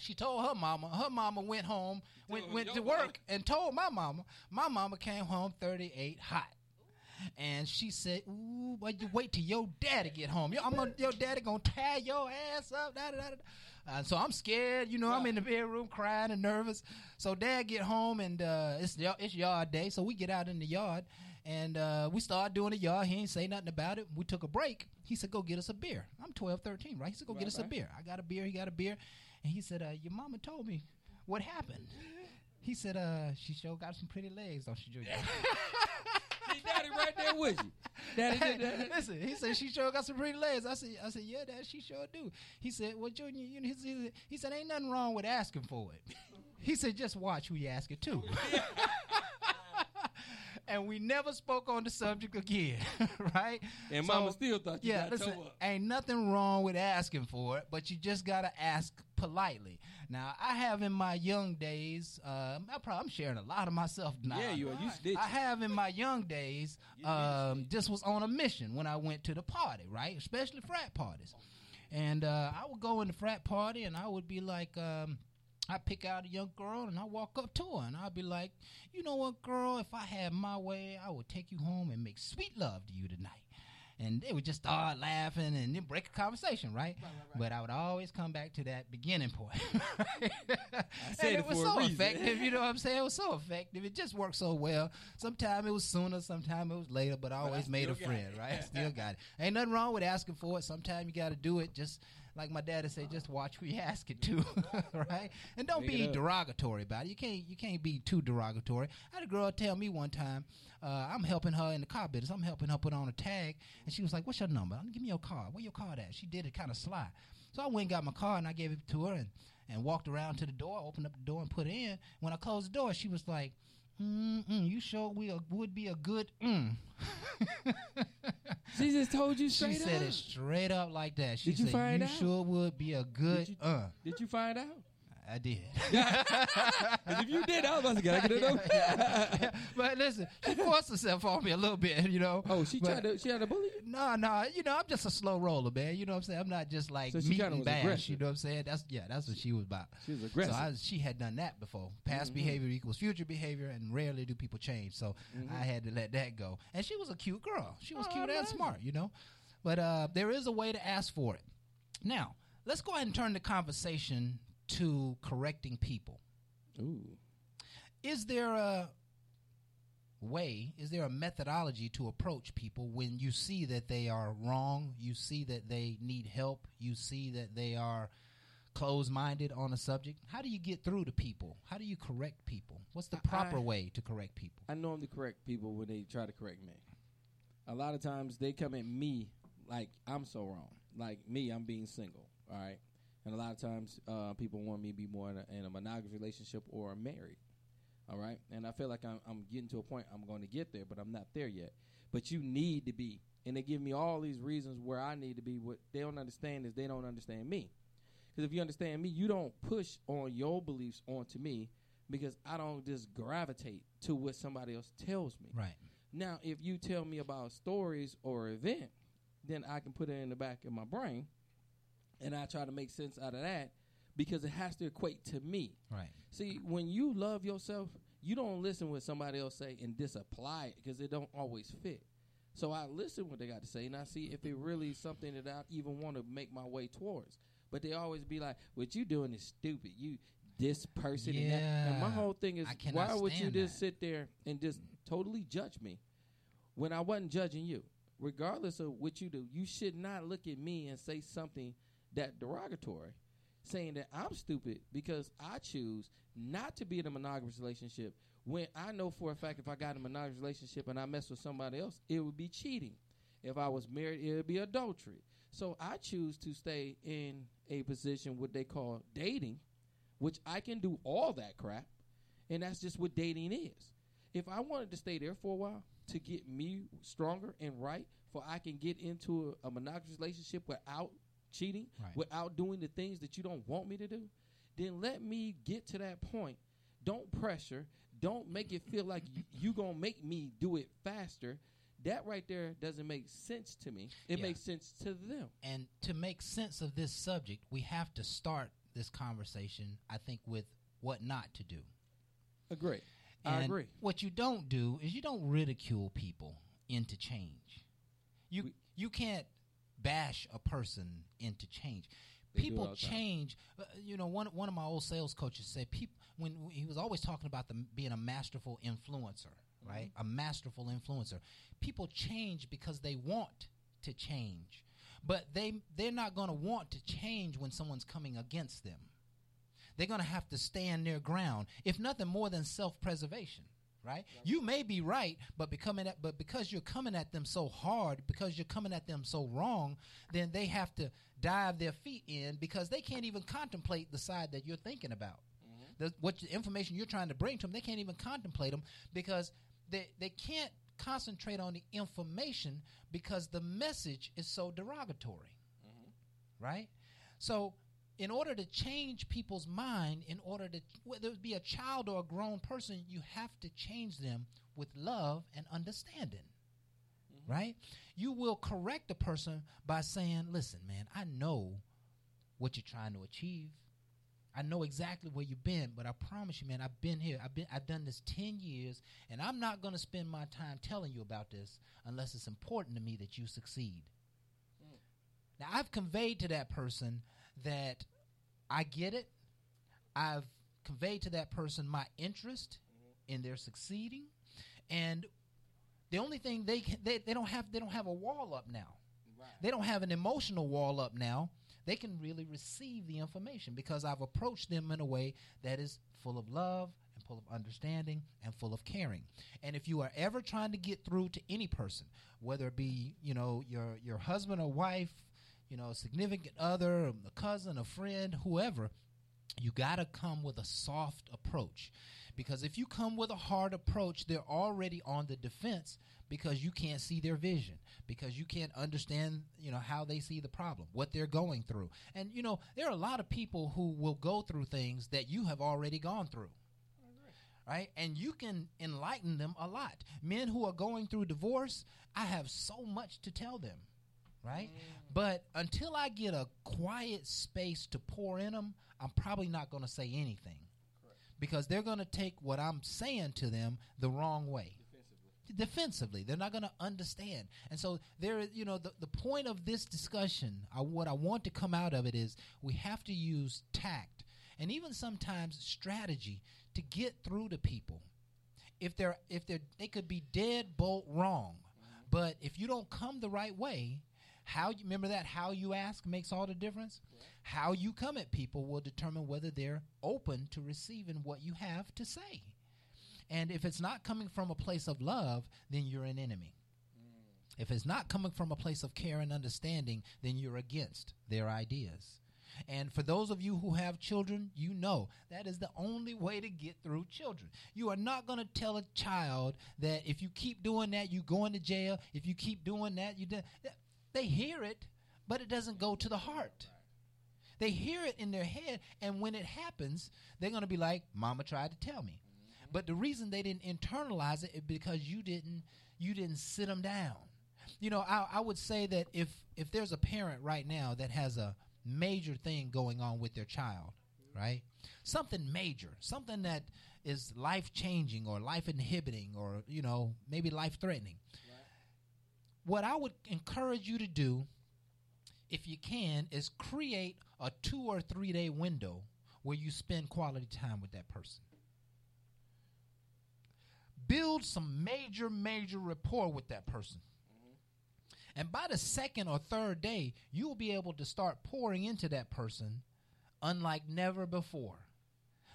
She told her mama. Her mama went home, went, went to work, and told my mama. My mama came home 38 hot. And she said, "Ooh, but you wait till your daddy get home. Yo, I'm gonna, your daddy gonna tie your ass up." Da, da, da. Uh, so I'm scared. You know, I'm in the bedroom crying and nervous. So dad get home and uh, it's it's yard day. So we get out in the yard and uh, we started doing it, y'all. He ain't say nothing about it. We took a break. He said, "Go get us a beer." I'm 12, 13, right? He said, "Go get Right, us a beer." I got a beer. He got a beer, and he said, uh, "Your mama told me what happened." He said, "Uh, she sure got some pretty legs, don't she, Julia?" daddy right there with you. Daddy did that. Listen, he said she sure got some pretty legs. I said, I said, yeah, Dad, she sure do. He said, well, Junior, you know, he said, he said, ain't nothing wrong with asking for it. He said, just watch who you ask it to. and we never spoke on the subject again, right? And Mama still thought you yeah, got listen, toe up. ain't nothing wrong with asking for it, but you just gotta ask politely. Now, I have in my young days, um, I probably, I'm sharing a lot of myself now. Yeah, you are. You. I have in my young days, um, just was on a mission when I went to the party, right? Especially frat parties. And uh, I would go in the frat party and I would be like, um, I pick out a young girl and I walk up to her and I'd be like, you know what, girl, if I had my way, I would take you home and make sweet love to you tonight. And they would just start laughing and then break a conversation, right? But I would always come back to that beginning point. and it was so effective, you know what I'm saying? It was so effective. It just worked so well. Sometimes it was sooner, sometimes it was later, but I always made a friend, right? I still got it. Ain't nothing wrong with asking for it. Sometimes you got to do it. Just like my dad would say, just watch who you ask it to, right? And don't Make be derogatory about it. You can't you can't be too derogatory. I had a girl tell me one time, uh, I'm helping her in the car business. I'm helping her put on a tag, and she was like, "What's your number? Give me your card. Where your card at?" She did it kind of sly. So I went and got my card and I gave it to her and, and walked around to the door, opened up the door and put it in. When I closed the door, she was like, Mm-mm, "You sure we a, would be a good mm." She just told you straight She straight said it straight up like that. She Did you said, find "You out? sure would be a good uh." Did you find out? I did. if you did, I was about to get it up. Yeah, but listen, she forced herself on me a little bit, you know. Oh, she But- tried to. She had to bully. No, no, you know, I'm just a slow roller, man. You know what I'm saying? I'm not just like So meat and bash. aggressive. You know what I'm saying? That's yeah, that's what she was about. She was aggressive. So I, she had done that before. Past Mhm. behavior equals future behavior, and rarely do people change. So Mhm. I had to let that go. And she was a cute girl. She was Oh, cute and smart, you know. But uh, there is a way to ask for it. Now, let's go ahead and turn the conversation to correcting people. Ooh. Is there a way, is there a methodology to approach people when you see that they are wrong, you see that they need help, you see that they are closed minded on a subject? How do you get through to people? How do you correct people? What's the proper I- way to correct people? I normally correct people when they try to correct me. A lot of times they come at me like I'm so wrong. Like me, I'm being single. All right. And a lot of times uh, people want me to be more in a, in a monogamous relationship or married. All right. And I feel like I'm, I'm getting to a point I'm going to get there, but I'm not there yet. But you need to be. And they give me all these reasons where I need to be. What they don't understand is they don't understand me. Because if you understand me, you don't push on your beliefs onto me because I don't just gravitate to what somebody else tells me. Right. Now, if you tell me about stories or event, then I can put it in the back of my brain and I try to make sense out of that because it has to equate to me. Right. See, when you love yourself, you don't listen what somebody else say and disapply it because it don't always fit. So I listen what they got to say and I see if it really is something that I even want to make my way towards. But they always be like, "What you doing is stupid. You this person and that." And my whole thing is, why would you just that. sit there and just totally judge me when I wasn't judging you? Regardless of what you do, you should not look at me and say something that derogatory, saying that I'm stupid because I choose not to be in a monogamous relationship when I know for a fact if I got in a monogamous relationship and I mess with somebody else, it would be cheating. If I was married, it would be adultery. So I choose to stay in a position what they call dating, which I can do all that crap, and that's just what dating is. If I wanted to stay there for a while to get me stronger and right, for I can get into a, a monogamous relationship without cheating, Right. without doing the things that you don't want me to do, then let me get to that point. Don't pressure. Don't make it feel like you, you gonna make me do it faster. That right there doesn't make sense to me. It Yeah. makes sense to them. And to make sense of this subject, we have to start this conversation, I think, with what not to do. Agree. I agree. What you don't do is you don't ridicule people into change. You you can't bash a person into change. They do it all People change. Uh, you know, one one of my old sales coaches said, "People when he was always talking about the, being a masterful influencer, right? A masterful influencer. People change because they want to change, but they they're not going to want to change when someone's coming against them. They're going to have to stand their ground, if nothing more than self preservation. Right? You may be right, but becoming at, but because you're coming at them so hard, because you're coming at them so wrong, then they have to dive their feet in because they can't even contemplate the side that you're thinking about. Mm-hmm. The, what the information you're trying to bring to them, they can't even contemplate them because they they can't concentrate on the information because the message is so derogatory, mm-hmm. right? So in order to change people's mind, in order to whether it be a child or a grown person, you have to change them with love and understanding. Mm-hmm. Right? You will correct a person by saying, "Listen, man, I know what you're trying to achieve. I know exactly where you've been, but I promise you, man, I've been here. I've been I've done this 10 years, and I'm not going to spend my time telling you about this unless it's important to me that you succeed." Mm. Now, I've conveyed to that person that I get it. I've conveyed to that person my interest in their succeeding, and the only thing they can, they they don't have they don't have a wall up now. They don't have an emotional wall up now. They can really receive the information because I've approached them in a way that is full of love and full of understanding and full of caring. And if you are ever trying to get through to any person, whether it be you know your your husband or wife, you know, a significant other, a cousin, a friend, whoever, you got to come with a soft approach. Because if you come with a hard approach, they're already on the defense because you can't see their vision, because you can't understand, you know, how they see the problem, what they're going through. And you know, there are a lot of people who will go through things that you have already gone through right? And you can enlighten them a lot. Men who are going through divorce, I have so much to tell them, right? Mm. But until I get a quiet space to pour in them, I'm probably not going to say anything because they're going to take what I'm saying to them the wrong way. Defensively, they're not going to understand, and so there. You know, the the point of this discussion, I, what I want to come out of it is we have to use tact and even sometimes strategy to get through to people. If they're if they're they could be dead bolt wrong, mm-hmm. but if you don't come the right way, how you remember that how you ask makes all the difference. How you come at people will determine whether they're open to receiving what you have to say. And if it's not coming from a place of love, then you're an enemy. If it's not coming from a place of care and understanding, then you're against their ideas. And for those of you who have children, you know that is the only way to get through children. You are not going to tell a child that if you keep doing that, you're going to jail. If you keep doing that, you do. They hear it, but it doesn't go to the heart. They hear it in their head, and when it happens, they're going to be like, "Mama tried to tell me." Mm-hmm. But the reason they didn't internalize it is because you didn't you didn't sit them down. You know, I, I would say that if if there's a parent right now that has a major thing going on with their child, right? Something major, something that is life changing or life inhibiting or, you know, maybe life threatening. What I would encourage you to do, if you can, is create a two or three day window where you spend quality time with that person. Build some major, major rapport with that person. And by the second or third day, you will be able to start pouring into that person unlike never before.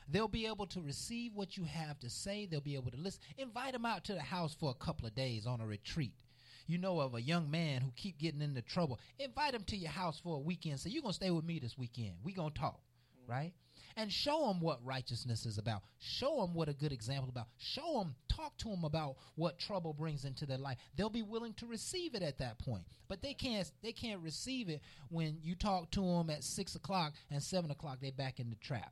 They'll be able to receive what you have to say. They'll be able to listen. Invite them out to the house for a couple of days on a retreat. You know of a young man who keep getting into trouble. Invite him to your house for a weekend. Say, you're going to stay with me this weekend. we going to talk, mm-hmm. right? And show them what righteousness is about. Show them what a good example about. Show them, talk to them about what trouble brings into their life. They'll be willing to receive it at that point. But they can't they can't receive it when you talk to them at six o'clock and seven o'clock they back in the trap.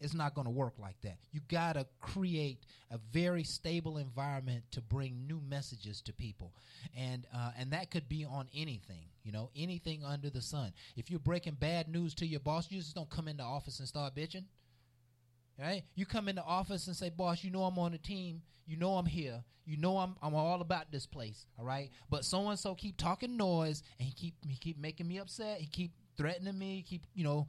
It's not going to work like that. You got to create a very stable environment to bring new messages to people, and uh, and that could be on anything, you know, anything under the sun. If you're breaking bad news to your boss, you just don't come into office and start bitching. Right? You come into office and say, "Boss, you know I'm on the team. You know I'm here. You know I'm I'm all about this place. All right. But so and so keep talking noise, and he keep he keep making me upset. He keep threatening me. Keep you know."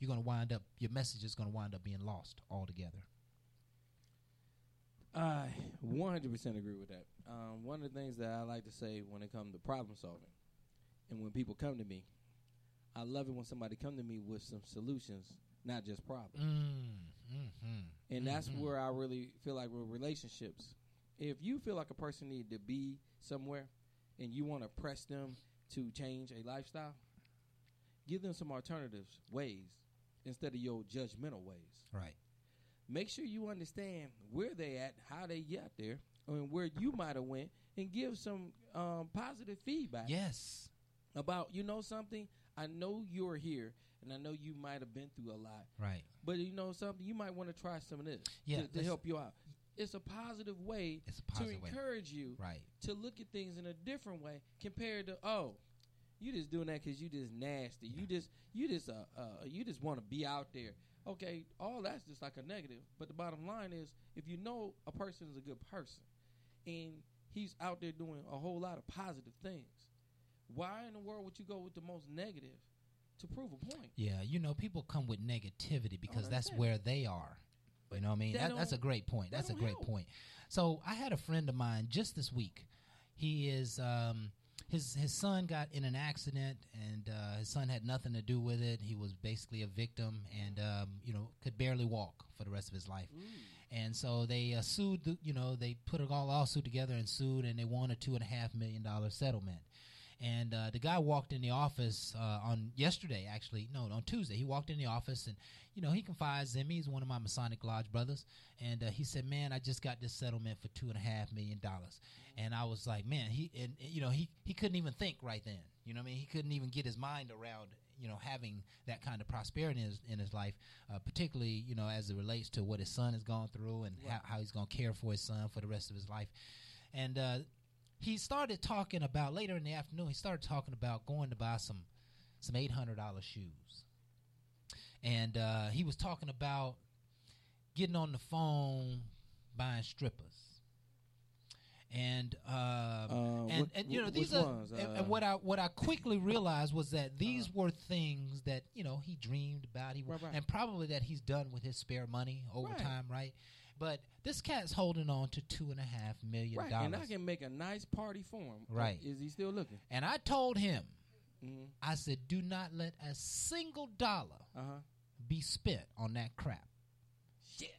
you're going to wind up, your message is going to wind up being lost altogether. I 100% agree with that. Um, one of the things that I like to say when it comes to problem solving, and when people come to me, I love it when somebody come to me with some solutions, not just problems. Mm, mm-hmm, And that's mhm. where I really feel like with relationships, if you feel like a person need to be somewhere, and you want to press them to change a lifestyle, give them some alternatives ways instead of your judgmental ways. Right. Make sure you understand where they at, how they got there, and where you might have went, and give some um, positive feedback. Yes. About you know something. I know you're here, and I know you might have been through a lot. Right. But you know something, you might want to try some of this Yeah, to, to help you out. It's a positive way a positive to way. encourage you Right. to look at things in a different way compared to oh, you just doing that because you just nasty. You just you just uh, uh you just want to be out there. Okay, all that's just like a negative. But the bottom line is, if you know a person is a good person, and he's out there doing a whole lot of positive things, why in the world would you go with the most negative to prove a point? Yeah, you know, people come with negativity because that's understand. where they are. You know what I mean? that That, that's a great point. that That's a great help. point. So I had a friend of mine just this week. He is um, his his son got in an accident, and uh, his son had nothing to do with it. He was basically a victim, and um, you know could barely walk for the rest of his life. And so they uh, sued. The, you know they put a lawsuit together and sued, and they won a two and a half million dollar settlement. And uh, the guy walked in the office uh, on yesterday, actually, no, on Tuesday. He walked in the office, and you know he confides in me. He's one of my Masonic Lodge brothers, and uh, he said, "Man, I just got this settlement for two and a half million dollars." And I was like, "Man, he and you know he he couldn't even think right then. You know, what I mean, he couldn't even get his mind around." You know, having that kind of prosperity in his, in his life, uh, particularly you know as it relates to what his son has gone through and how, how he's going to care for his son for the rest of his life, and uh, he started talking about later in the afternoon. He started talking about going to buy some some eight hundred dollar shoes, and uh, he was talking about getting on the phone buying strippers. And um, Uh, and, what- and you know these are ones? and, Uh, and what I what I quickly realized was that these were things that you know he dreamed about he Right, right. and probably that he's done with his spare money over Right. time right but this cat's holding on to two and a half million Right, dollars and I can make a nice party for him. Right. Is he still looking? and I told him, Mhm. I said, do not let a single dollar Uh-huh. be spent on that crap. Shit.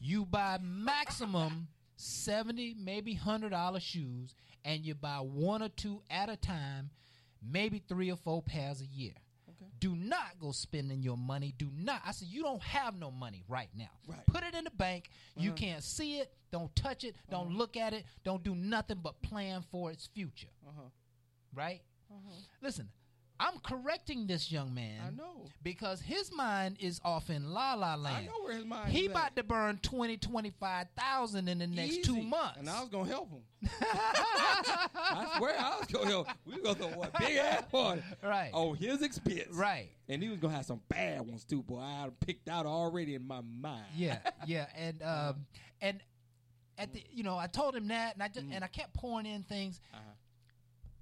You buy maximum 70, maybe $100 shoes, and you buy one or two at a time, maybe three or four pairs a year. Do not go spending your money. Do not. I said, you don't have no money right now. Right. Put it in the bank. You Uh-huh. can't see it. Don't touch it. Don't look at it. Don't do nothing but plan for its future Uh-huh. right? Uh-huh. Listen, I'm correcting this young man. I know. because his mind is off in la la land. I know where his mind He is at. about to burn 20, 25,000 in the next two months. And I was gonna help him. I swear I was gonna help. We was gonna throw a big ass party. Right. On his expense. Right. And he was gonna have some bad ones too, boy. I had picked out already in my mind. yeah, yeah, and um, and at the you know I told him that, and I just and I kept pouring in things, Mm. Uh-huh.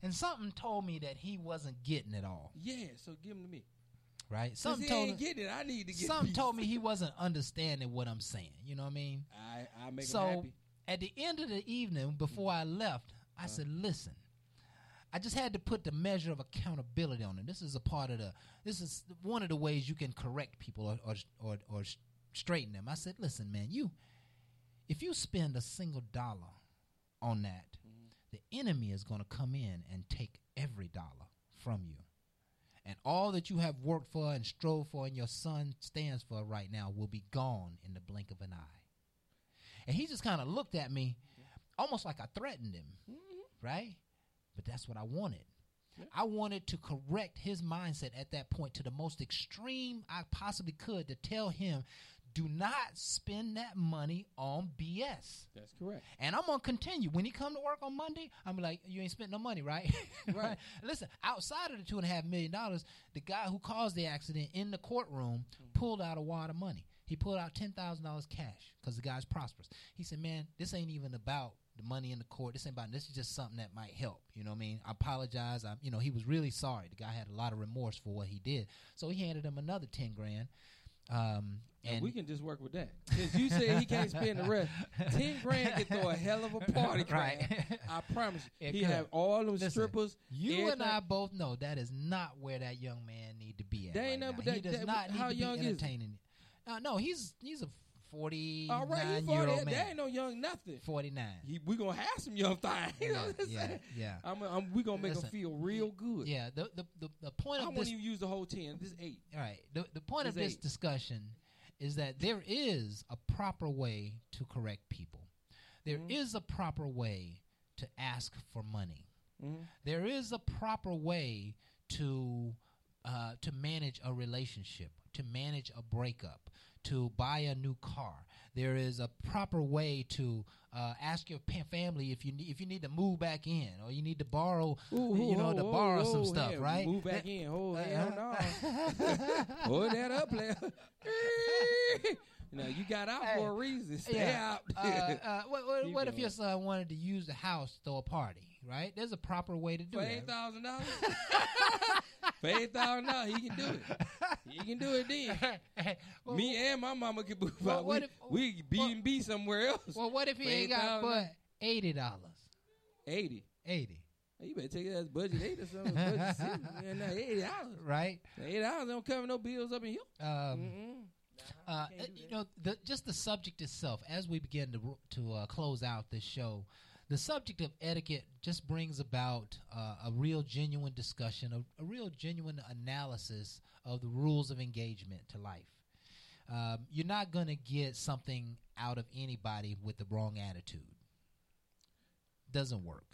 And something told me that he wasn't getting it all. Yeah, so give him to me. Right? Something he told ain't getting it. I need to get Something told me he wasn't understanding what I'm saying. You know what I mean? I I make so him happy. at the end of the evening, before I left, I Uh-huh. said, "Listen, I just had to put the measure of accountability on it. This is a part of the. This is one of the ways you can correct people or or or, or straighten them." I said, "Listen, man, you if you spend a single dollar on that. The enemy is going to come in and take every dollar from you. And all that you have worked for and strove for and your son stands for right now will be gone in the blink of an eye. And he just kind of looked at me almost like I threatened him, mm-hmm. right? But that's what I wanted. I wanted to correct his mindset at that point to the most extreme I possibly could to tell him, do not spend that money on BS. That's correct. And I'm gonna continue. When he come to work on Monday, I'm like, you ain't spent no money, right? right. Listen, outside of the two and a half million dollars, the guy who caused the accident in the courtroom pulled out a wad of money. He pulled out ten thousand dollars cash because the guy's prosperous. He said, "Man, this ain't even about the money in the court. This ain't about. This is just something that might help. You know what I mean? I apologize. I, you know, he was really sorry. The guy had a lot of remorse for what he did. So he handed him another ten grand. Um, And, we can just work with that. Because you said he can't spend the rest. Ten grand can throw a hell of a party, Right. right? I promise you. It he could. have all those Listen, strippers. You and. I both know that is not where that young man need to be at. That right ain't nothing now. but he that- does that- not need how to be young is he? entertaining. Uh, no, he's he's a forty All right, nine he year 40. old man. That ain't no young nothing. Forty nine. We gonna have some young things. You know Yeah, what I'm yeah, saying? yeah. I'm, I'm, we gonna make Listen, them feel real good. Yeah. The the the, the point I of won't this even use the whole ten. This is eight. All right. The, the point of this eight. discussion is that there is a proper way to correct people. There is Mm-hmm. a proper way to ask for money. Mhm. There is a proper way to uh, to manage a relationship, to manage a breakup, to buy a new car. There is a proper way to uh, ask your family if you need, if you need to move back in or you need to borrow, Ooh, you know, ooh, to ooh, borrow some stuff, yeah, right? Move back in. Oh Uh, hell no! Hold that up, player. now you got out for a reason. Stay Yeah. out. uh, uh, what what, what if your son wanted to use the house to throw a party? Right? There's a proper way to do For that. eight thousand dollars. For eight thousand dollars, he can do it. He can do it then. Me and my mama can move well, out. what we, if- we B and B somewhere else. Well, what if he ain't got $8,000? but eighty dollars? eighty? Eighty, You better take that as budget eight or something. budget six. Yeah, nah, eighty dollars. right? Eight dollars don't cover no bills up in here. Um, uh, you know, the, just the subject itself. As we begin to to uh, close out this show, the subject of etiquette just brings about uh, a real genuine discussion, a, a real genuine analysis of the rules of engagement to life. Um, you're not going to get something out of anybody with the wrong attitude. Doesn't work,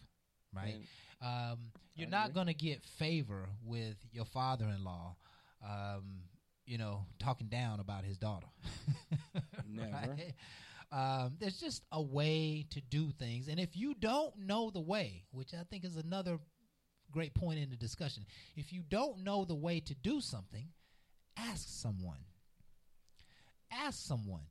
right? Um, you're not going to get favor with your father-in-law. Um, you know, talking down about his daughter. Never. Right? Um, there's just a way to do things, and if you don't know the way, which I think is another great point in the discussion, if you don't know the way to do something, ask someone. Ask someone.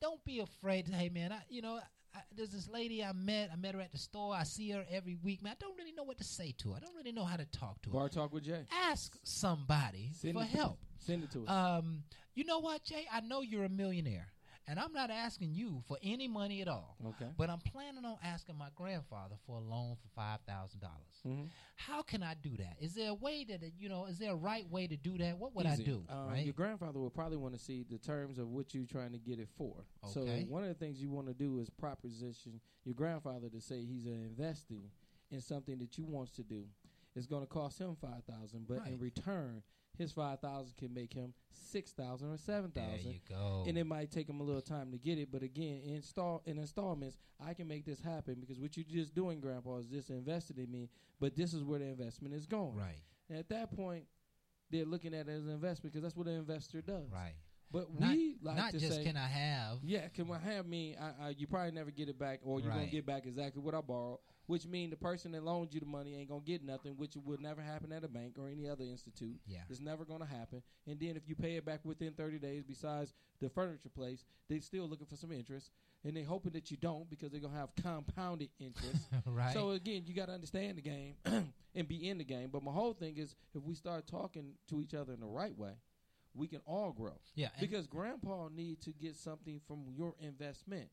Don't be afraid to. Hey, man, I, you know, I, there's this lady I met. I met her at the store. I see her every week. Man, I don't really know what to say to her. I don't really know how to talk to her. Bar talk with Jay. Ask somebody Send for help. Send it to us. Um, you know what, Jay? I know you're a millionaire, and I'm not asking you for any money at all. Okay. But I'm planning on asking my grandfather for a loan for five thousand dollars. Mhm. How can I do that? Is there a way that you know? Is there a right way to do that? What would Easy. I do? Um, right? Your grandfather will probably want to see the terms of what you're trying to get it for. So one of the things you want to do is proposition your grandfather to say he's investing in something that you wants to do. It's going to cost him five thousand, but in return, his five thousand can make him six thousand or seven thousand. There you go. And it might take him a little time to get it, but again, install in installments, I can make this happen because what you're just doing, Grandpa, is just invested in me. But this is where the investment is going. Right. And at that point, they're looking at it as an investment because that's what an investor does. Right. But Not- we like not to just say, can I have. Yeah, can I have me? I, I, you probably never get it back, or you're gonna get back exactly what I borrowed. Which mean the person that loaned you the money ain't gonna get nothing, which would never happen at a bank or any other institute. Yeah. it's never gonna happen. And then if you pay it back within 30 days, besides the furniture place, they still looking for some interest, and they hoping that you don't because they're gonna have compounded interest. Right. So again, you got to understand the game and be in the game. But my whole thing is, if we start talking to each other in the right way, we can all grow. Yeah, Because Grandpa need to get something from your investment,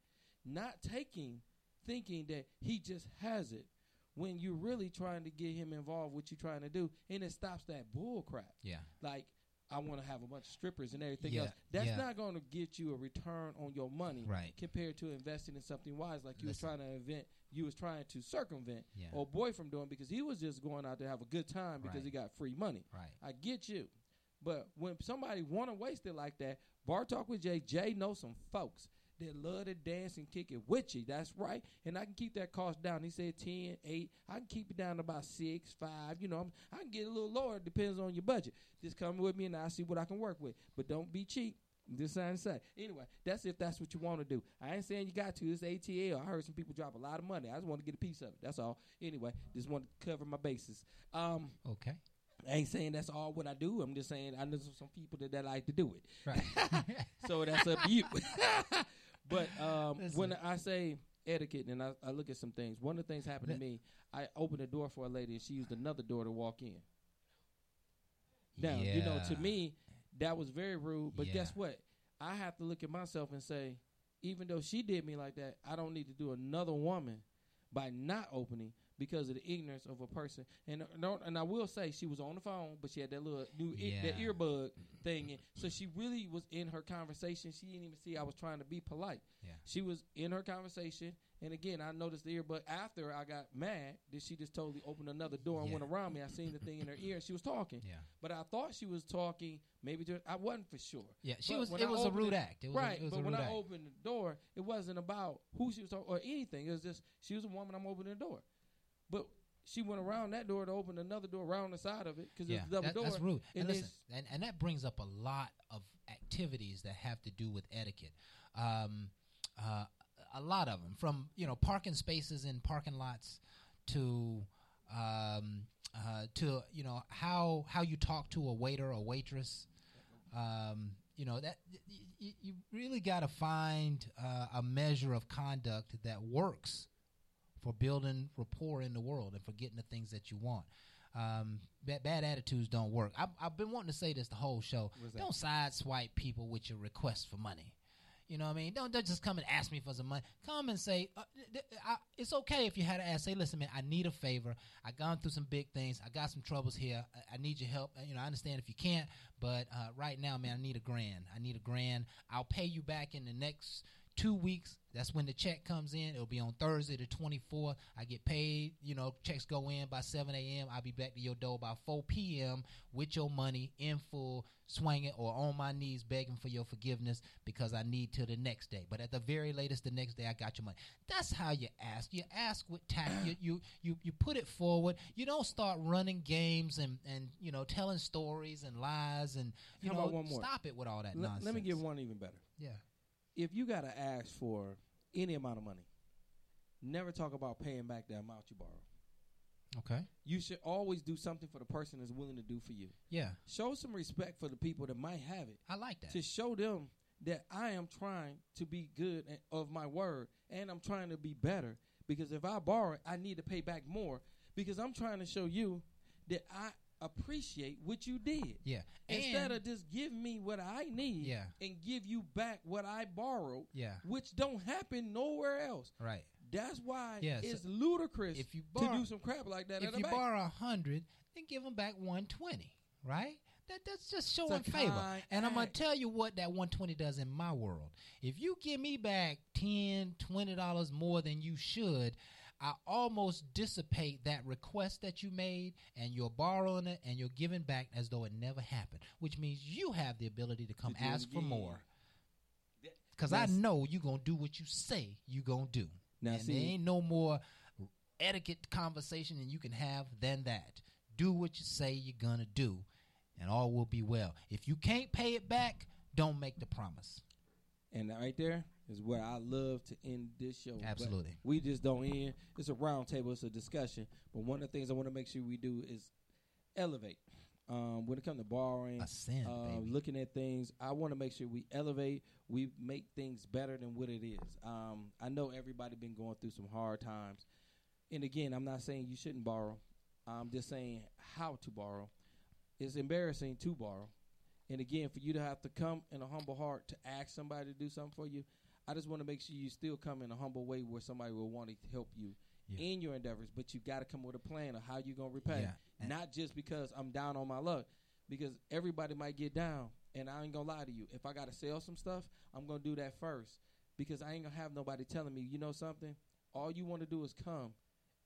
not taking, thinking that he just has it. When you're really trying to get him involved, what you're trying to do, and it stops that bull crap. Yeah. Like I want to have a bunch of strippers and everything Yeah, else. That's yeah. not going to get you a return on your money, Right. Compared to investing in something wise, like you was trying to invent, you was trying to circumvent Yeah. or boy from doing because he was just going out to have a good time because Right. he got free money. Right. I get you, but when somebody want to waste it like that, Bar Talk with Jay, Jay knows some folks that love to dance and kick it with you. That's right. And I can keep that cost down. He said 10, 8. I can keep it down to about 6, 5. You know, I'm, I can get a little lower. It depends on your budget. Just come with me and I'll see what I can work with. But don't be cheap. Just trying say. Anyway, that's if that's what you want to do. I ain't saying you got to. It's ATL. I heard some people drop a lot of money. I just want to get a piece of it. That's all. Anyway, just want to cover my bases. Um, Okay. I ain't saying that's all what I do. I'm just saying I know some people that, that like to do it. Right. so that's up to you. but um, when I say etiquette and I, I look at some things, one of the things happened to me. I opened the door for a lady and she used another door to walk in. Now you know to me that was very rude. But Yeah. guess what? I have to look at myself and say, even though she did me like that, I don't need to do another woman by not opening because of the ignorance of a person. And and I will say she was on the phone, but she had that little new ear, that earbud thing, in. so she really was in her conversation. She didn't even see I was trying to be polite. Yeah. She was in her conversation, and again, I noticed the earbud after I got mad that she just totally opened another door and Yeah. went around me. I seen the thing in her ear, and she was talking. Yeah. But I thought she was talking maybe to I wasn't for sure. Yeah, she But was- it I was a rude act. It was a- right, it was but when I act. opened the door, it wasn't about who she was talking or anything. It was just she was a woman. I'm opening the door, but she went around that door to open another door around the side of it because yeah, it was a double that- door. that's rude. And And, listen, and, and that brings up a lot of activities that have to do with etiquette. Um, uh, a lot of them, from you know parking spaces in parking lots to um, uh, to you know how how you talk to a waiter or waitress. Um, you know that y- y- you really got to find uh, a measure of conduct that works for building rapport in the world and for getting the things that you want. Um, bad, bad attitudes don't work. I've, I've been wanting to say this the whole show. Don't sideswipe people with your requests for money. You know what I mean? Don't, don't just come and ask me for some money. Come and say, uh, th- th- I, it's okay if you had to ask. Say, listen, man, I need a favor. I've gone through some big things. I got some troubles here. I, I need your help. Uh, You know, I understand if you can't, but uh, right now, man, I need a grand. I need a grand. I'll pay you back in the next two weeks. That's when the check comes in. It'll be on Thursday, the 24th. I get paid. You know, checks go in by 7 a.m. I'll be back to your door by 4 p.m. with your money in full, swinging or on my knees begging for your forgiveness because I need till the next day. But at the very latest, the next day, I got your money. That's how you ask. You ask with tact. you, you you you put it forward. You don't start running games and and you know telling stories and lies and you How know about one more? stop it with all that Let- nonsense. Let me give one even better. Yeah. If you gotta ask for any amount of money, never talk about paying back the amount you borrow. Okay. You should always do something for the person that's willing to do for you. Yeah. Show some respect for the people that might have it. I like that. To show them that I am trying to be good and- of my word and I'm trying to be better. Because if I borrow, I need to pay back more. Because I'm trying to show you that I appreciate what you did. Yeah. Instead And- of just give me what I need Yeah. and give you back what I borrowed, Yeah. which don't happen nowhere else. Right. That's why Yeah, so it's ludicrous if you to do some crap like that. if you bank. borrow a hundred, then give them back one twenty, right? That that's just showing favor. And I'm gonna tell you what that one twenty does in my world. If you give me back 10 20 dollars more than you should, I almost dissipate that request that you made, and you're borrowing it and you're giving back as though it never happened. Which means you have the ability to come To ask for more. Because I know you're gonna do what you say you're gonna do. Now and see- there ain't no more etiquette conversation than you can have than that. Do what you say you're gonna do, and all will be well. If you can't pay it back, don't make the promise. And right there is where I love to end this show. But Absolutely. we just don't end. It's a round table. It's a discussion. But one of the things I want to make sure we do is elevate. Um, when it comes to borrowing, Ascend, uh, looking at things, I want to make sure we elevate. We make things better than what it is. Um, I know everybody been going through some hard times, and again, I'm not saying you shouldn't borrow. I'm just saying how to borrow. It's embarrassing to borrow. And again, for you to have to come in a humble heart to ask somebody to do something for you, I just want to make sure you still come in a humble way where somebody will want to help you in your endeavors. But you got to come with a plan of how you're gonna repay, Yeah. not just because I'm down on my luck. because everybody might get down. And I ain't gonna lie to you. If I gotta sell some stuff, I'm gonna do that first because I ain't gonna have nobody telling me, you know something. All you want to do is come,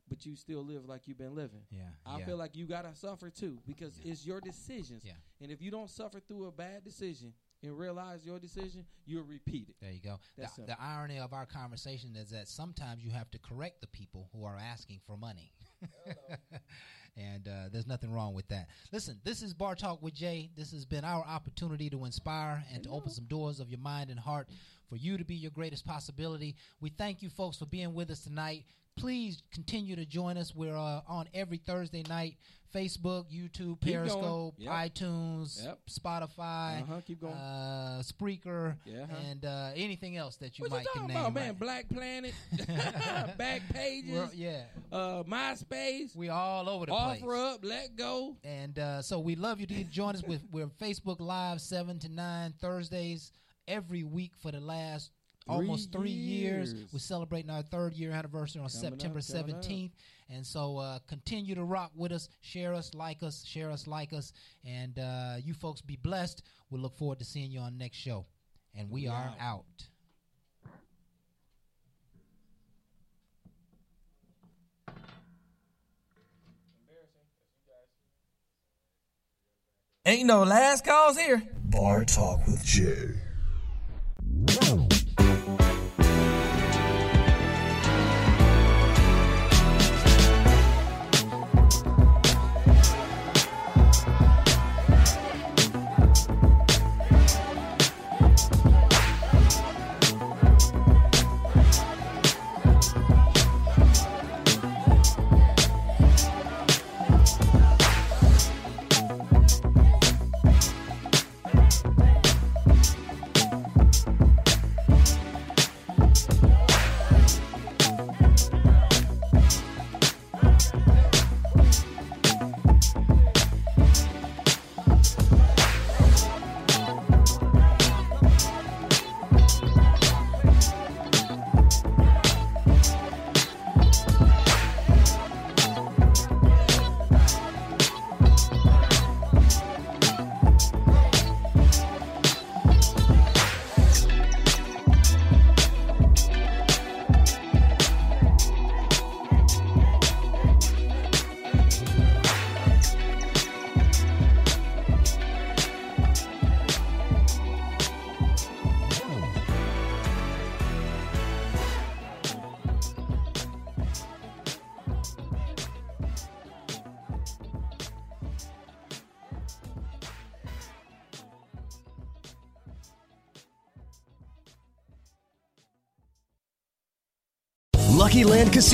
but you still live like you've been living. Yeah, I yeah. feel like you gotta suffer too because it's your decisions. Yeah. And if you don't suffer through a bad decision and realize your decision, you'll repeat it. There you go. The, the irony of our conversation is that sometimes you have to correct the people who are asking for money. and uh, there's nothing wrong with that. Listen, this is Bar Talk with Jay. This has been our opportunity to inspire and to open some doors of your mind and heart for you to be your greatest possibility. We thank you, folks, for being with us tonight. Please continue to join us. We're uh, on every Thursday night. Facebook, YouTube, Keep. Periscope, Yep. iTunes, Yep. Spotify, Uh-huh, keep going. uh, Spreaker, Yeah, and uh, anything else that you What might you can talking about, man? right- Black Planet, Back Pages, We're- yeah. uh, MySpace. We all over the Offer place. Offer up, let go. And uh, so we love you to join us with we're Facebook Live seven to nine Thursdays every week for the last almost three years. years. We're celebrating our third year anniversary on Coming September up. seventeenth. And so uh, continue to rock with us, share us, like us, share us, like us, and uh, you folks be blessed. We look forward to seeing you on next show. And we We are out. out. Ain't no last calls here. Bar Talk with Jay.